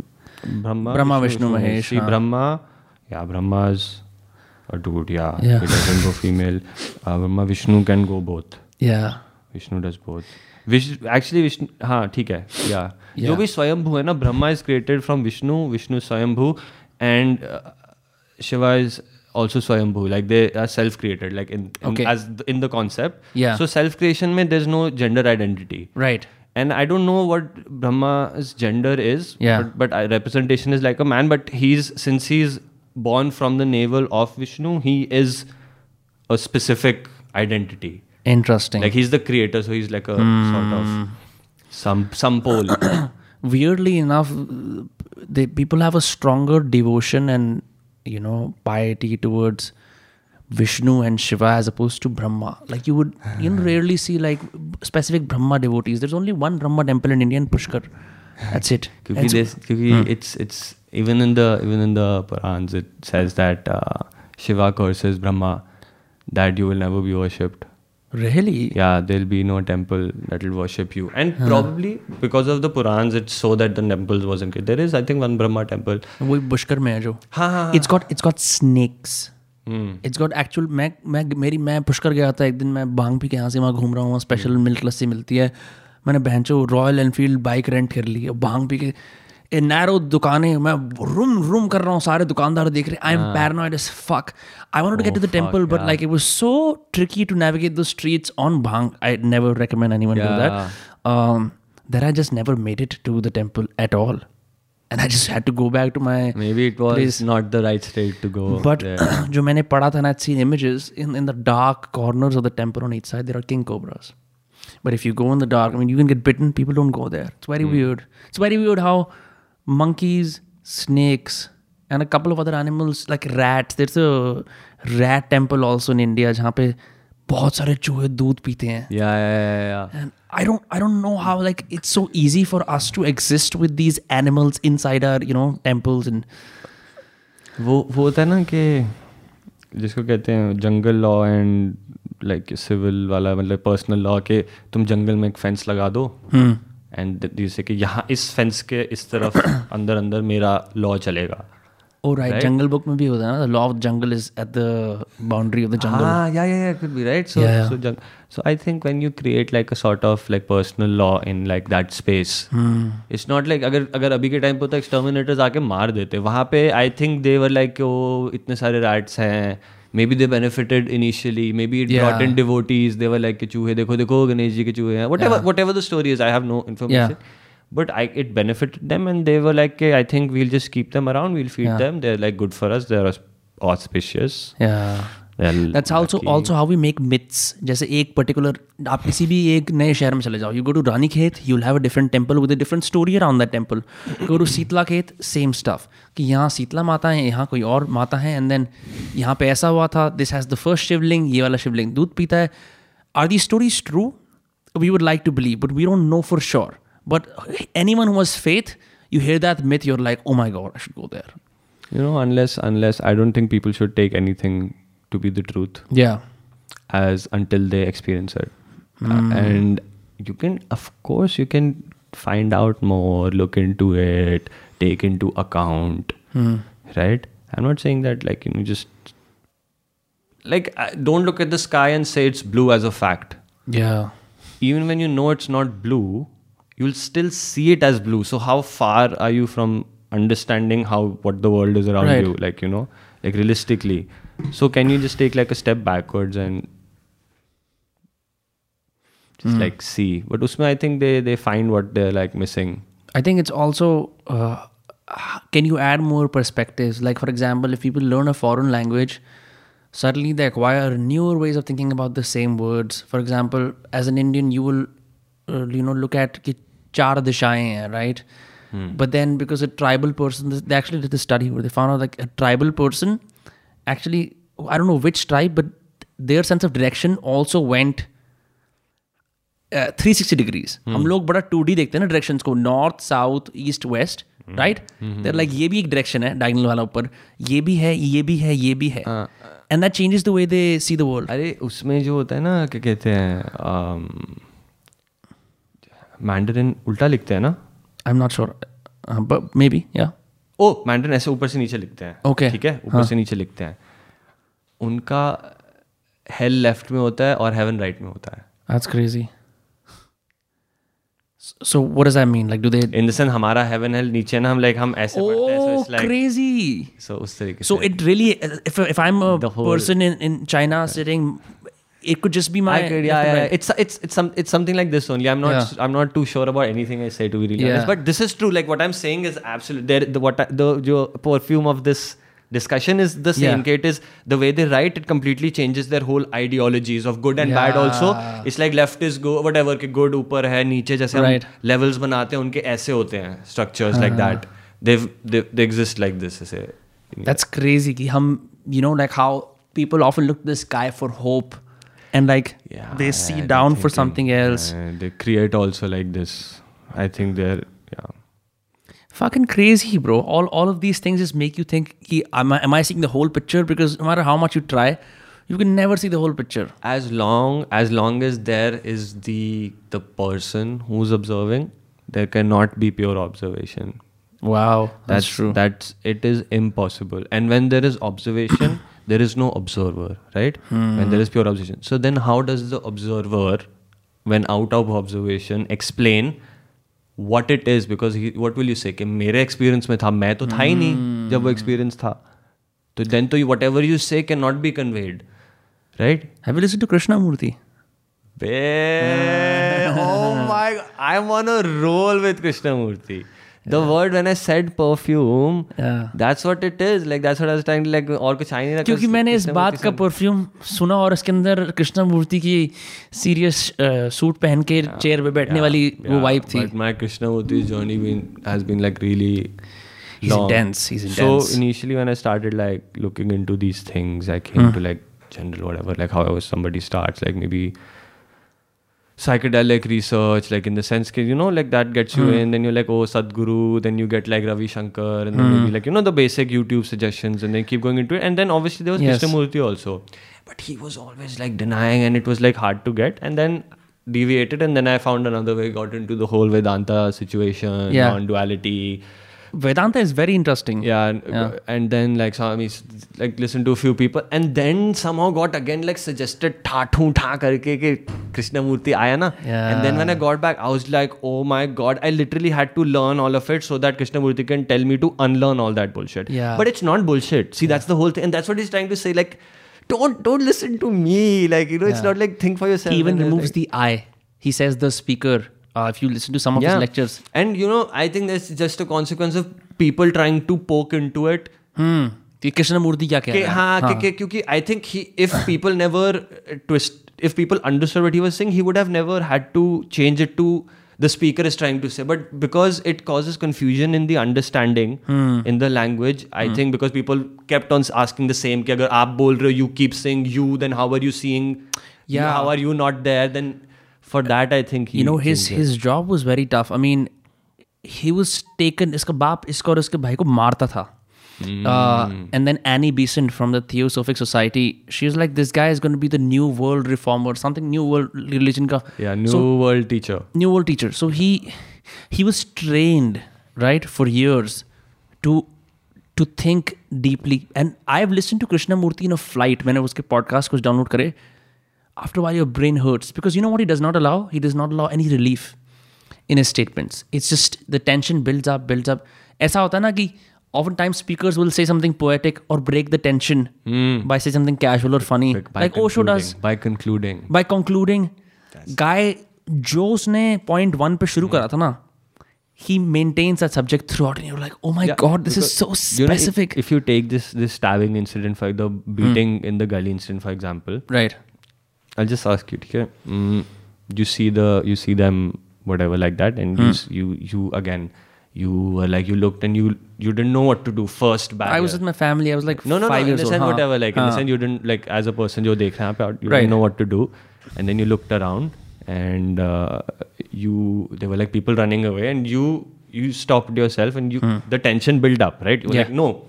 Brahma, Brahma, Vishnu, Mahesh, See, हाँ. Brahma, yeah, Brahma's a dude. Yeah, Yeah. he doesn't go female. Uh, Brahma, Vishnu can go both. Yeah. Vishnu does both. विश actually Vishnu हाँ ठीक है या जो Yeah. भी स्वयंभू है ना Brahma is created from Vishnu Vishnu swayambhu and Shiva is also swayambhu like they are self created like in, in Okay. as the, in the concept Yeah. so self creation mein there's no gender identity Right. and i don't know what brahma's gender is Yeah. but, but I, representation is like a man but he's since he's born from the navel of vishnu he is a specific identity Interesting. like he's the creator so he's like a sort of some some poll. [CLEARS THROAT] Weirdly enough, the people have a stronger devotion and you know piety towards Vishnu and Shiva as opposed to Brahma. Like you would you know, rarely see like specific Brahma devotees. There's only one Brahma temple in India in Pushkar. That's it. Because hmm. it's it's even in the even in the Purans it says that uh, Shiva curses Brahma that you will never be worshipped. Really Yeah, there'll be no temple that will worship you. And huh. probably because of the Purans, it's so that the temples wasn't. There is, I think, one Brahma temple. वही पुष्कर में है जो हाँ हाँ it's got it's got snakes Hmm. It's got actual मैं मैं मेरी मैं पुष्कर गया था एक दिन मैं बांग पी के यहाँ से वहाँ घूम रहा हूँ स्पेशल मिल्क लस्सी मिलती है मैंने बहनचो रॉयल एनफील्ड बाइक रेंट कर ली और बांग पी के नैरो दुकानें मैं रूम रूम कर रहा हूँ सारे दुकानदार देख रहे I am paranoid as fuck I wanted to get to the temple but like it was so tricky to navigate the streets on bhang I never recommend anyone do that um, that I just never made it to the temple at all and I just had to go back to my Maybe it was place. not the right state to go. But there. [CLEARS THROAT] जो मैंने पढ़ा था, and I'd seen images in, in the dark corners of the temple on each side, there are king cobras. But if you go in the dark, I mean, you can get bitten. People don't go there. It's very weird. It's very weird how monkeys, snakes, and a couple of other animals like rats. There's a rat temple also in India जहाँ पे बहुत सारे चूहे दूध पीते हैं. yeah, yeah, yeah, yeah. And I don't I don't know how like it's so easy for us to exist with these animals inside our you know temples and वो वो होता है ना कि जिसको कहते हैं jungle law and like civil वाला मतलब पर्सनल लॉ के तुम जंगल में एक फेंस लगा दो एंड यू से कि यहाँ इस फेंस के इस तरफ़ [COUGHS] अंदर अंदर मेरा लॉ चलेगा। और राइट जंगल बुक में भी होता है ना law of jungle is at the boundary of the jungle हाँ yeah yeah yeah be right so so so I think when you create like a sort of like personal law in like that space it's not like अगर अगर अभी के time पे तो एक्सटर्मिनेटर्स आके मार देते। वहाँ पे I think they were like oh इतने सारे राइट्स हैं। maybe they benefited initially. Maybe it yeah. brought in devotees. They were like chuhe dekho dekho ganesh ji ke chuhe whatever yeah. whatever the story is i have no information. Yeah. but I, it benefited them and they were like i think we'll just keep them around. We'll feed them. They're like good for us. They're auspicious. Yeah. Also lucky. also how we make myths. जैसे एक particular आप किसी भी एक नए शहर में चले जाओ. You go to रानी खेत, you'll have a different temple with a different story around that temple. Go to Sheetla खेत, same stuff. कि यहाँ शीतला माता है, यहाँ कोई और माता है, and then यहाँ पे ऐसा हुआ था. This has the first शिवलिंग, ये वाला शिवलिंग दूध पीता है. Are these stories true? We would like to believe, but we don't know for sure. But anyone who has faith, you hear that myth, you're like, oh my god, I should go there. you know unless unless i don't think people should take anything to be the truth Yeah. as until they experience it. Uh, and you can of course you can find out more look into it take into account right? I'm not saying that like you know just like don't look at the sky and say it's blue as a fact. Yeah. even when you know it's not blue you'll still see it as blue. So how far are you from understanding how what the world is around Right. you? Like you know like realistically so can you just take like a step backwards and just mm. like see? But Usma, I think they they find what they're like missing. I think it's also uh, can you add more perspectives? Like for example, if people learn a foreign language, suddenly they acquire newer ways of thinking about the same words. For example, as an Indian, you will uh, you know look at char right? Hmm. But then because a tribal person, they actually did the study where they found out like a tribal person actually I don't know which tribe, but their sense of direction also went three sixty degrees हम लोग बड़ा two D देखते हैं ना direction को north south east west right there like ये भी एक डायरेक्शन है डायगनल वाला ऊपर। ये भी है ये भी है ये भी है. And that changes the way they see the world अरे उसमें जो होता है ना क्या कहते हैं मैंडरिन उल्टा लिखते हैं ना? I am not sure maybe yeah oh Mandarin ऐसे ऊपर से नीचे लिखते हैं Okay. ठीक है ऊपर से नीचे लिखते हैं उनका हेल लेफ़्ट में होता है और हेवन राइट में होता है That's crazy. So what does that mean? Like, do they? In the sense हमारा हेवन हेल नीचे ना हम लाइक हम ऐसे पढ़ते हैं Oh, so it's like crazy! so उस तरीके से. So it really, if if I'm a whole- person in in China sitting, it could just be my. I could, yeah, left and yeah, right. It's it's it's some it's something like this only. I'm not Yeah. I'm not too sure about anything I say to be really Yeah. honest. But this is true. Like what I'm saying is absolute. There the what I- the jo perfume of this discussion is the same. Yeah. कि It is the way they write. It completely changes their whole ideologies of good and bad. Also, Yeah. it's like left is go whatever कि good ऊपर है नीचे जैसे हम Right. levels बनाते हैं उनके ऐसे होते हैं structures like that. They've they they exist like this. ऐसे That's crazy. कि हम, you know, like how people often look to the sky for hope, and like Yeah, they see yeah, down for something else. uh, they create also like this. I think they're yeah. Fucking crazy, bro. All all of these things just make you think, am I am I seeing the whole picture? Because no matter how much you try, you can never see the whole picture. as long as long as there is the the person who's observing there cannot be pure observation Wow, that's, true. that's it is impossible and when there is observation there is no observer right when there is pure observation so then how does the observer when out of observation explain what it is because he, what will you say कि मेरे experience में था मैं तो था ही नहीं जब वो experience था तो then तो whatever you say cannot be conveyed right Have you listened to Krishna Murthy? Babe, oh my god, I'm on a roll with Krishnamurti. The yeah. word when I said perfume, Yeah. that's what it is. Like that's what I was trying to like और कुछ आ ही नहीं रहा क्योंकि मैंने इस बात का perfume सुना और इसके अंदर कृष्णा मूर्ति की सीरियस सूट पहन के चेयर पे बैठने वाली वो वाइब थी But my Krishnamurti's journey been has been like really He's long. intense, he's intense. So initially when I started like looking into these things, I came to like general whatever, like how somebody starts, like maybe psychedelic research, like in the sense that you know, like that gets you hmm. in, then you're like, oh Sadhguru, then you get like Ravi Shankar, and then hmm. maybe like you know the basic YouTube suggestions, and then keep going into it. And then obviously there was Yes. Krishnamurti also. But he was always like denying and it was like hard to get. And then deviated and then I found another way, got into the whole Vedanta situation, Yeah. non-duality. Vedanta is very interesting. Yeah, and, and then like some I like listened to a few people and then somehow got again like suggested tha thu tha karke ke Krishnamurti aaya na. Yeah. And then when I got back, I was like, oh my god, I literally had to learn all of it so that Krishnamurti can tell me to unlearn all that bullshit. Yeah. But it's not bullshit. See, that's the whole thing. And that's what he's trying to say. Like, don't don't listen to me. Like, you know, it's not like think for yourself. He even removes like- the I. He says the speaker Uh, if you listen to some of his lectures, And you know, I think that's just a consequence of people trying to poke into it. hmm, कि कृष्ण मूर्ति क्या कह कि रहा है हाँ कि- कि- क्योंकि I think if people never twist if people understand what he was saying he would have never had to change it to the speaker is trying to say but because it causes confusion in the understanding in the language i think because people kept on asking the same कि अगर आप बोल रहे हो you keep saying you then how are you seeing Yeah. how are you not there then for that I think you know his his job was very tough I mean he was taken इसका बाप इसको और उसके भाई को मारता था। And then Annie Besant from the theosophic society she is like this guy is gone the new world reformer something new world religion का new world teacher so he was trained right for years to to think deeply and I have listen to Krishnamurti in a flight मैंने उसके podcast कुछ download करे। After a while, your brain hurts because you know what he does not allow. He does not allow any relief in his statements. It's just the tension builds up, builds up. ऐसा होता है ना कि oftentimes speakers will say something poetic or break the tension by say something casual or funny, Hmm. by like Osho does concluding- by concluding by concluding guy जो उसने point one पे शुरू करा था ना he maintains that subject throughout and you're like oh my Yeah, god this is so because, you know, if- specific if, you take this this stabbing incident for the beating in the gully incident, for example, right I'll just ask you, okay? Mm, you see the you see them whatever like that, and hmm. you you again you were like you looked and you you didn't know what to do first back. I was with my family. I was like no no five no. In the sense, whatever like in the sense you didn't like as a person you dekh out. you right. didn't know what to do, and then you looked around and uh, you there were like people running away and you you stopped yourself and you hmm. the tension built up right. You were yeah. like no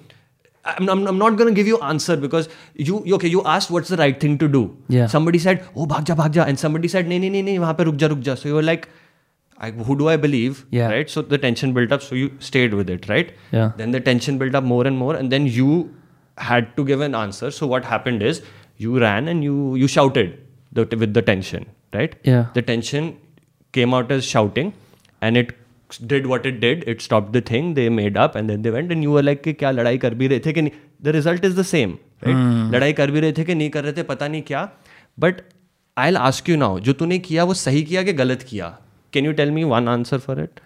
I'm, I'm, I'm not going to give you answer because you you- okay you asked what's the right thing to do Yeah. somebody said oh bhag ja bhag ja and somebody said nahi nahi nahi nahi wahan pe ruk ja ruk ja so you were like I, who do I believe Yeah. right so the tension built up so you stayed with it right Yeah. then the tension built up more and more and then you had to give an answer so what happened is you ran and you you shouted the, with the tension right Yeah. the tension came out as shouting and it did what it did it stopped the thing they made up and then they went and you were like कि क्या लड़ाई कर भी रहे थे कि नहीं the result is the same right लड़ाई कर भी रहे थे कि नहीं कर रहे थे पता नहीं क्या but I'll ask you now जो तूने किया वो सही किया कि गलत किया can you tell me one answer for it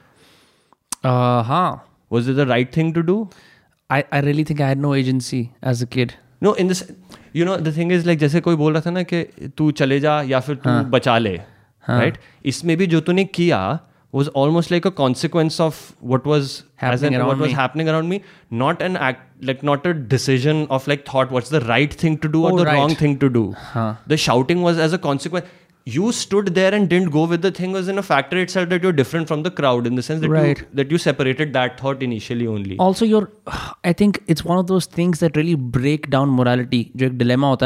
Uh, huh. was it the right thing to do I, I really think I had no agency as a kid. No in this you know the thing is like जैसे कोई बोल रहा था ना कि तू चले जा या फिर तू बचा ले राइट इसमें भी जो तूने किया was almost like a consequence of what was happening around what me. was happening around me not an act like not a decision of like thought what's the right thing to do or oh, the right. wrong thing to do huh. the shouting was as a consequence you stood there and didn't go with the thing was in a factor itself that you're different from the crowd in the sense that right. you, that you separated that thought initially only also you're i think it's one of those things that really break down morality Like dilemma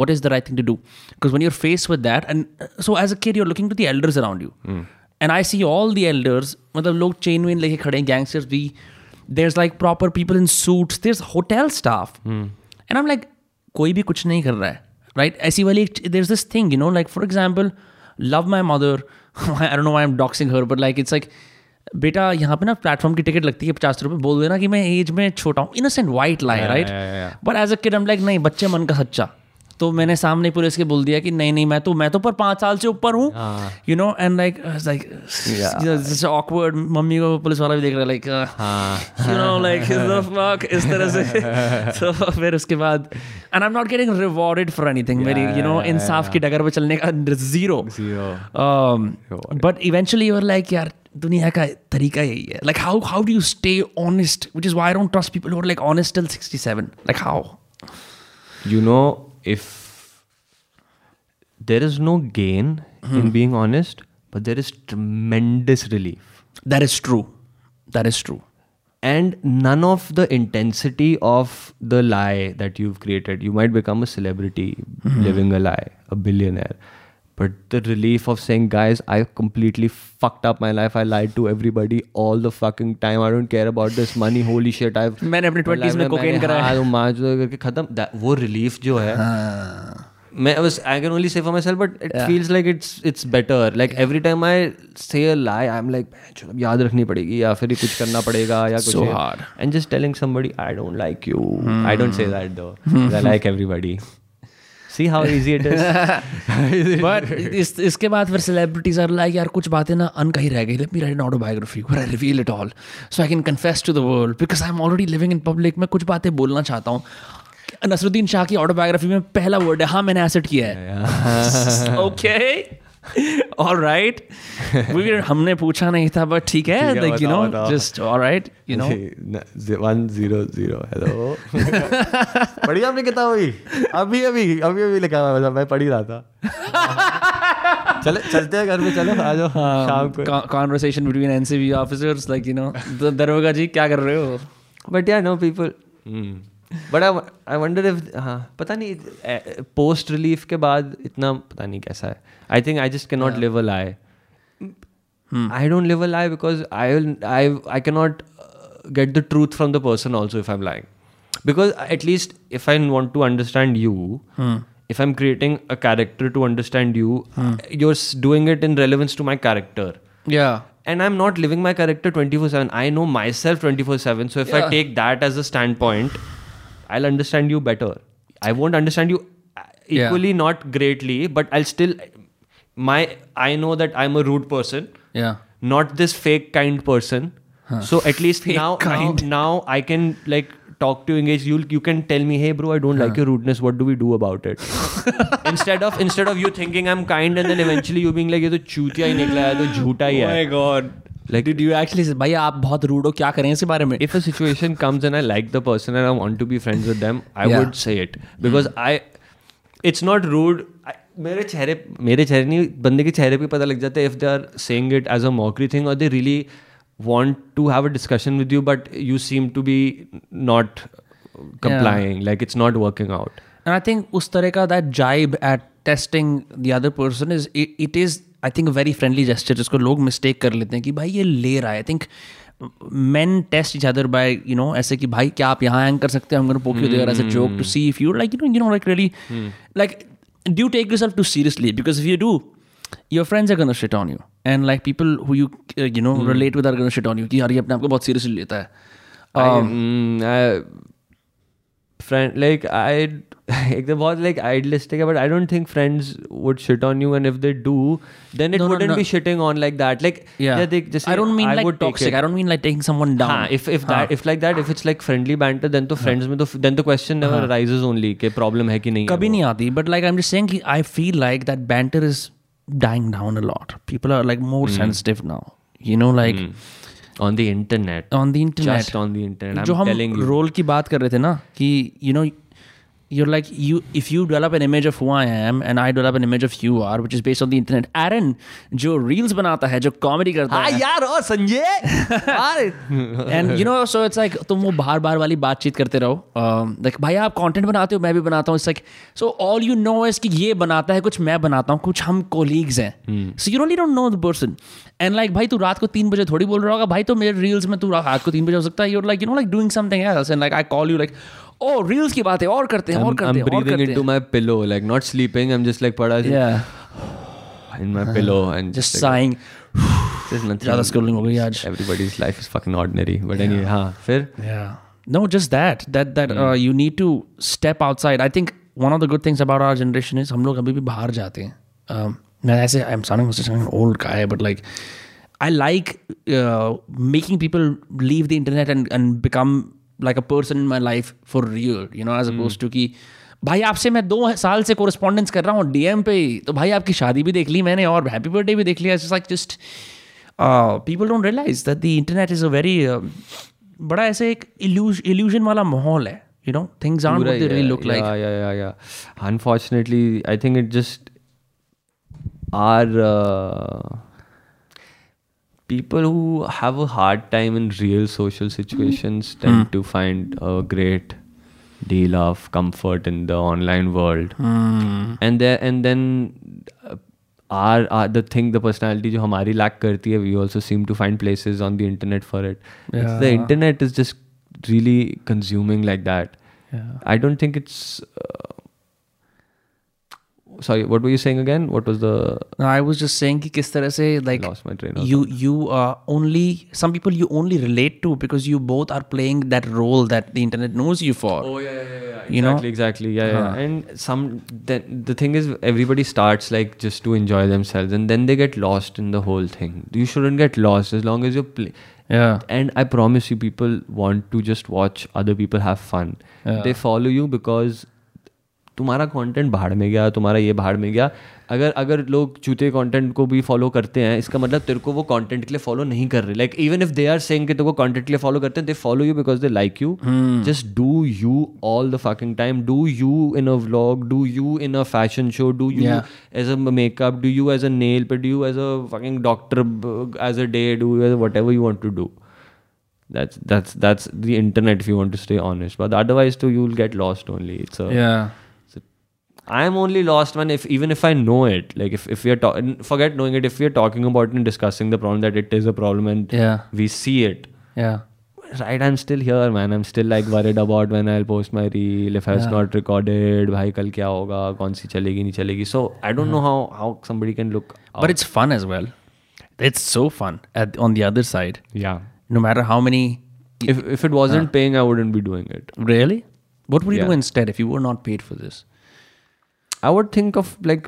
what is the right thing to do because when you're faced with that and so as a kid you're looking to the elders around you mm. And I see all the elders मतलब लोग chain वेन लेके खड़े हैं gangsters भी there is like proper people in suit there is hotel staff and I am like कोई भी कुछ नहीं कर रहा है राइट ऐसी वाली there is this thing you know like for example love my mother I know I am doxing her but like it's like बेटा यहाँ पे ना प्लेटफॉर्म की टिकट लगती है पचास रुपये बोल देना कि मैं एज में छोटा हूँ innocent white lie right but as a kid am like नहीं बच्चे मन का सच्चा। तो मैंने सामने पुलिस के बोल दिया कि नहीं नहीं मैं तो मैं तो पर पाँच साल से ऊपर हूँ। You know and like like awkward mummy को पुलिस वाला भी देख रहा है लाइक यू नो लाइक इस तरह से। [LAUGHS] तो फिर उसके बाद and I am not getting rewarded for anything मेरी यू नो इंसाफ की डगर पे चलने का zero but eventually you're like यार दुनिया का तरीका यही है. Like how how do you stay honest which is why don't trust people like honest till 67 like how you know if there is no gain hmm. in being honest, but there is tremendous relief. That is true. That is true. And none of the intensity of the lie that you've created. You might become a celebrity mm-hmm. living a lie, a billionaire but the relief of saying guys i completely fucked up my life i lied to everybody all the fucking time i don't care about this money holy shit i've मैंने अपने 20s में cocaine कराया। हाँ, तो मार जो करके खत्म that- वो relief जो है मैं was I can only say for myself but it feels like it's it's better like every time I say a lie I'm like "Man, चलो याद रखनी पड़ेगी या फिर कुछ करना पड़ेगा या कुछ So ये." hard. and just telling somebody I don't like you I don't say that though 'cause how easy it see how easy it is. But इस इसके बाद फिर सेलिब्रिटीज आर लाइक यार कुछ बातें ना अनकही रह गई let me write an autobiography where I reveal it all so I can confess to the world because I am already living in public मैं कुछ बातें बोलना चाहता हूँ. नसरुद्दीन शाह की ऑटोबायोग्राफी में पहला वर्ड है हाँ मैंने एसिड किया है. ओके [LAUGHS] [LAUGHS] ऑलराइट हमने पूछा नहीं था बट ठीक है है, नो बताओ। Just alright you know one zero zero hello पढ़ी आपने किताब अभी? अभी अभी अभी अभी लिखा हुआ है, मैं पढ़ ही रहा था। [LAUGHS] चले चलते हैं घर पे चलो आ जाओ शाम को। Conversation between NCB officers like you know दरोगा जी क्या कर रहे हो? But yeah no people but I wonder if हाँ पता नहीं पोस्ट रिलीफ के बाद इतना पता नहीं कैसा है I think I just can not live a lie I don't live a lie because I will I I cannot uh, get the truth from the person also if I'm lying. Because at least if I want to understand you, if I'm creating a character to understand you, uh, you're doing it in relevance to my character. या And I'm not living my character 24 7. I know myself 24 7. So if yeah. I take that as a standpoint, I'll understand you better. I won't understand you uh, Yeah. equally, not greatly, but I'll still. My I know that I'm a rude person या not this fake kind person so at least [LAUGHS] Fake now, kind. now now i can like talk to you engage you you can tell me hey bro i don't like your rudeness what do we do about it [LAUGHS] instead of instead of you thinking i'm kind and then eventually you being like ये तो चूतिया ही निकला है तो झूठा ही है God Like did did you actually भाई आप बहुत रूड हो क्या करें इसके बारे में if a situation comes and I like the person and I want to be friends with them, I Yeah. would say it because mm. I, it's not rude. I, मेरे चेहरे मेरे चेहरे नहीं बंदे के चेहरे पे पता लग जाता है if they are saying it as a mockery thing और they really want to have a discussion with you but you seem to be not complying like it's not working out And I think उस तरह का that jibe at testing the other person is it, it is I think very friendly gesture जिसको लोग mistake कर लेते हैं कि भाई ये ले रहा है। I think man test each other by you know ऐसे कि भाई क्या आप यहाँ एंग कर सकते हैं? हम poke you there as a joke to see if you like you know you know like really like do take yourself too seriously because if you do your friends अगर shit on you and like people who you you know relate with अगर shit on you कि यार ये अपने आप बहुत seriously लेता है। फ्रेंड लाइक आई [LAUGHS] एक तो बहुत लाइक आइडलिस्टिक है but I don't think friends would shit on you and if they do then it wouldn't be shitting on like that like yeah देख जैसे I don't mean like toxic I don't mean like taking someone down हाँ if if that if like that if it's like friendly banter then तो friends में तो then the question never rises only के problem है कि नहीं कभी नहीं आती but like I am just saying I feel like that banter is dying down a lot people are like more sensitive now you know like on the internet on the internet just on the internet जो हम role की बात कर रहे थे ना कि you know you're like you if you develop an image of who I am and I develop an image of you are which is based on the internet Aaron जो reels बनाता है जो comedy करता हाँ है। यार ओ Sanjay and you know so it's like तुम वो बार बार वाली बातचीत करते रहो। लाइक भाई आप कंटेंट बनाते हो मैं भी बनाता हूँ। It's like so all you know is कि ये बनाता है कुछ मैं बनाता हूँ कुछ हम कोलीग्स हैं। So you only don't know the person and like भाई तू रात को तीन बजे थोड़ी बोल रहा होगा भाई तो मेरे रील्स में तू रात को तीन बजे हो सकता है। You're like you know like doing something else and like I call you like oh reels की बात है और करते हैं और करते हैं। I am breathing into my pillow like not sleeping I am just like पड़ा yeah in my pillow and just saying ज़्यादा स्क्रॉलिंग हो गई आज। Everybody's life is fucking ordinary but anyway हाँ फिर? Yeah no just that that that you need to step outside I think one of the good things about our generation is हम लोग अभी भी बाहर जाते हैं। um, मैं ऐसे I am sounding most sounding old guy but like I like making people leave the internet and and become like a person in my life for real. You know, as opposed to कि भाई आपसे मैं दो साल से correspondence कर रहा हूँ डीएम पे तो भाई आपकी शादी भी देख ली मैंने और हैप्पी बर्थडे भी देख लिया। It's like just people don't realize that the internet is a very बड़ा ऐसे एक इल्यूजन वाला माहौल है यू नो थिंग्स आर पूरा what they really look like yeah yeah yeah yeah unfortunately I think it just are uh, people who have a hard time in real social situations tend to find a great deal of comfort in the online world and there and then uh, our, our the thing the personality जो हमारी lack करती है we also seem to find places on the internet for it it's the internet is just really consuming like that I don't think it's. Uh, sorry what were you saying again what was the no, i was just saying ki kis tarah se like lost my train you you uh, only some people you only relate to because you both are playing that role that the internet knows you for oh yeah yeah yeah. Exactly, you know exactly yeah yeah huh. and some then the thing is everybody starts like just to enjoy themselves and then they get lost in the whole thing you shouldn't get lost as long as you're play- yeah. And I promise you, people want to just watch other people have fun. Yeah. They follow you because तुम्हारा content भाड़ में गया तुम्हारा ये भाड़ में गया। अगर अगर लोग चूते कंटेंट को भी फॉलो करते हैं इसका मतलब तेरे को वो कंटेंट के लिए फॉलो नहीं कर रहे। Like even if they are saying कि तेरे को के लिए फॉलो करते हैं they follow you because they like you just do you all the fucking time do you in a vlog do you in a fashion show do you as a makeup do you as a nail पर do you as a fucking doctor as a day do as whatever you want to do That's that's that's the internet if you want to stay honest. But otherwise too you'll get lost only. It's a, yeah. I'm only lost when if even if i know it like if, if we are talking forget knowing it if we are talking about it and discussing the problem that it is a problem and yeah. we see it. Yeah. Right i'm still here man. I'm still like worried about when i'll post my reel if it's not recorded bhai kal kya hoga kaun si chalegi nahi chalegi. So i don't know how how somebody can look out. but it's fun as well. It's so fun at, on the other side. Yeah. No matter how many if if it wasn't paying i wouldn't be doing it. Really? What would you do instead if you were not paid for this i would think of like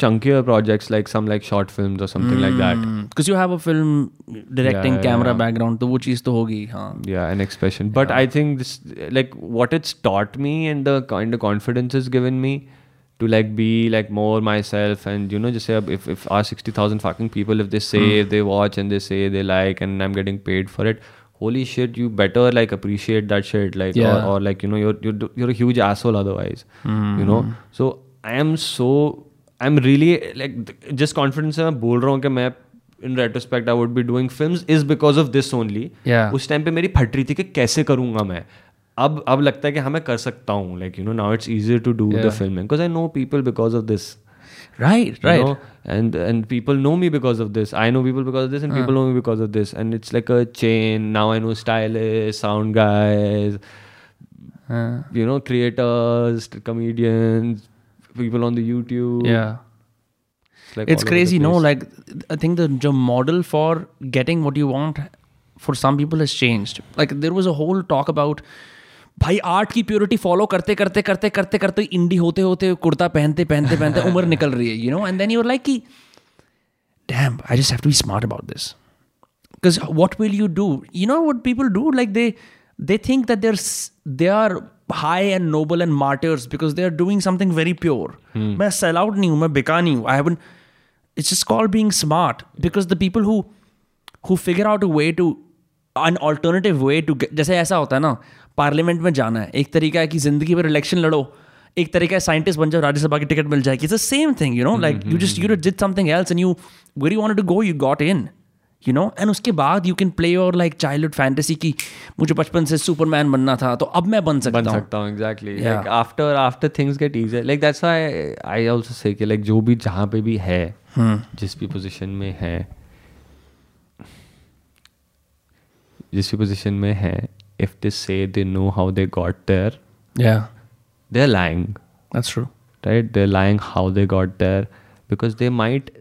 chunkier projects like some like short films or something like that because you have a film directing Yeah, camera yeah. background तो वो चीज़ तो होगी हाँ yeah an expression but i think this like what it's taught me and the kind of confidence it's given me to like be like more myself and you know just say if, if our 60000 fucking people if they say if they watch and they say they like and i'm getting paid for it holy shit you better like appreciate that shit like Yeah. or, or like you know you're, you're you're a huge asshole otherwise you know so i am so I am really like जिस confidence से मैं बोल रहा हूँ कि मैं in retrospect I would be doing film is because of this only Yeah. उस time पे मेरी फट रही थी कि कैसे करूंगा मैं अब अब लगता है कि हाँ मैं कर सकता हूँ like you know now it's easier to do the Yeah. Film because I know people because of this Right, you right. know? and and people know me because of this i know people because of this and people know me because of this and it's like a chain now i know stylists sound guys Uh, you know creators comedians people on the youtube yeah. it's, like it's all over the crazy no place. like i think the, the model for getting what you want for some people has changed like there was a whole talk about भाई art की purity follow करते करते करते करते करते इंडी होते होते कुर्ता पहनते पहनते पहनते उम्र [LAUGHS] निकल रही है you know and then you're like कि damn I just have to be smart about this because what will you do you know what people do like they they think that they're s- they are high and noble and martyrs because they are doing something very pure मैं sell out नहीं हूँ मैं बिका नहीं हूँ. I haven it's is called being smart because the people who who figure out way to an alternative way to जैसे ऐसा होता है ना पार्लियामेंट में जाना है एक तरीका है कि ज़िंदगी पर इलेक्शन लड़ो एक तरीका है साइंटिस्ट बन जाओ राज्यसभा की टिकट मिल जाएगी. It's the same thing you know like you just you did something else and you very want to go you got in you know and उसके बाद you can play your like childhood fantasy की मुझे बचपन से Superman बनना था तो अब मैं बन सकता हूँ। Exactly after after things get easy like that's I I also say like जो भी जहाँ पे भी है hmm. जिस भी पोजिशन में है जिस भी पोजिशन में है if they say they know how they got there या they lying right they lying how they got there because they might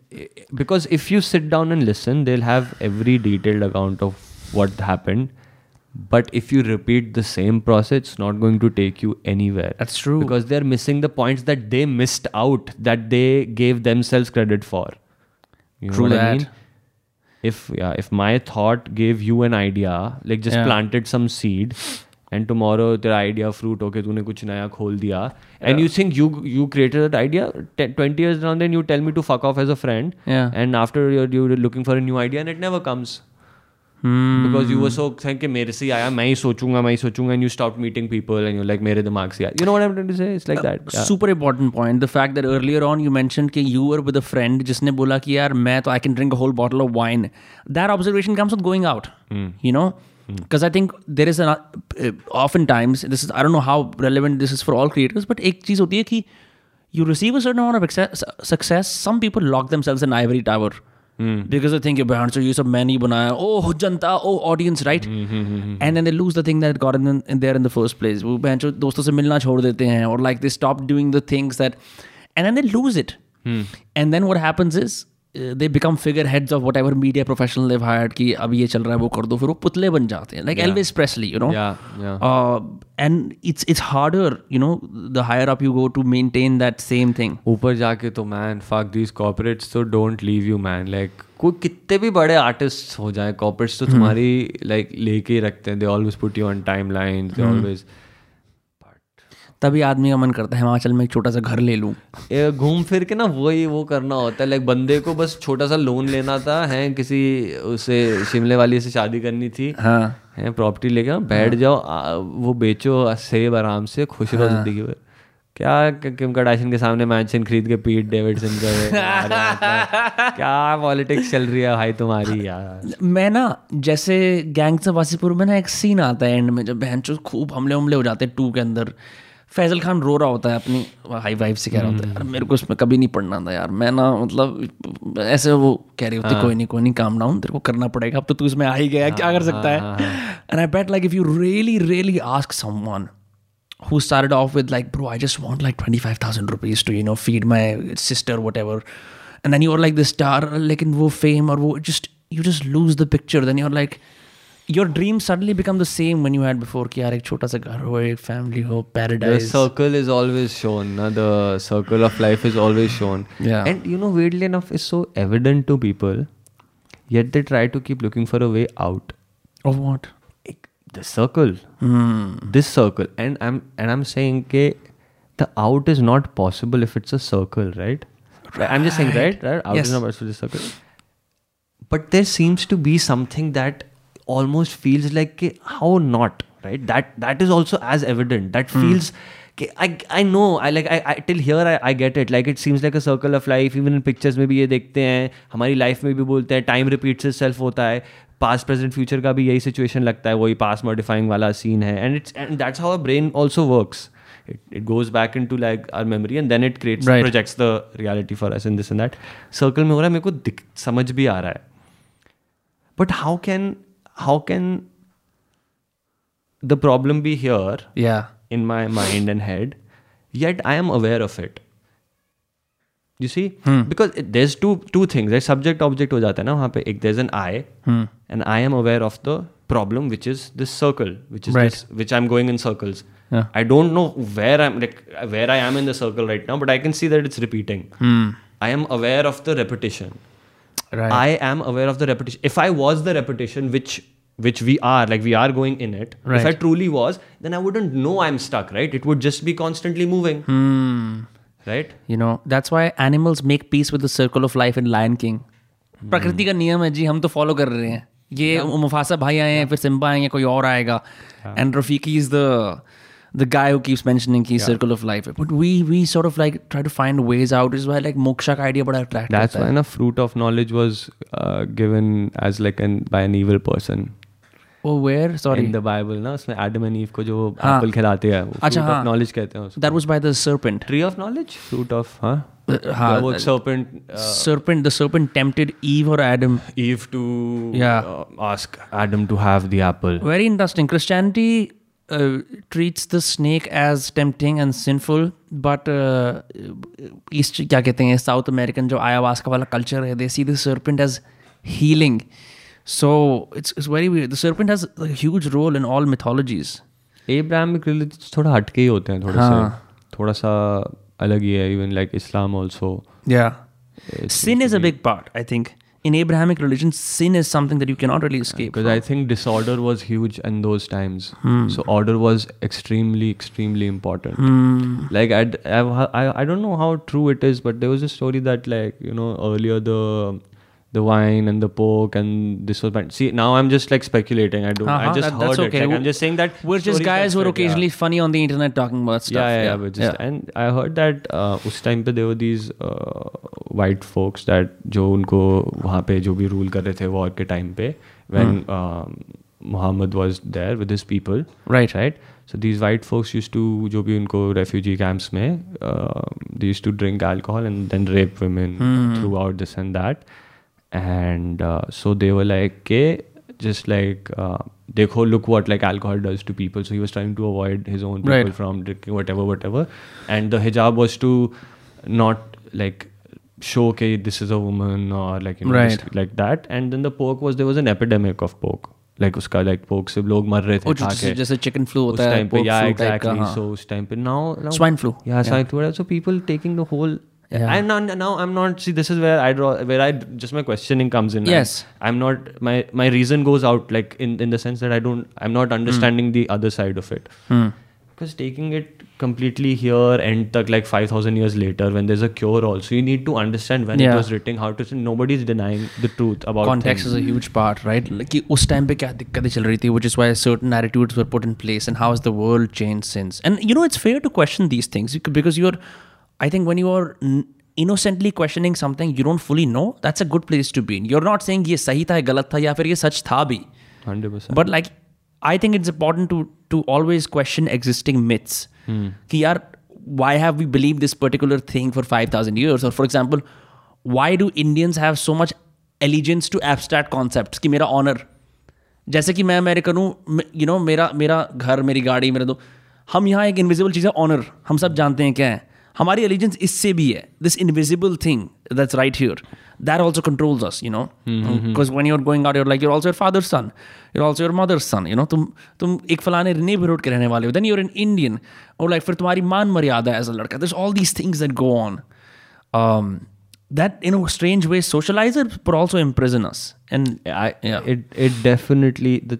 because if you sit down and listen they'll have every detailed account of what happened but if you repeat the same process it's not going to take you anywhere That's true. because they're missing the points that they missed out that they gave themselves credit for you know True what i that. mean if yeah if my thought gave you an idea like just Yeah. planted some seed and tomorrow तेरा idea fruit होके तूने कुछ नया खोल दिया. And you think you you created that idea twenty years down then you tell me to fuck off as a friend and after your you looking for a new idea and it never comes because you were so think मेरे से ही आया मैं ही सोचूँगा मैं ही सोचूँगा and you stop meeting people and you like मेरे दिमाग से you know what I'm say it's like that super important point the fact that earlier on you mention कि you were with a friend जिसने बोला कि यार मैं तो I can drink a whole bottle of wine that observation comes with going out you know because i think there is an uh, oftentimes this is i don't know how relevant this is for all creators but ek cheez hoti hai you receive a certain amount of success some people lock themselves in ivory tower. Hmm. Because they think about you sab main nahi banaya oh janta oh audience right? Hmm, hmm, and then they lose the thing that got them in, there in the first place. Wo bancho doston se milna chhod dete hain or like they stop doing the things that and then they lose it. And then what happens is uh, they become figureheads of whatever media professional they've hired कि अब ये चल रहा है वो कर दो फिर वो पुतले बन जाते हैं like Elvis Presley you know Yeah, yeah. uh, and it's it's harder you know the higher up you go to maintain that same thing ऊपर जाके तो मैन फक दीज कॉर्पोरेट्स तो don't leave you man like कोई कितने भी बड़े artist हो जाए कॉर्पोरेट्स तो तुम्हारी लाइक लेके ही रखते हैं they always put you on timeline they always तभी आदमी का मन करता है हिमाचल में एक छोटा सा घर ले लूँ। घूम फिर के ना वही वो करना होता है। लाइक बंदे को बस छोटा सा लोन लेना था है किसी उसे शिमले वाली से शादी करनी थी। हाँ। है प्रॉपर्टी लेके बैठ जाओ आ, वो बेचो सेब आराम से खुश रहो ज़िंदगी भर। क्या क- किम कार्दाशियन के सामने मैंशन खरीद के पीट डेविडसन मतलब, क्या पॉलिटिक्स चल रही है भाई तुम्हारी यार? मैं ना जैसे गैंग्स ऑफ़ वासीपुर में ना एक सीन आता है एंड में जब बहन खूब हमले हमले हो जाते हैं टू के अंदर। फैजल खान रो रहा होता है अपनी हाई वाइफ से कह रहा होता है यार मेरे को इसमें कभी नहीं पढ़ना था यार मैं ना मतलब ऐसे वो कह रही होती कोई नहीं कोई नहीं काम डाउन तेरे को करना पड़ेगा अब तो तू इसमें आ ही गया क्या कर सकता है and I bet like if you really really ask someone who started off with like, bro, I just want like 25,000 rupees to, you know, feed my sister, whatever. And then you're like the star, like in wo fame or wo, just, you just lose the picture. Then you're like, your dreams suddenly become the same when you had before ki yaar ek chota sa ghar ho ek family ho paradise. the circle is always shown na? the circle of life is always shown. Yeah. And you know weirdly enough is so evident to people yet they try to keep looking for a way out. Of what? The circle. Mm. this circle. And i'm and i'm saying ke the out is not possible if it's a circle right, right. i'm just saying right. right? Out yes. is not possible it's but there seems to be something that almost feels like ke, how not right that that is also as evident that feels I, I know I like I, I till here I, I get it like it seems like a circle of life even in pictures में भी ये देखते हैं हमारी life में भी बोलते हैं टाइम रिपीट्स itself होता है पास्ट प्रेजेंट फ्यूचर का भी यही सिचुएशन लगता है वही पास्ट मॉडिफाइंग वाला सीन है and it's and that's how brain also works it, it goes back into like our memory and then it creates Right. projects the reality for us and this and that circle में हो रहा है मेरे को दिख समझ भी आ रहा है but how can how can the problem be here yeah in my mind and head yet i am aware of it you see hmm. because there's two two things there's subject object ho jata hai na wahan pe ek there's an i hmm. and i am aware of the problem which is this circle which is right. this which i'm going in circles yeah. i don't know where i'm like where i am in the circle right now but i can see that it's repeating hmm. i am aware of the repetition Right. I am aware of the repetition. If I was the repetition, which which we are, like we are going in it. If I Right. truly was, then I wouldn't know I'm stuck, right? It would just be constantly moving, Hmm. right? You know, that's why animals make peace with the circle of life in Lion King. प्रकृति का नियम है जी हम तो follow कर रहे हैं ये मुफासा भाई आए हैं फिर सिम्बा आएंगे कोई और आएगा and Rafiki is the the guy who keeps mentioning key circle of life but we we sort of like try to find ways out is why like moksha का idea बड़ा attract That's करता why है a fruit of knowledge was uh, given as like an by an evil person oh where sorry in the Bible. ना उसमें Adam and Eve को जो हाँ. apple खिलाते हैं वो अच्छा, fruit हाँ. of knowledge कहते हैं उसको. that was by the serpent Tree of knowledge, fruit of huh? हाँ, वो serpent uh, serpent the serpent tempted eve or adam Eve to Yeah. uh, ask Adam to have the apple. Very interesting. Christianity uh, treats the snake as tempting and sinful, but uh, East क्या कहते हैं South American जो ayahuasca वाला culture है, they see the serpent as healing. So it's it's very weird. The serpent has a huge role in all mythologies. Abrahamic religions थोड़ा हटके ही होते हैं थोड़े हाँ. से थोड़ा सा अलग ही है even like Islam also Yeah. Sin is a big part, I think. In Abrahamic religion, sin is something that you cannot really escape. because I think disorder was huge in those times. Hmm. So order was extremely, extremely important. Hmm. Like I'd, I've, I, I don't know how true it is, but there was a story that like you know earlier the the wine and the pork and this was bad. See now I'm just like speculating. I don't. I Uh-huh, just that- heard that's it. okay. Like, I'm just saying that We're just stories guys that who are spread, yeah. occasionally funny on the internet talking about stuff. Yeah, yeah, yeah. But just and I heard that uh, उस time पे there were these uh, white folks that जो उनको वहाँ पे जो भी rule कर रहे थे वॉर के टाइम पे when um, Muhammad was there with his people. Right. Right. So these white folks used to जो भी उनको refugee camps में uh, they used to drink alcohol and then rape women throughout this and that. And uh, so they were like के just like uh, देखो look what like alcohol does to people. So he was trying to avoid his own people Right. from drinking whatever whatever and the hijab was to not like show okay this is a woman or like you know this- Right. like that and then the pork was there was an epidemic of pork like उसका like pork से लोग मर रहे थे Oh, खा जैसे के जैसे chicken flu उस होता है टाइम पे pork yeah flu type का, exactly हाँ. so उस टाइम पे now, now Swine flu. yeah swine flu so people taking the whole yeah. I'm not now. I'm not. See, this is where I draw. Where I just my questioning comes in. Yes, I'm, I'm not. My my reason goes out like in in the sense that I don't. I'm not understanding mm. the other side of it. Mm. Because taking it completely here and like five thousand years later, when there's a cure, also you need to understand when yeah. it was written, how to. say nobody's denying the truth about context things. is a huge part, right? Like us time pe which is why certain attitudes were put in place, and how has the world changed since? And you know, it's fair to question these things because you're I think when you are innocently questioning something you don't fully know that's a good place to be in you're not saying ये सही था ये गलत था या फिर ये सच था भी 100% but like I think it's important to to always question existing myths कि यार why have we believed this particular thing for 5000 years or for example why do Indians have so much allegiance to abstract concepts कि मेरा honor जैसे कि मैं American हूँ you know मेरा मेरा घर मेरी गाड़ी मेरा दो हम यहाँ एक इनविजिबल चीज़ है ऑनर हम सब जानते हैं क्या है हमारी एलिजेंस इससे भी है this invisible thing that's right here that also controls us you know because one you're going out you're like you're also your father son you're also your mother son you know तुम तुम एक फलाने neighbour road के रहने वाले हो then you're in Indian और like फिर तुम्हारी मान मर्यादा एज अ लड़का this all these things that go on um, that in a strange way socialize us but also imprison us and I, Yeah. it it definitely the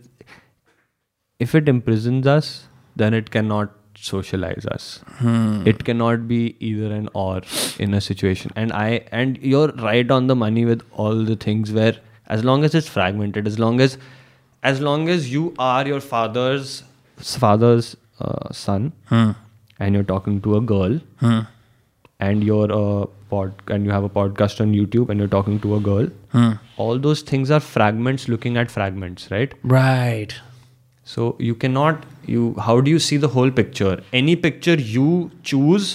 if it imprisons us then it cannot socialize us. Hmm. It cannot be either an or in a situation. And i and you're right on the money with all the things where as long as it's fragmented as long as as long as you are your father's father's uh, son hmm. and you're talking to a girl hmm. and you're a pod and you have a podcast on YouTube and you're talking to a girl, all those things are fragments looking at fragments, right? Right. So you cannot you how do you see the whole picture? Any picture you choose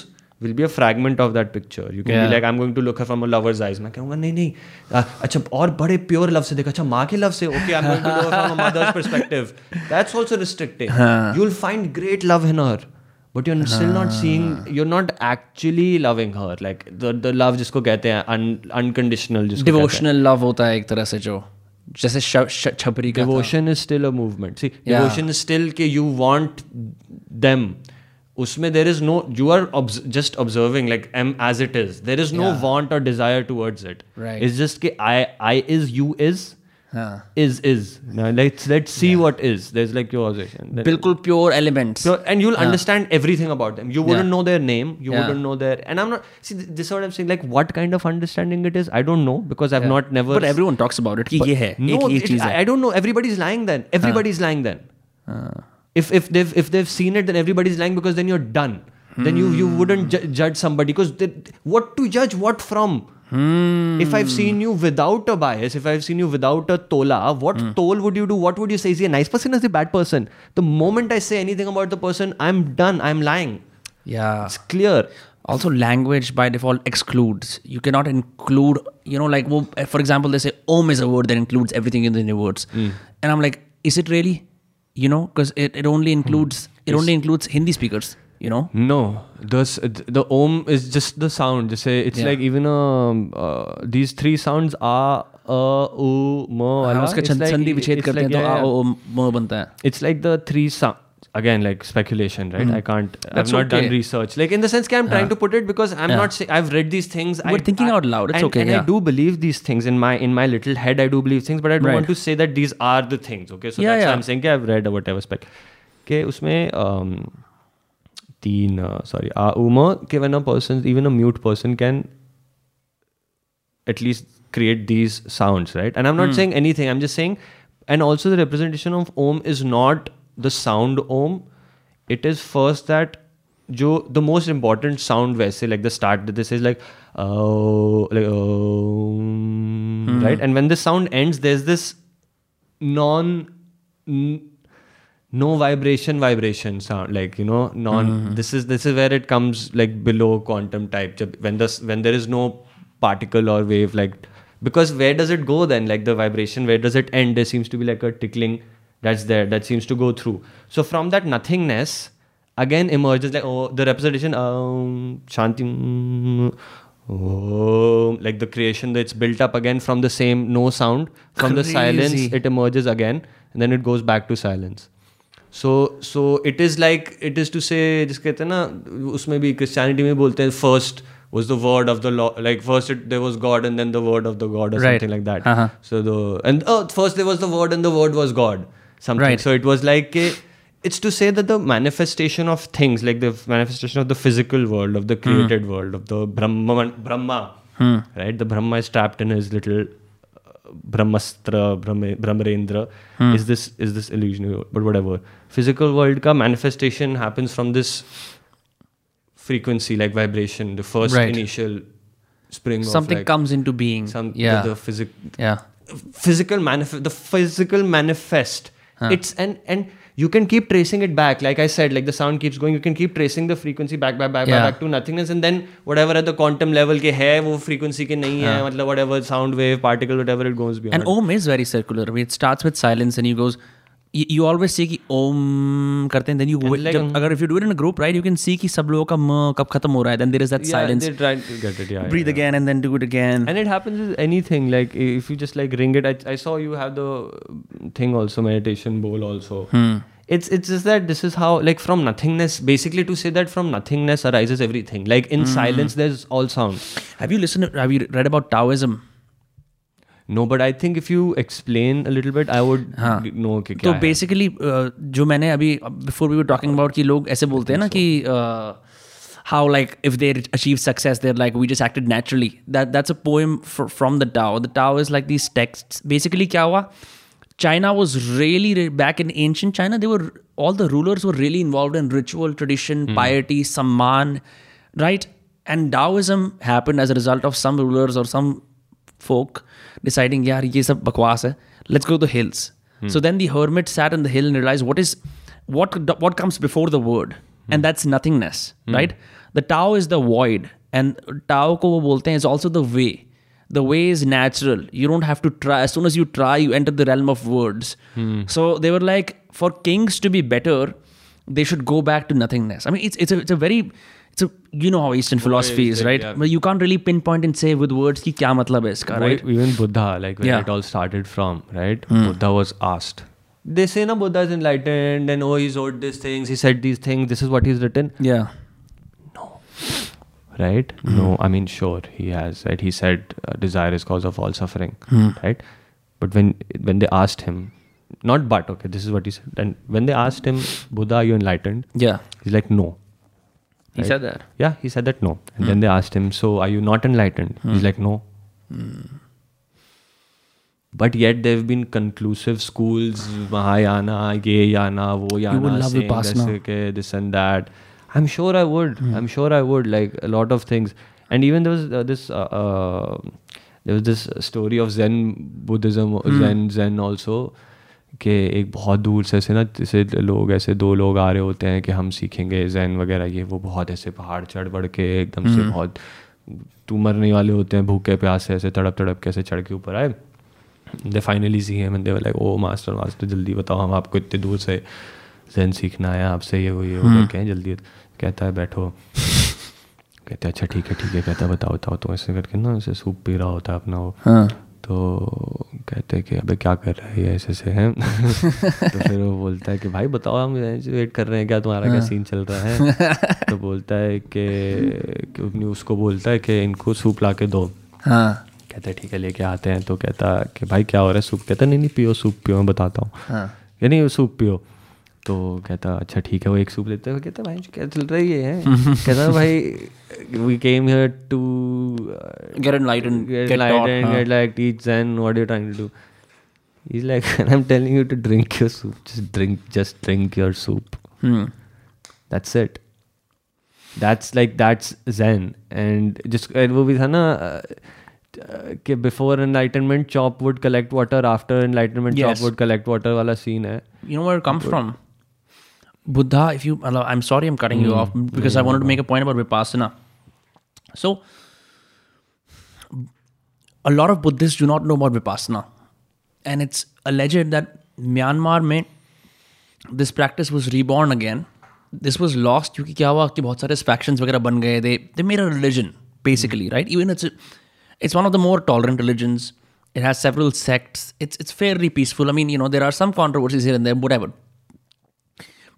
will be a fragment of that picture. You can Yeah. be like I'm going to look her from a lover's eyes. मैं कहूँगा नहीं नहीं अच्छा और बड़े pure love से देखा अच्छा माँ के लव से okay I'm going to look her from a mother's perspective. That's also restricting. You'll find great love in her. But you're still not seeing, you're not actually loving her. Like the, the love जिसको कहते हैं un, unconditional जिसको हैं. Devotional love होता है एक तरह से जो जैसे छपरी का is still a movement see Yeah. devotion is still कि you want them उसमें you are obs- just observing like am as it is there is no Yeah. want or desire towards it Right. it's just कि I I is you is हाँ is is now let's let's see what is there's like your observation Then- बिल्कुल pure elements so, and you'll understand everything about them. You wouldn't Yeah. know their name. You Yeah. wouldn't know their. And I'm not. See, th- this is what I'm saying. Like, what kind of understanding it is, I don't know because I've not never. But everyone talks about it कि ये है No, एक ये it- चीज I, है I don't know. Everybody's lying then. Everybody's lying then. If if they've if they've seen it, then everybody's lying because then you're done. Then you you wouldn't ju- judge somebody because what to judge what from. Hmm. If I've seen you without a bias, if I've seen you without a tola, what hmm. toll would you do? What would you say? Is he a nice person or is he a bad person? The moment I say anything about the person, I'm done. I'm lying. Yeah. It's clear. also language by default excludes you cannot include you know like well, for example they say om is a word that includes everything in the universe hmm. and i'm like is it really you know because it, it only includes it only includes hindi speakers you know No, the s- the om is just the sound. Just say it's Yeah. like even um, uh, these three sounds a a u ma हाँ, wala. उसका It's छंद- like- संधि विच्छेद it's करते हैं like, तो yeah, आ yeah. ओ म बनता है It's like the three sound. Again, like speculation, right? I can't. I've That's not done okay. research. Like in the sense, that I'm trying to put it because I'm Yeah. not. Say, I've read these things. We're I, thinking I- out loud. It's and, okay, And yeah. I do believe these things in my in my little head. I do believe things, but I don't Right. want to say that these are the things. Okay, so Yeah, that's why yeah. I'm saying. Okay, I've read or whatever spec. Okay, उसमें um, तीन uh, sorry a uma कि when a person even a mute person can at least create these sounds right and i'm not saying anything i'm just saying and also the representation of om is not the sound om it is first that jo the most important sound वैसे like the start that this is like oh like oh, right and when the sound ends there's this non n- no vibration vibration sound like you know non this is this is where it comes like below quantum type. When the when there is no particle or wave like because where does it go then? Like the vibration where does it end? There seems to be like a tickling that's there that seems to go through. So from that nothingness again emerges like oh the representation um shanti mm, oh like the creation that's built up again from the same no sound. From the silence it emerges again and then it goes back to silence so so it is like it is to say जिस कहते हैं ना उसमें भी Christianity में बोलते हैं first was the word of the law like first it, there was God and then the word of the God or Right. something like that Uh-huh. so the and oh first there was the word and the word was God something Right. so it was like eh, it's to say that the manifestation of things like the manifestation of the physical world of the created world of the Brahma Brahma right the Brahma is trapped in his little ब्रह्मस्त्र ब्रह्मरेंद्र is this is this illusion but whatever physical world का manifestation happens from this frequency like vibration the first initial spring something comes into being. some yeah. the, the yeah. physical manifest the physical manifest. It's an and you can keep tracing it back like i said like the sound keeps going you can keep tracing the frequency back back back Yeah. back, back to nothingness and then whatever at the quantum level के है वो frequency के नहीं है मतलब whatever sound wave particle whatever it goes beyond And Om is very circular. I mean, it starts with silence and he goes. You, you always say कि Om करते हैं then you And like, जब, um, अगर if you do it in a group right you can see कि सब लोगों का म कब खत्म हो रहा है then there is that yeah, silence they try to get it yeah breathe yeah. again and then do it again and it happens with anything like if you just like ring it I, I saw you have the thing also meditation bowl also it's it's just that this is how like from nothingness basically to say that from nothingness arises everything like in silence there's all sound have you listened have you read about Taoism No, but I think if you explain a little bit, I would हाँ. know कि तो क्या है. Basically जो मैंने अभी before we were talking about कि लोग ऐसे बोलते हैं ना कि how like if they achieve success there like we just acted naturally that that's a poem from the Tao the Tao is like these text basically क्या हुआ China was really re- back in ancient China. They were all the rulers were really involved in ritual, tradition, piety, samman, right? And Taoism happened as a result of some rulers or some folk deciding yaar ye sab bakwas hai let's go to the hills hmm. so then the hermit sat on the hill and realized what is what what comes before the word hmm. and that's nothingness hmm. right the tao is the void and tao ko wo bolte hain is also the way the way is natural you don't have to try as soon as you try you enter the realm of words hmm. so they were like for kings to be better they should go back to nothingness i mean it's it's a, it's a very so you know how Eastern philosophy is, right? Yeah. But you can't really pinpoint and say with words ki kya matlab hai iska, right? Even Buddha, like where yeah. it all started from, right? Mm. Buddha was asked. They say na Buddha is enlightened and oh he's wrote these things, he said these things, this is what he's written. Yeah. No. Right? Mm. No, I mean sure he has, right? He said uh, desire is cause of all suffering, mm. right? But when when they asked him, not but okay, this is what he said. And when they asked him, Buddha, are you enlightened? Yeah. He's like, no. He Right? said that. Yeah, he said that no. And then they asked him, so are you not enlightened? He's like, no. But yet there have been conclusive schools, Mahayana, Ye Yana, Wo Yana, would love saying Vipassana. this, this and that. I'm sure I would. I'm sure I would. Like a lot of things. And even there was uh, this, uh, uh, there was this story of Zen Buddhism, Zen, Zen also. कि एक बहुत दूर से ऐसे ना जैसे लोग ऐसे दो लोग आ रहे होते हैं कि हम सीखेंगे जैन वगैरह ये वो बहुत ऐसे पहाड़ चढ़ बढ़ के एकदम से बहुत तू मरने वाले होते हैं भूखे प्यास से ऐसे तड़प तड़प के ऐसे चढ़ के ऊपर आए। दे फाइनली सी है they like oh master master जल्दी बताओ हम आपको इतने दूर से जैन सीखना है आपसे ये वो ये वो कहें जल्दी कहता है बैठो। कहते हैं अच्छा ठीक है ठीक है। कहता है बताओ बताओ तो ऐसे करके ना ऐसे सूप पी रहा होता है अपना वो। हाँ. तो कहते हैं कि अबे क्या कर रहा है ये ऐसे ऐसे हैं? [LAUGHS] तो फिर वो बोलता है कि भाई बताओ हम वेट कर रहे हैं क्या? तुम्हारा क्या सीन चल रहा है? [LAUGHS] तो बोलता है कि उसको बोलता है कि इनको सूप ला के दो। हाँ. कहता है ठीक है लेके आते हैं। तो कहता कि भाई क्या हो रहा है? सूप कहता नहीं नहीं पियो सूप पियो मैं बताता हूँ। हाँ. यानी सूप पियो। तो कहता अच्छा ठीक है वो एक सूप देते हैं। भाई क्या चल रही है [LAUGHS] कहता भाई we came here to get get enlightened get like teach Zen what you trying to do is like I am telling you to drink your soup just drink just drink your soup that's it that's like that's Zen and just वो भी था ना कि before enlightenment chop wood collect water after enlightenment chop wood collect water वाला scene है. You know where comes from Buddha, if you allow, I'm sorry I'm cutting you off because I wanted to make a point about Vipassana. So, a lot of Buddhists do not know about Vipassana. And it's alleged that Myanmar में this practice was reborn again. This was lost क्योंकि क्या हुआ कि बहुत सारे factions वगैरह बन गए they they made a religion basically right even it's a, it's one of the more tolerant religions it has several sects it's it's fairly peaceful I mean you know there are some controversies here and there whatever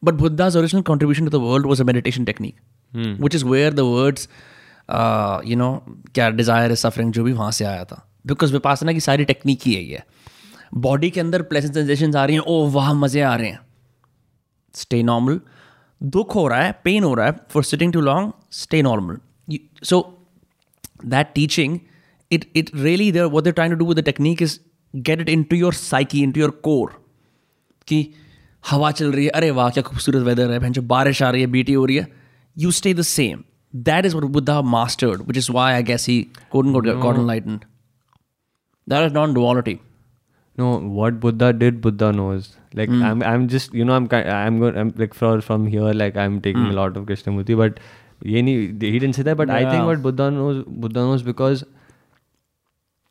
but Buddha's original contribution to the world was a meditation technique, hmm. which is where the words, uh, you know, क्या desire is suffering जो भी वहाँ से आया था. Because Vipassana की सारी technique ही यही है. बॉडी के अंदर प्लेजेंट सेंसेशंस आ रही हैं ओ वाह मज़े आ रहे हैं स्टे नॉर्मल दुख हो रहा है पेन हो रहा है for sitting too long stay normal so that teaching it it really they're what they're trying to do with the technique is get it into your psyche into your core कि हवा चल रही है अरे वाह क्या खूबसूरत वेदर है जो बारिश आ रही है बीटी हो रही है you stay the same that is Buddha mastered is why I guess he couldn't got, got enlightened that is non-duality No, what Buddha did, Buddha knows. Like mm. I'm, I'm just, you know, I'm, I'm going, I'm like for from here, like I'm taking mm. a lot of Krishnamurti, but he didn't say that. But yeah. I think what Buddha knows, Buddha knows because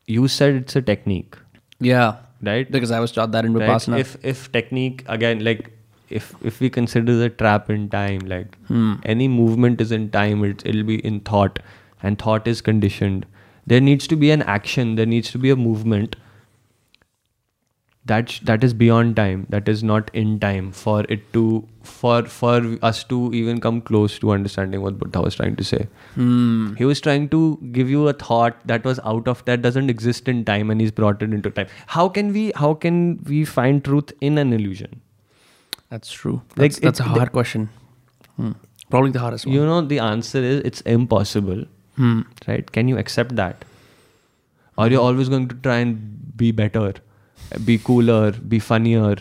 you said it's a technique, yeah right? because I was taught that in Right? Vipassana If if technique again, like if if we consider the trap in time, like hmm. any movement is in time, it, it'll be in thought, and thought is conditioned. There needs to be an action. There needs to be a movement. That sh- that is beyond time. That is not in time for it to for for us to even come close to understanding what Buddha was trying to say. He was trying to give you a thought that was out of that doesn't exist in time, and he's brought it into time. How can we how can we find truth in an illusion? that's true Like, that's, that's it- a hard question Hmm. probably the hardest one You know, the answer is it's impossible. Right? Can you accept that? Or you're always going to try and be better? be cooler be funnier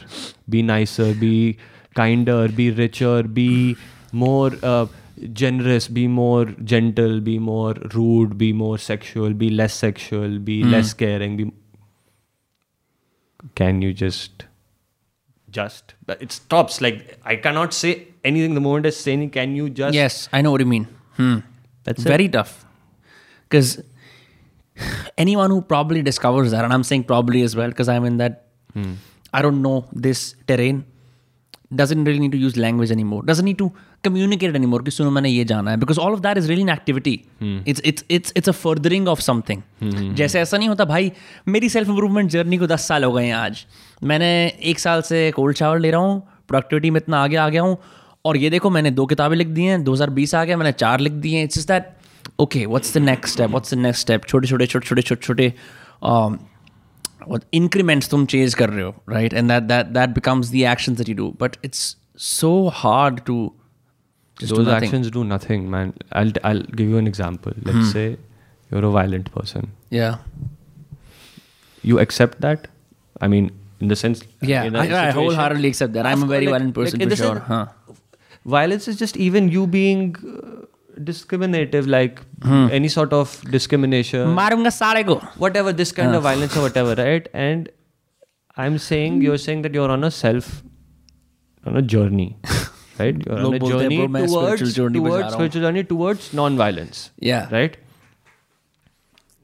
be nicer be kinder be richer be more uh, generous be more gentle be more rude be more sexual be less sexual be less caring be can you just just but it stops like i cannot say anything the moment i say anything can you just Yes, I know what you mean. Hmm. That's very tough. Because [LAUGHS] anyone who probably discovers that, and I'm saying probably as well, because I'm in that, I don't know this terrain, doesn't really need to use language anymore. Doesn't need to communicate anymore. कि सुनो मैंने ये जाना है because all of that is really an activity. It's it's it's it's a furthering of something. जैसे ऐसा नहीं होता भाई मेरी सेल्फ इम्प्रूवमेंट जर्नी को दस साल हो गए हैं आज मैंने एक साल से कोल्ड शावर ले रहा हूँ प्रोडक्टिविटी में इतना आगे आ गया हूँ और ये देखो मैंने दो किताबें लिख दी हैं 2020 आ गया मैंने चार लिख दी हैं it's just that okay what's the next step what's the next step छोटे छोटे छोटे छोटे छोटे छोटे increments tum change kar rahe ho, right? And that that that becomes the actions that you do. But it's so hard to just those do actions do nothing, man. I'll I'll give you an example. Let's hmm. say you're a violent person. Yeah. You accept that? I mean, in the sense. Yeah, I. I wholeheartedly accept that. I'm a very like, violent person like, for sure. Huh. Violence is just even you being. Uh, discriminative, like hmm. any sort of discrimination. Whatever, this kind uh. of violence or whatever, right? And I'm saying, you're saying that you're on a self, on a journey, [LAUGHS] right? You're on a journey towards, spiritual journey towards, spiritual journey towards non-violence. Yeah. Right?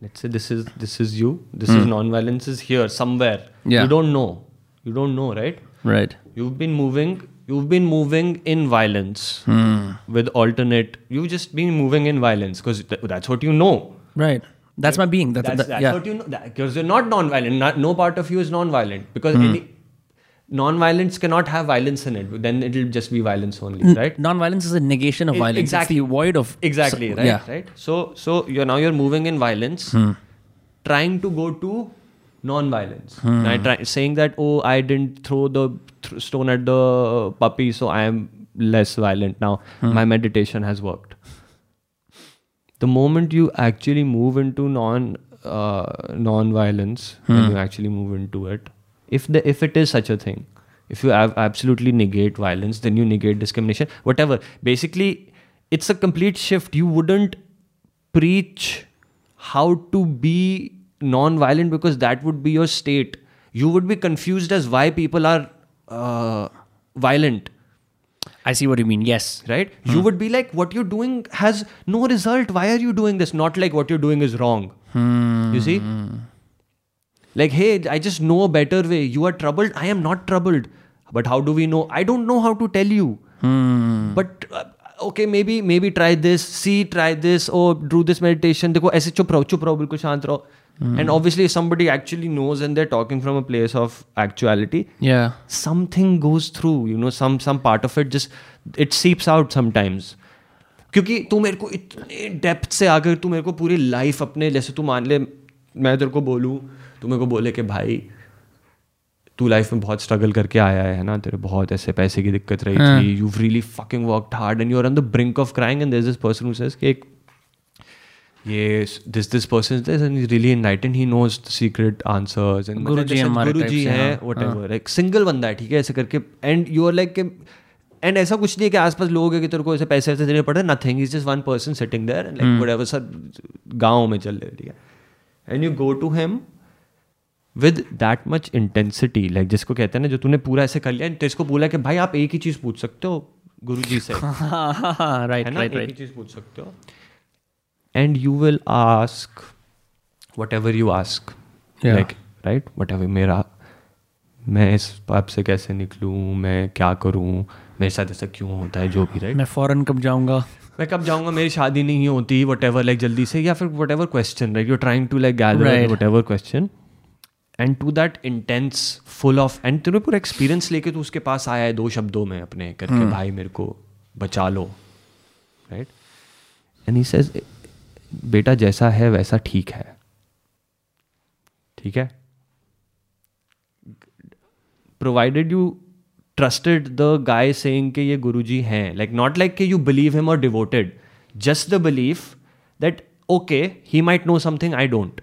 Let's say this is this is you. This hmm. is non-violence is here somewhere. Yeah. You don't know. You don't know, right? Right. You've been moving You've been moving in violence hmm. with alternate. You've just been moving in violence because th- that's what you know. Right. That's my being. That's, That's, that, that's yeah. what you know. Because you're not non-violent. Not, no part of you is non-violent because hmm. any non-violence cannot have violence in it. Then it'll just be violence only, right? Non-violence is a negation of E- violence. exactly. It's the void of Exactly, so- right? Yeah. Right. So, so you're now you're moving in violence, hmm. trying to go to non-violence. Hmm. And I try saying that oh I didn't throw the th- stone at the puppy, so I am less violent now. Hmm. My meditation has worked. The moment you actually move into non uh, non-violence, when hmm. you actually move into it, if the if it is such a thing, if you have absolutely negate violence, then you negate discrimination, whatever. Basically, it's a complete shift. You wouldn't preach how to be non-violent because that would be your state. You would be confused as why people are uh, violent I see what you mean. Yes. right you would be like what you're doing has no result why are you doing this not like what you're doing is wrong you see like hey i just know a better way you are troubled i am not troubled but how do we know i don't know how to tell you but uh, okay maybe maybe try this see try this or do this meditation देखो ऐसे चुप रहो चुप रहो बिल्कुल शांत रहो And obviously if somebody actually knows and they're talking from a place of actuality Yeah. something goes through you know some some part of it just it seeps out sometimes क्योंकि तू मेरे को इतने डेप्थ से आकर तू मेरे को पूरी लाइफ अपने जैसे तू मान ले मैं तेरे को बोलूँ तू मेरे को बोले कि भाई तू लाइफ में बहुत स्ट्रगल करके आया है ना तेरे बहुत ऐसे पैसे की दिक्कत रही थी you really fucking worked hard and you are on the brink of crying and this person who says कि एक ये this this person is this and is really enlightened he knows the secret answers and guruji हमारे guruji type से, है हाँ, whatever एक single बंदा है ठीक है? ऐसे करके and you are like and ऐसा कुछ नहीं है कि आसपास लोग है कि तेरे को ऐसे पैसे ऐसे देने पड़े nothing is just one person sitting there like whatever sir गाँव में चल रहे ठीक है? And you go to him with that much intensity like जिसको कहते हैं ना जो तूने पूरा ऐसे कर लिया तेरे को बोला कि भाई आप एक ही चीज़ पूछ सकते हो गुरु जी से. [LAUGHS] है Right. एक ही चीज़ पूछ सकते हो। And you will ask whatever you ask Yeah. Like right whatever मेरा मैं इस पाप से कैसे निकलूँ? मैं क्या करूँ? मेरे साथ ऐसा क्यों होता है? जो भी राइट मैं फॉरन कब जाऊँगा? मैं कब जाऊँगा? मेरी शादी नहीं होती वट एवर लाइक जल्दी से या फिर whatever question right you trying to like gather Right. Whatever question and to that intense full of and तूने पूरा एक्सपीरियंस लेके तू उसके पास आया है दो शब्दों में अपने करके भाई मेरे को बचा लो। राइट एंड ही सेज बेटा जैसा है वैसा ठीक है ठीक है provided you trusted the guy saying के ये गुरुजी हैं लाइक नॉट लाइक के यू बिलीव हिम और devoted just the belief that okay he might know something I don't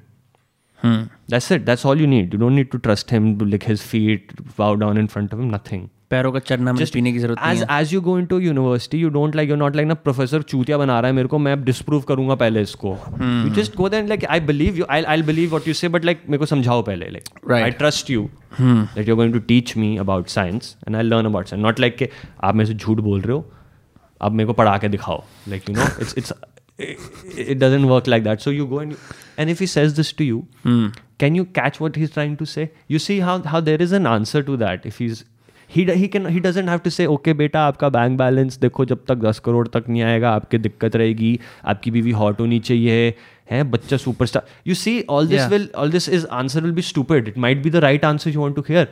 That's it. That's all you need you don't need to trust him lick his feet, bow down in front of him. Nothing. पैरों का चरना में पीने की ज़रूरत नहीं As as you go into university, you don't like you're not like ना professor चूतिया बना रहा है मेरे को मैं डिस्प्रूव करूँगा पहले इसको। You just go then like I believe you I I believe what you say but like मेरे को समझाओ पहले like I trust you that you going to teach me about science and I learn about science not like के आप मेरे से झूठ बोल रहे हो अब मेरे को पढ़ा के दिखाओ like you know it's it's it doesn't work like that. So you go and and if he says this to you can you catch what he's trying to say? You see how how there is an answer to that if he's can he doesn't have to say okay बेटा आपका bank balance देखो जब तक दस करोड़ तक नहीं आएगा आपकी दिक्कत रहेगी आपकी बीवी हॉट होनी चाहिए है बच्चा superstar you see all this will all this is answer will be stupid it might be the right answer you want to hear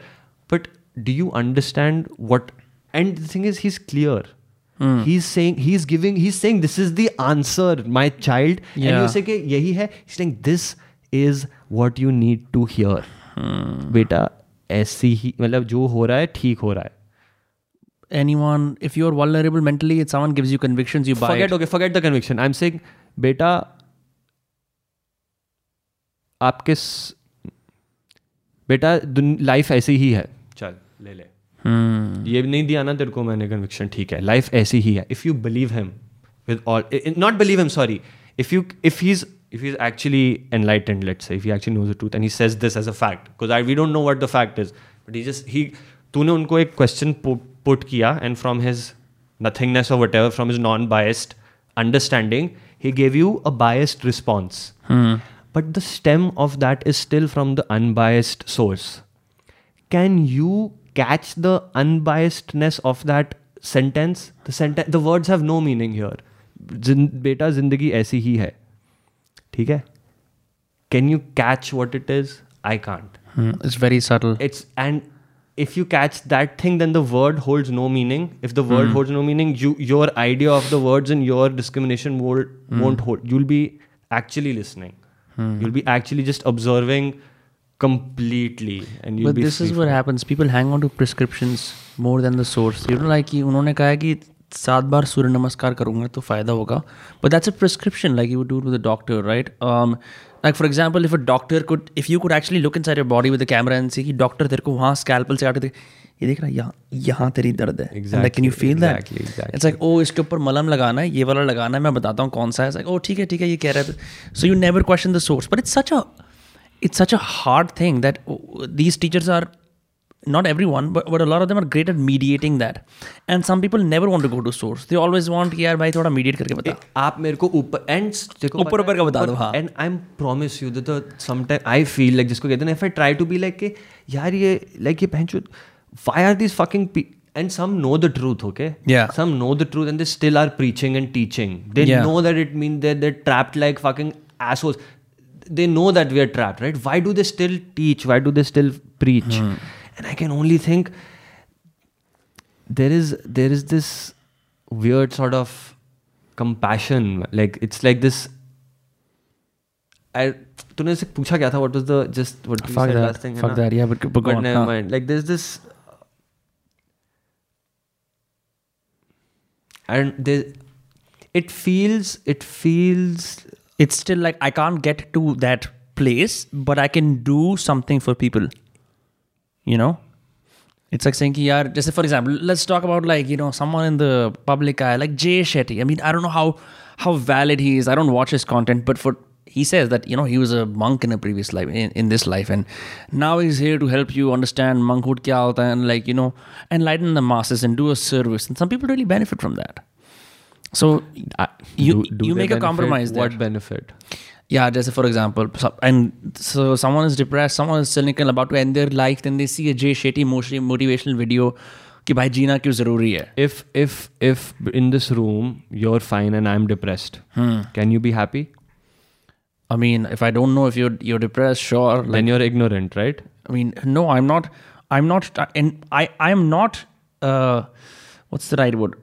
but do you understand what and the thing is he is clear he is saying he is giving he is saying this is the answer my child and you say के यही है he is saying this is what you need to hear ऐसी ही मतलब जो हो रहा है ठीक हो रहा है। Anyone if you are vulnerable mentally it someone gives you convictions you forget okay forget the conviction I am saying बेटा आप किस बेटा लाइफ ऐसी ही है। चल ले ले। Hmm. ये भी नहीं दिया ना तेरे को मैंने कन्विक्शन ठीक है। लाइफ ऐसी ही है। If you believe him with all not believe him sorry if you if he is if he's actually enlightened let's say if he actually knows the truth and he says this as a fact because I, we don't know what the fact is but he just he तूने उनको एक question put किया and from his nothingness और whatever from his non biased understanding he gave you a biased response but the stem of that is still from the unbiased source can you catch the unbiasedness of that sentence the sentence the words have no meaning here जिन बेटा जिंदगी ऐसी ही है ठीक है can you catch what it is I can't Hmm. it's very subtle it's and if you catch that thing then the word holds no meaning if the word holds no meaning you your idea of the words and your discrimination won't, won't hold you'll be actually listening you'll be actually just observing completely and you'll but be this is free what from- happens people hang on to prescriptions more than the source you know like कि उन्होंने कहा है कि सात बार सूर्य नमस्कार करूँगा तो फ़ायदा होगा। But that's a prescription like you do with doctor right like for example if a doctor could if you could actually look inside your body with a camera and see कि डॉक्टर तेरे को वहाँ scalpel से आटे दे ये देख रहा है यहाँ यहाँ तेरी दर्द है। Can you feel that like oh इसके ऊपर मलम लगाना है ये वाला लगाना है मैं बताता हूँ कौन सा है। लाइक ओ oh, ठीक है ठीक है ये कह रहे थे so you never question the source but it's such a it's such a hard thing that these teachers are not everyone but, but a lot of them are great at mediating that and some people never want to go to source they always want कि यार भाई थोड़ा mediate करके बता आप मेरे को ऊपर एंड देखो ऊपर ऊपर का बता दो, हाँ। And I am promise you that sometime I feel like जिसको कहते हैं if I try to be like कि यार ये लाइक ये पहन why are this fucking and some know the truth okay Yeah. some know the truth and they still are preaching and teaching they Yeah. know that it means that they're trapped like fucking assholes they know that we are trapped right why do they still teach why do they still preach and i can only think there is there is this weird sort of compassion like it's like this I तूने से पूछा क्या था what was the just what you fuck said that last thing है fuck ना? that yeah but, but go but on never हाँ. mind like there's this and there it feels it feels it's still like I can't get to that place, but I can do something for people. You know? It's like saying, yaar, just for example, let's talk about like, you know, someone in the public eye, like Jay Shetty. I mean, I don't know how how valid he is. I don't watch his content, but for he says that, you know, he was a monk in a previous life, in, in this life, and now he's here to help you understand monkhood kya hota and like, you know, enlighten the masses and do a service. And some people really benefit from that. So I- you do- do you make a compromise there. what benefit Yeah, just for example, so, and so someone is depressed, someone is cynical about to end their life, then they see a Jay Shetty motion- motivational video कि भाई जीना क्यों जरूरी है if if if in this room you're fine and i'm depressed can you be happy I mean, if I don't know if you're you're depressed, sure. Like, then you're ignorant right I mean, no, I'm not. I'm not. And I I'm not. Uh, what's the right word?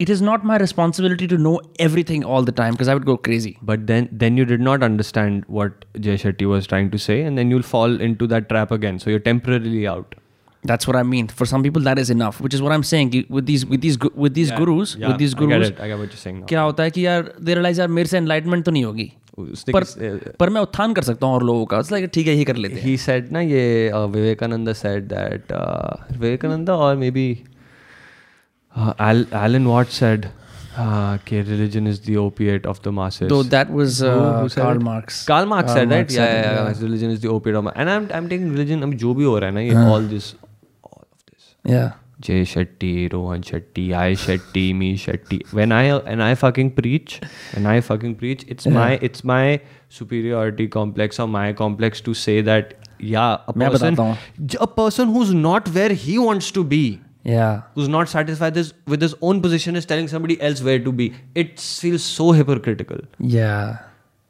It is not my responsibility to know everything all the time because I would go crazy. but then then you did not understand what jay shetty was trying to say and then you'll fall into that trap again so you're temporarily out That's what I mean. For some people, that is enough. Which is what I'm saying. कि With these, with these, gu- with these gurus, Yeah, with these I get gurus, it. I get what you're saying now. क्या होता है कि यार दे realise यार मेरे से enlightenment तो नहीं होगी उसने पर किस- पर मैं उत्थान कर सकता हूँ और लोगों का लाइक ठीक है यही कर लेते हैं he said na ye uh, vivekananda said that uh, vivekananda or maybe uh, Al- alan watts said uh, okay, religion is the opiate of the masses Though that was uh, Who- who said Karl it? Marx. Karl Marx Karl said, right? Marx Yeah, said yeah, it, yeah, Religion is the opiate of my. And I'm, I'm taking religion. अभी जो भी हो रहा है ना ये all this, all of this. Yeah. Jay Shetty, Rohan Shetty, I Shetty, me Shetty. When I and I fucking preach, when I fucking preach, it's my it's my superiority complex or my complex to say that yeah, a मैं person, बताता हूँ। j- a person who's not where he wants to be, Yeah. who's not satisfied this, with his own position, is telling somebody else where to be. It feels so hypocritical. Yeah.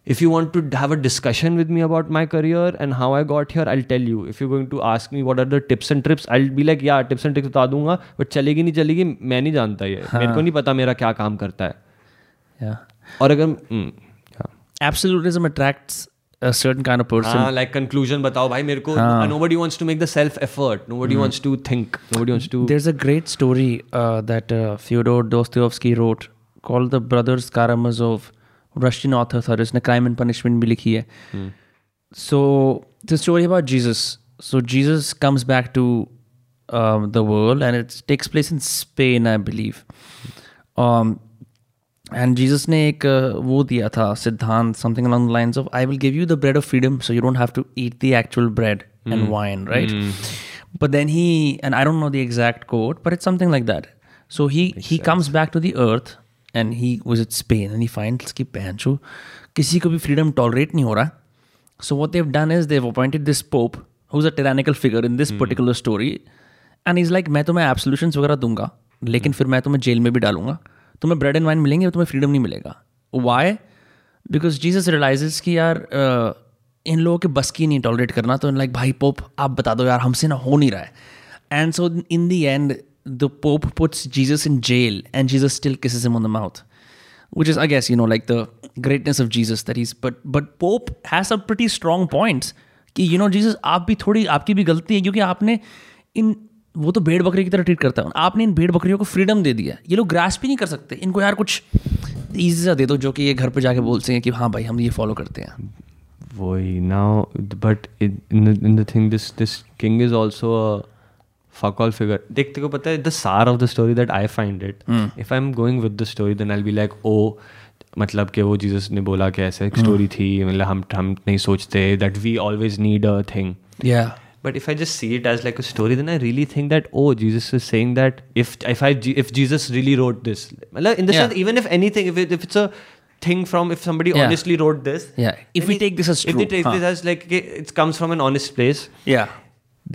If you want to have a discussion with me about my career and how I got here, I'll tell you. If you're going to ask me what are the tips and trips, I'll be like, yeah, tips and tricks बता दूंगा but चलेगी नहीं चलेगी मैं नहीं जानता ये मेरे को नहीं पता मेरा क्या काम करता है Yeah. और अगर हम्म, हाँ Absolutism attracts a certain kind of person. हाँ लाइक कंक्लूजन बताओ भाई मेरे को nobody wants to make the self effort nobody wants to think nobody wants to There's a great story uh, that uh, Fyodor Dostoevsky wrote called The Brothers Karamazov. Russian author था जिसने Crime and Punishment भी लिखी है. So the story about Jesus. So Jesus comes back to um, the world and it takes place in Spain, I believe. Um, and Jesus ने एक वो दिया था सिद्धांत something along the lines of I will give you the bread of freedom so you don't have to eat the actual bread and wine right but then he and I don't know the exact quote but it's something like that so he he comes back to the earth and he was it Spain and he find की पहनचू किसी को भी freedom tolerate नहीं हो रहा। So what they've done is they've appointed this pope who's a tyrannical figure in this particular story and is like मैं तो मैं एब्सोल्यूशन वगैरह दूँगा लेकिन hmm. फिर मैं तो मैं जेल में भी डालूँगा। तुम्हें ब्रेड एंड वाइन मिलेंगे, तुम्हें फ्रीडम नहीं मिलेगा। वाई बिकॉज़ जीसस रियलाइज़ कि यार इन लोगों के बस की नहीं टॉलरेट करना तो लाइक भाई पोप आप बता दो यार, हमसे ना हो नहीं रहा है। And so in the end the pope puts Jesus in jail and Jesus still kisses him on the mouth which is, i guess, you know, like, the greatness of jesus that he's, but but pope has strong points, कि, you know, jesus, आप भी थोड़ी, आपकी भी गलती है, क्योंकि आपने इन वो तो भेड़ बकरी की तरह ट्रीट करता है। आपने इन भेड़ बकरियों को फ्रीडम दे दिया। ये लोग ग्रास भी नहीं कर सकते। इनको यार कुछ ईजी सा दे दो जो कि ये घर पर जाके बोलते हैं कि हाँ भाई हम ये फॉलो करते हैं। वो now but in the this this king is also fuck figure देखते को पता है द सार of the story that I find it if I am going with the story then I be like oh मतलब कि वो Jesus ने बोला कि ऐसे एक स्टोरी हम्म। थी मतलब हम हम नहीं सोचते that we always need a thing या But if I just see it as like a story, then I really think that oh, Jesus is saying that if if I if Jesus really wrote this, मतलब in the Yeah. sense even if anything, if it, if it's a thing from if somebody Yeah. honestly wrote this, Yeah. If then we he- take this as if true, they take huh. this as like okay, it comes from an honest place, या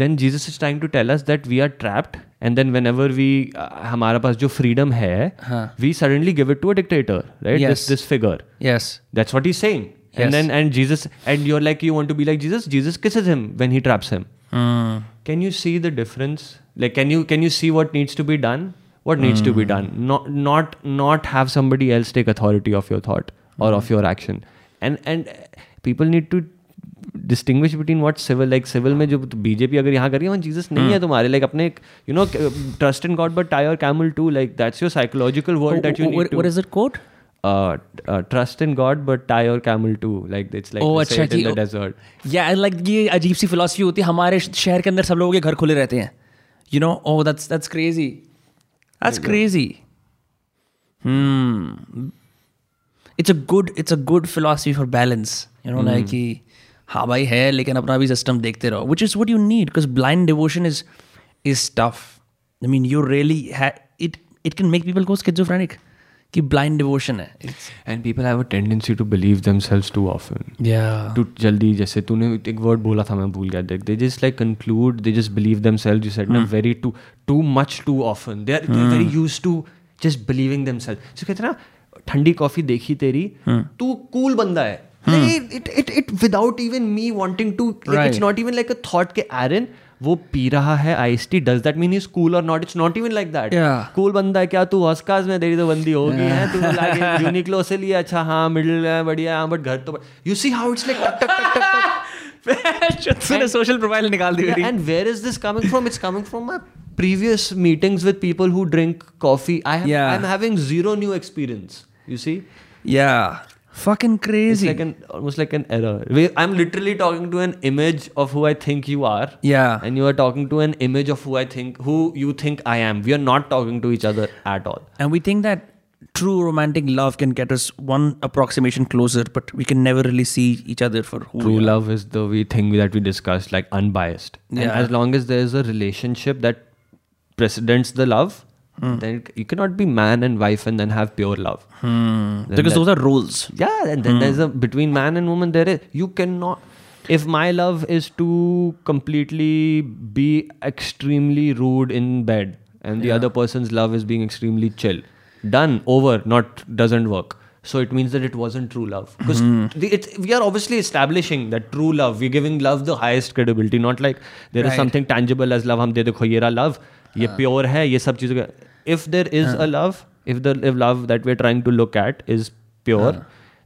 then Jesus is trying to tell us that we are trapped, and then whenever we uh, हमारा पास जो freedom है, हाँ. we suddenly give it to a dictator, right? Yes. This this figure. Yes That's what he's saying. Yes. And then and Jesus and you're like you want to be like Jesus. Jesus kisses him when he traps him. Can you see the difference? Like can you can you see what needs to be done? What needs to be done? Not not not have somebody else take authority of your thought or of your action. And and people need to distinguish between what civil like civil में जो BJP अगर यहाँ कर रही है वहाँ Jesus नहीं है तुम्हारे like अपने you know trust in God but tie your camel too like that's your psychological world that you need what, to what is it quote uh, uh, trust in God, but tie your camel too. Like it's like Oh, they अच्छा say it in कि- the desert. या like ये अजीब सी philosophy होती है हमारे शहर के अंदर सब लोगों के घर खुले रहते हैं you know oh that's that's crazy that's crazy hmm it's a good it's a good philosophy for balance you know like कि हाँ भाई है लेकिन अपना भी सिस्टम देखते रहो which is what you need because blind devotion is is tough I mean you really it it can make people को स्किजोफ्रेनिक कि ब्लाइंड डिवोशन है. And people have a tendency to believe themselves too often या too जल्दी जैसे तूने एक word बोला था मैं भूल गया देख they just like conclude they just believe themselves you said ना very too too much too often they are very used to just believing themselves so कहते ना ठंडी कॉफ़ी देखी तेरी तू कूल बंदा है it it it without even me wanting to it's not even like a thought के एरन वो पी रहा है ice tea does that mean is cool और not it's not even like that Yeah. Cool बंदा है क्या तू ऑस्कार्स में तेरी तो बंदी होगी है तू लागे यूनिक्लो से लिया अच्छा हाँ मिडिल है बढ़िया हाँ बट घर तो you see how it's like टक टक टक टक तूने सोशल प्रोफ़ाइल निकाल दी Yeah, मेरी and where is this coming from? It's coming from my previous meetings with people who drink coffee. I have, Yeah. I'm having zero new experience. You see, yeah fucking crazy. it's like an almost like an error. We- I'm literally talking to an image of who I think you are. Yeah. and you are talking to an image of who I think who you think I am. We are not talking to each other at all. And we think that true romantic love can get us one approximation closer, but we can never really see each other for who True we are. love is the we thing that we discussed, like unbiased. And Yeah. as long as there is a relationship that precedents the love, Hmm. Then you cannot be man and wife and then have pure love. Hmm. Because those are rules. Yeah, and then hmm. there's a between man and woman. There is you cannot. If my love is to completely be extremely rude in bed, and the yeah. other person's love is being extremely chill, done over. Not doesn't work. So it means that it wasn't true love because hmm. we are obviously establishing that true love. We're giving love the highest credibility, not like there right. is something tangible as love. Hum de dekho, love ये pure है. ये सब चीजों का. If there is a love, if the if love that we're trying to look at is pure,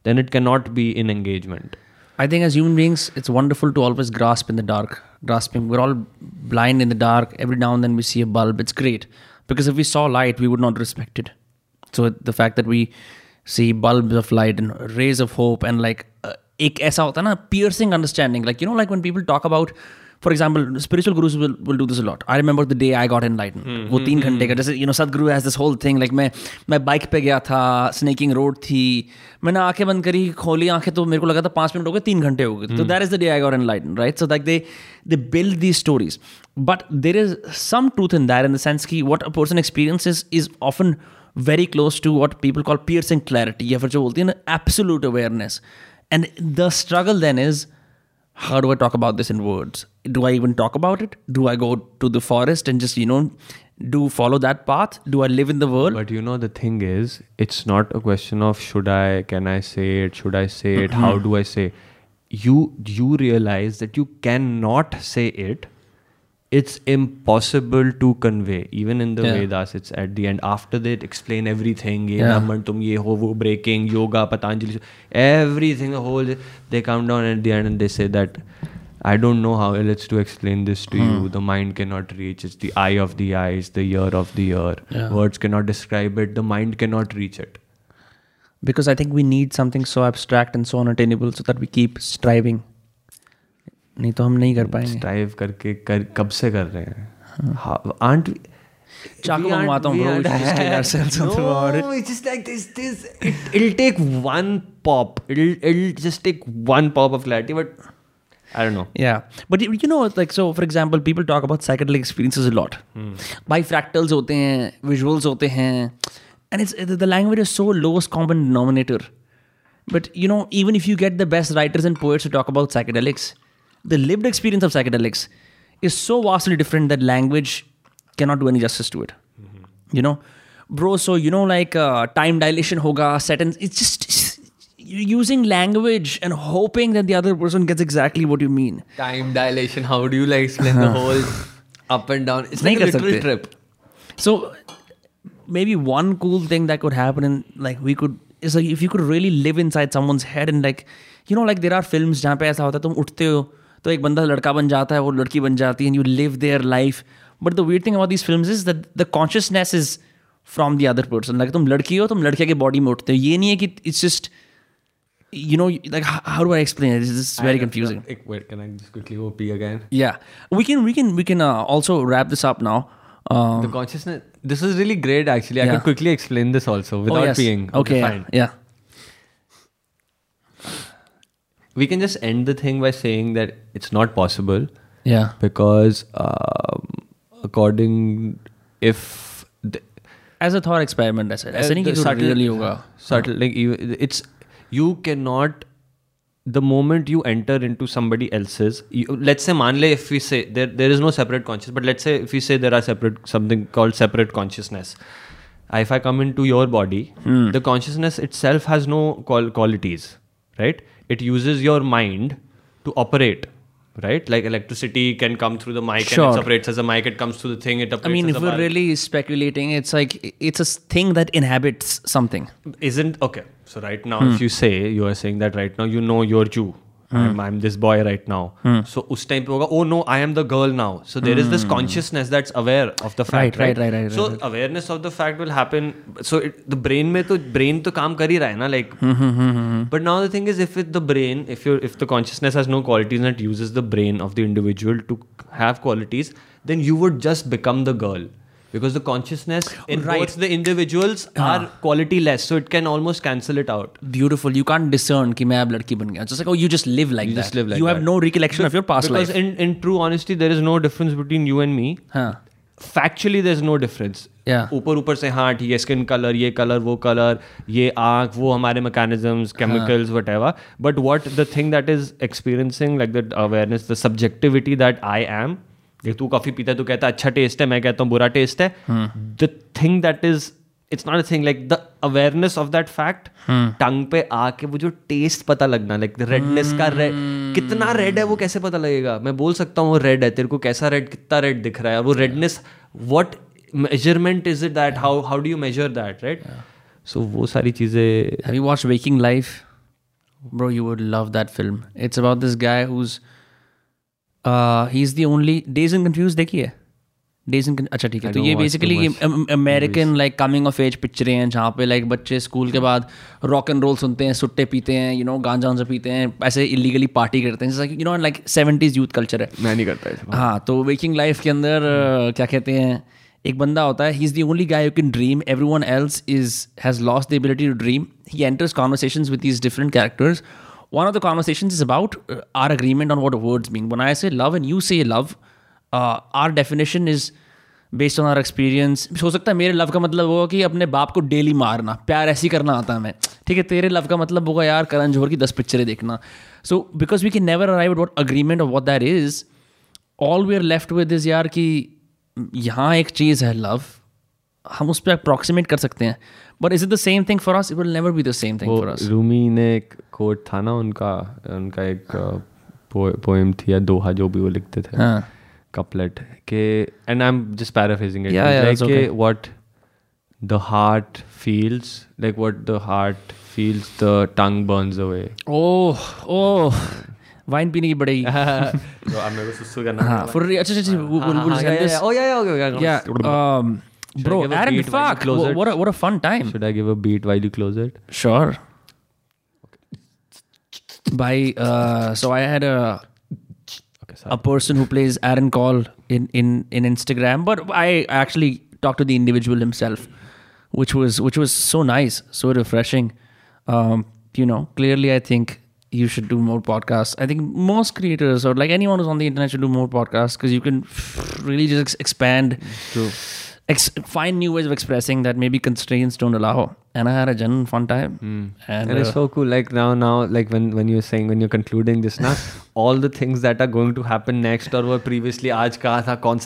then it cannot be in engagement. I think as human beings, it's wonderful to always grasp in the dark. Grasping, we're all blind in the dark. Every now and then we see a bulb. It's great because if we saw light, we would not respect it. So the fact that we see bulbs of light and rays of hope and like uh, एक ऐसा होता है ना piercing understanding. Like you know, like when people talk about, for example, spiritual gurus will, will do this a lot. I remember the day I got enlightened. वो तीन घंटे का जैसे you know Sadhguru has this whole thing like मैं मैं bike पे गया था स्नेकिंग रोड थी मैंने आँखें बंद करी खोली आँखें तो मेरे को लगा था पाँच मिनट हो गए तीन घंटे हो गए तो that is the day I got enlighten right so like they they build the stories but there is some truth in that in the sense की what a person experience is often very close to what people call piercing clarity या फिर जो बोलती है ना absolute awareness and the struggle then is how do I talk about this in words do I even talk about it do I go to the forest and just you know do follow that path do I live in the world But you know the thing is, it's not a question of should I, can I say it, should I say it, how do I say. You you realize that you cannot say it. It's impossible to convey. Even in the Yeah. Vedas, it's at the end. After they explain everything, ye Yeah. Tum ye ho, wo breaking, yoga, Patanjali, everything, the whole, they come down at the end and they say that I don't know how else to explain this to Hmm. you. The mind cannot reach. It's the eye of the eyes, the ear of the ear. Yeah. Words cannot describe it. The mind cannot reach it. because I think we need something so abstract and so unattainable so that we keep striving. नहीं तो हम नहीं कर पाएँगे Strive करके कर कब से कर रहे हैं? How, aren't चाकू मंगवाता हूँ, water. No, it's just like this. This it, it'll take one pop. It'll it'll just take one pop of clarity, but I don't know. Yeah, but you you know, like so. For example, people talk about psychedelic experiences a lot. Hmm. Bifractals होते हैं, visuals होते हैं, and it's the language is so lowest common denominator. But you know, even if you get the best writers and poets to talk about psychedelics, the lived experience of psychedelics is so vastly different that language cannot do any justice to it. You know, bro. So you know, like uh, time dilation hoga, sentence. It's just you're using language and hoping that the other person gets exactly what you mean. Time dilation. How do you like explain the [LAUGHS] whole up and down? It's नहीं like a कर literal सकते. trip. So maybe one cool thing that could happen in like we could is like if you could really live inside someone's head and like you know like there are films जहाँ पे ऐसा होता है तुम उठते हो तो एक बंदा लड़का बन जाता है वो लड़की बन जाती है you live their life but the weird thing about this film is the consciousness is from the other person like तुम लड़की हो तुम लड़के के बॉडी में उठते हो। ये नहीं है कि it's just you know like how do I explain this is very confusing एक wait can I just quickly OP again या we can we can we can also wrap this up now the consciousness this is really great actually I can quickly explain this also without being okay या We can just end the thing by saying that it's not possible Yeah. because, um, according if the, As a thought experiment, ऐसे ऐसे नहीं कि the कुछ subtle- really होगा. subtle like you, it's you cannot the moment you enter into somebody else's you, let's say manle if we say there there is no separate consciousness but let's say if we say there are separate something called separate consciousness if i come into your body the consciousness itself has no qual- qualities right it uses your mind to operate right? Like electricity can come through the mic and it operates as a mic. It comes through the thing it operates I mean, if we're really speculating, it's like it's a thing that inhabits something. isn't okay. So right now if hmm. you say you are saying that right now you know you're you I'm, I'm this boy right now. So उस time पे होगा oh no I am the girl now. So there is this consciousness that's aware of the fact. Right, right, right, right, So awareness of the fact will happen. So it, the brain में तो brain तो काम कर ही रहा है ना like. But now the thing is if with the brain if you if the consciousness has no qualities and it uses the brain of the individual to have qualities then you would just become the girl. Because the consciousness in Right. both the individuals are quality less, so it can almost cancel it out. Beautiful. You can't discern कि मैं अब लड़की बन गया. Just like oh, you just live like You that. just live like you have that. no recollection of your past because life. in in true honesty, there is no difference between you and me. हाँ. Factually, there's no difference. Yeah. ऊपर ऊपर से हाँ ठीक है skin colour ये colour वो colour ये आँख वो हमारे mechanisms chemicals whatever but what the thing that is experiencing like the awareness the subjectivity that I am देख तू कॉफ़ी पीता है तू कहता है अच्छा टेस्ट है मैं कहता हूँ बुरा टेस्ट है. The thing that is it's not a thing like the awareness of that fact tongue पे आके वो जो टेस्ट पता लगना लाइक रेडनेस का red कितना रेड है वो कैसे पता लगेगा? मैं बोल सकता हूँ वो रेड है तेरे को कैसा रेड कितना रेड दिख रहा है? वो redness what measurement is it that how how do you measure that right so वो सारी चीज़ें Have you watched Waking Life? Bro, you would love that film. It's about this guy is the only days only Days and Confused देखी है? Days and अच्छा ठीक है तो ये basically American like coming of age पिक्चरें हैं जहाँ पे लाइक बच्चे स्कूल के बाद रॉक एंड रोल सुनते हैं सुट्टे पीते हैं यू नो गांजा वांजा पीते हैं ऐसे इलीगली पार्टी करते हैं जैसा कि you know like seventies youth culture है। मैं नहीं करता हाँ तो वेकिंग लाइफ के अंदर क्या कहते हैं एक बंदा होता है he is the only guy you can dream everyone else is has lost the ability to dream he enters conversation with these different characters one of the conversations is about uh, our agreement on what words mean. When i say love and you say love uh, our definition is based on our experience हो सकता है मेरे love का मतलब होगा कि अपने बाप को डेली मारना प्यार ऐसे करना आता है हमें ठीक है तेरे लव का मतलब होगा यार करण जौहर की दस पिक्चरें देखना। So because we can never arrive at what agreement of what that is all we are left with is यार कि यहाँ एक चीज़ है लव हम उस पर अप्रॉक्सीमेट कर सकते हैं। But is it the same thing for us it will never be the same thing for us Rumi ने एक कोट था ना उनका उनका एक पोएम थी या दोहा जो भी वो लिखते थे हाँ। कपलेट के and I am just paraphrasing it like what the heart feels like what the heart feels the tongue burns away oh oh wine पीने की बड़ी फुर [LAUGHS] तो हाँ, अच्छा अच्छा अच्छा या या या या um bro aaron fuck what a, what a fun time. Should i give a beat By uh, so I had a Okay, a person who plays Aaron Call in in in Instagram, but I actually talked to the individual himself, which was which was so nice, so refreshing. Um, you know, clearly, I think you should do more podcasts. I think most creators or like anyone who's on the internet should do more podcasts because you can really just expand. True ex- find new ways of expressing that maybe constraints don't allow. And I had a genuine fun time. Mm. And, and it's uh, so cool. Like now, now, like when when you're saying when you're concluding this now, [LAUGHS] all the things that are going to happen next or were previously aaj ka tha, kaun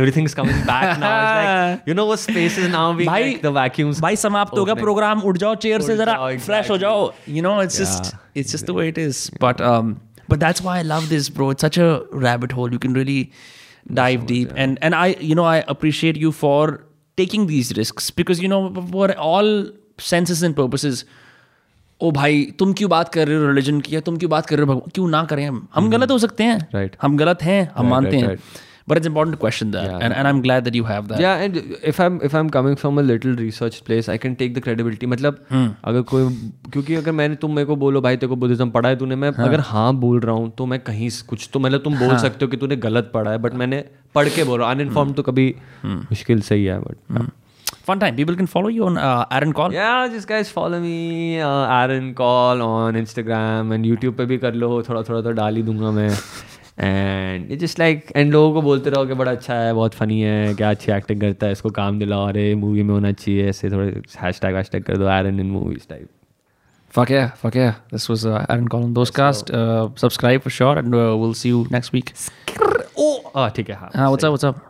everything's coming back [LAUGHS] now. It's like you know what space is now being bhai, like the vacuums. Bhai samapt hoga program. Ud jao chair se zara exactly. fresh ho jao. You know, it's yeah. just it's just the way it is. But um, but that's why I love this, bro. It's such a rabbit hole. You can really dive deep and and I you know I appreciate you for taking these risks because you know for all senses and purposes ओ भाई तुम क्यों बात कर रहे हो religion की या तुम क्यों बात कर रहे हो क्यों ना करें हम हम गलत हो सकते हैं Right. हम गलत हैं हम Right, मानते right, हैं right. But it's important to question that Yeah. And I am glad that you have that yeah and if i'm if i'm coming from a little research place i can take the credibility. मतलब अगर कोई क्योंकि अगर मैंने तुम मेरे को बोलो भाई तेरे को बुद्धिज्म पढ़ा है तूने मैं अगर हाँ बोल रहा हूँ तो मैं कहीं कुछ तो मतलब तुम बोल सकते हो कि तूने गलत पढ़ा है बट मैंने पढ़ के बोल। रहा हूँ अनइन्फॉर्म तो कभी मुश्किल से ही है but fun time. People can follow you on uh, Aaron Call. Yeah, just guys follow me, uh, Aaron Call on Instagram and YouTube पे भी कर लो। थोड़ा थोड़ा तो डाल ही दूँगा मैं। [LAUGHS] एंड जस्ट लाइक एंड लोगों को बोलते रहो कि बड़ा अच्छा है बहुत फनी है क्या अच्छी एक्टिंग करता है इसको काम दिलाओ अरे मूवी में होना चाहिए ऐसे थोड़े हैश टैग हैश टैग कर दो Aaron in movies type fuck yeah fuck yeah this was uh, Aaron Call on Dostcast uh, subscribe for sure and uh, we'll see you next week ओ ठीक है हाँ uh, what's up what's up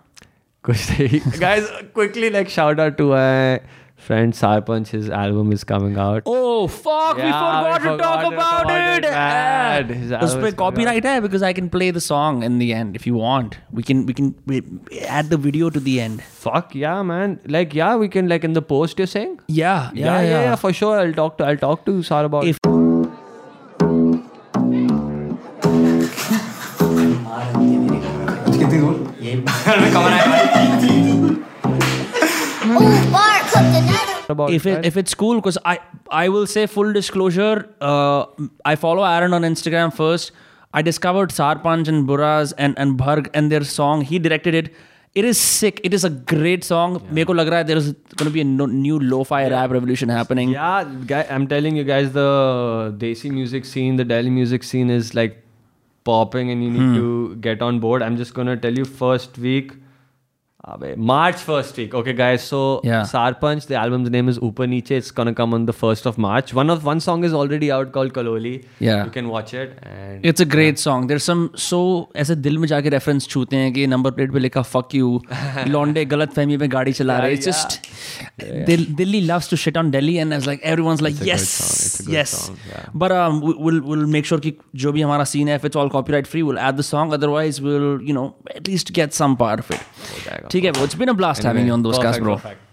कुछ नहीं guys quickly like shout out to my friend Sarpanch, his album is coming out. Oh fuck! Yeah, we forgot we to forgot talk about, about it. Bad. Yeah. उस पे copyright है because I can play the song in the end if you want. We can we can we add the video to the end. Fuck yeah, man! Like yeah, we can like in the post you're saying. Yeah yeah yeah, yeah, yeah, yeah for sure. I'll talk to I'll talk to Sar about if- it. [LAUGHS] Oh, about if it, if it's cool because i i will say full disclosure uh, i follow aaron on instagram first i discovered sarpanch and buraz and and bharg and their song he directed it it is sick. It is a great song. Yeah. Meko lag raha hai, there is going to be a no, new lo-fi yeah. rap revolution happening. Yeah, guy, I'm telling you guys, the Desi music scene, the Delhi music scene is like popping, and you need hmm. to get on board. I'm just gonna tell you, first week abe, March first week. Okay, guys. So Yeah. Sarpanch, the album's name is Upar Niche. It's gonna come on the first of March. One of one song is already out called Kaloli. Yeah. you can watch it. And It's a great yeah. song. There's some so ऐसे दिल में जाके reference छूते हैं कि number plate पे लिखा fuck you लौंडे गलत फहमी में गाड़ी चला रहे It's just Dil- Delhi loves to shit on Delhi and it's like everyone's like It's yes yes song, yeah. but um we- we'll we'll make sure कि जो भी हमारा scene है if it's all copyright free we'll add the song otherwise we'll you know at least get some part of it। ठीक है bro it's been a blast having you on those Perfect, cast bro perfect.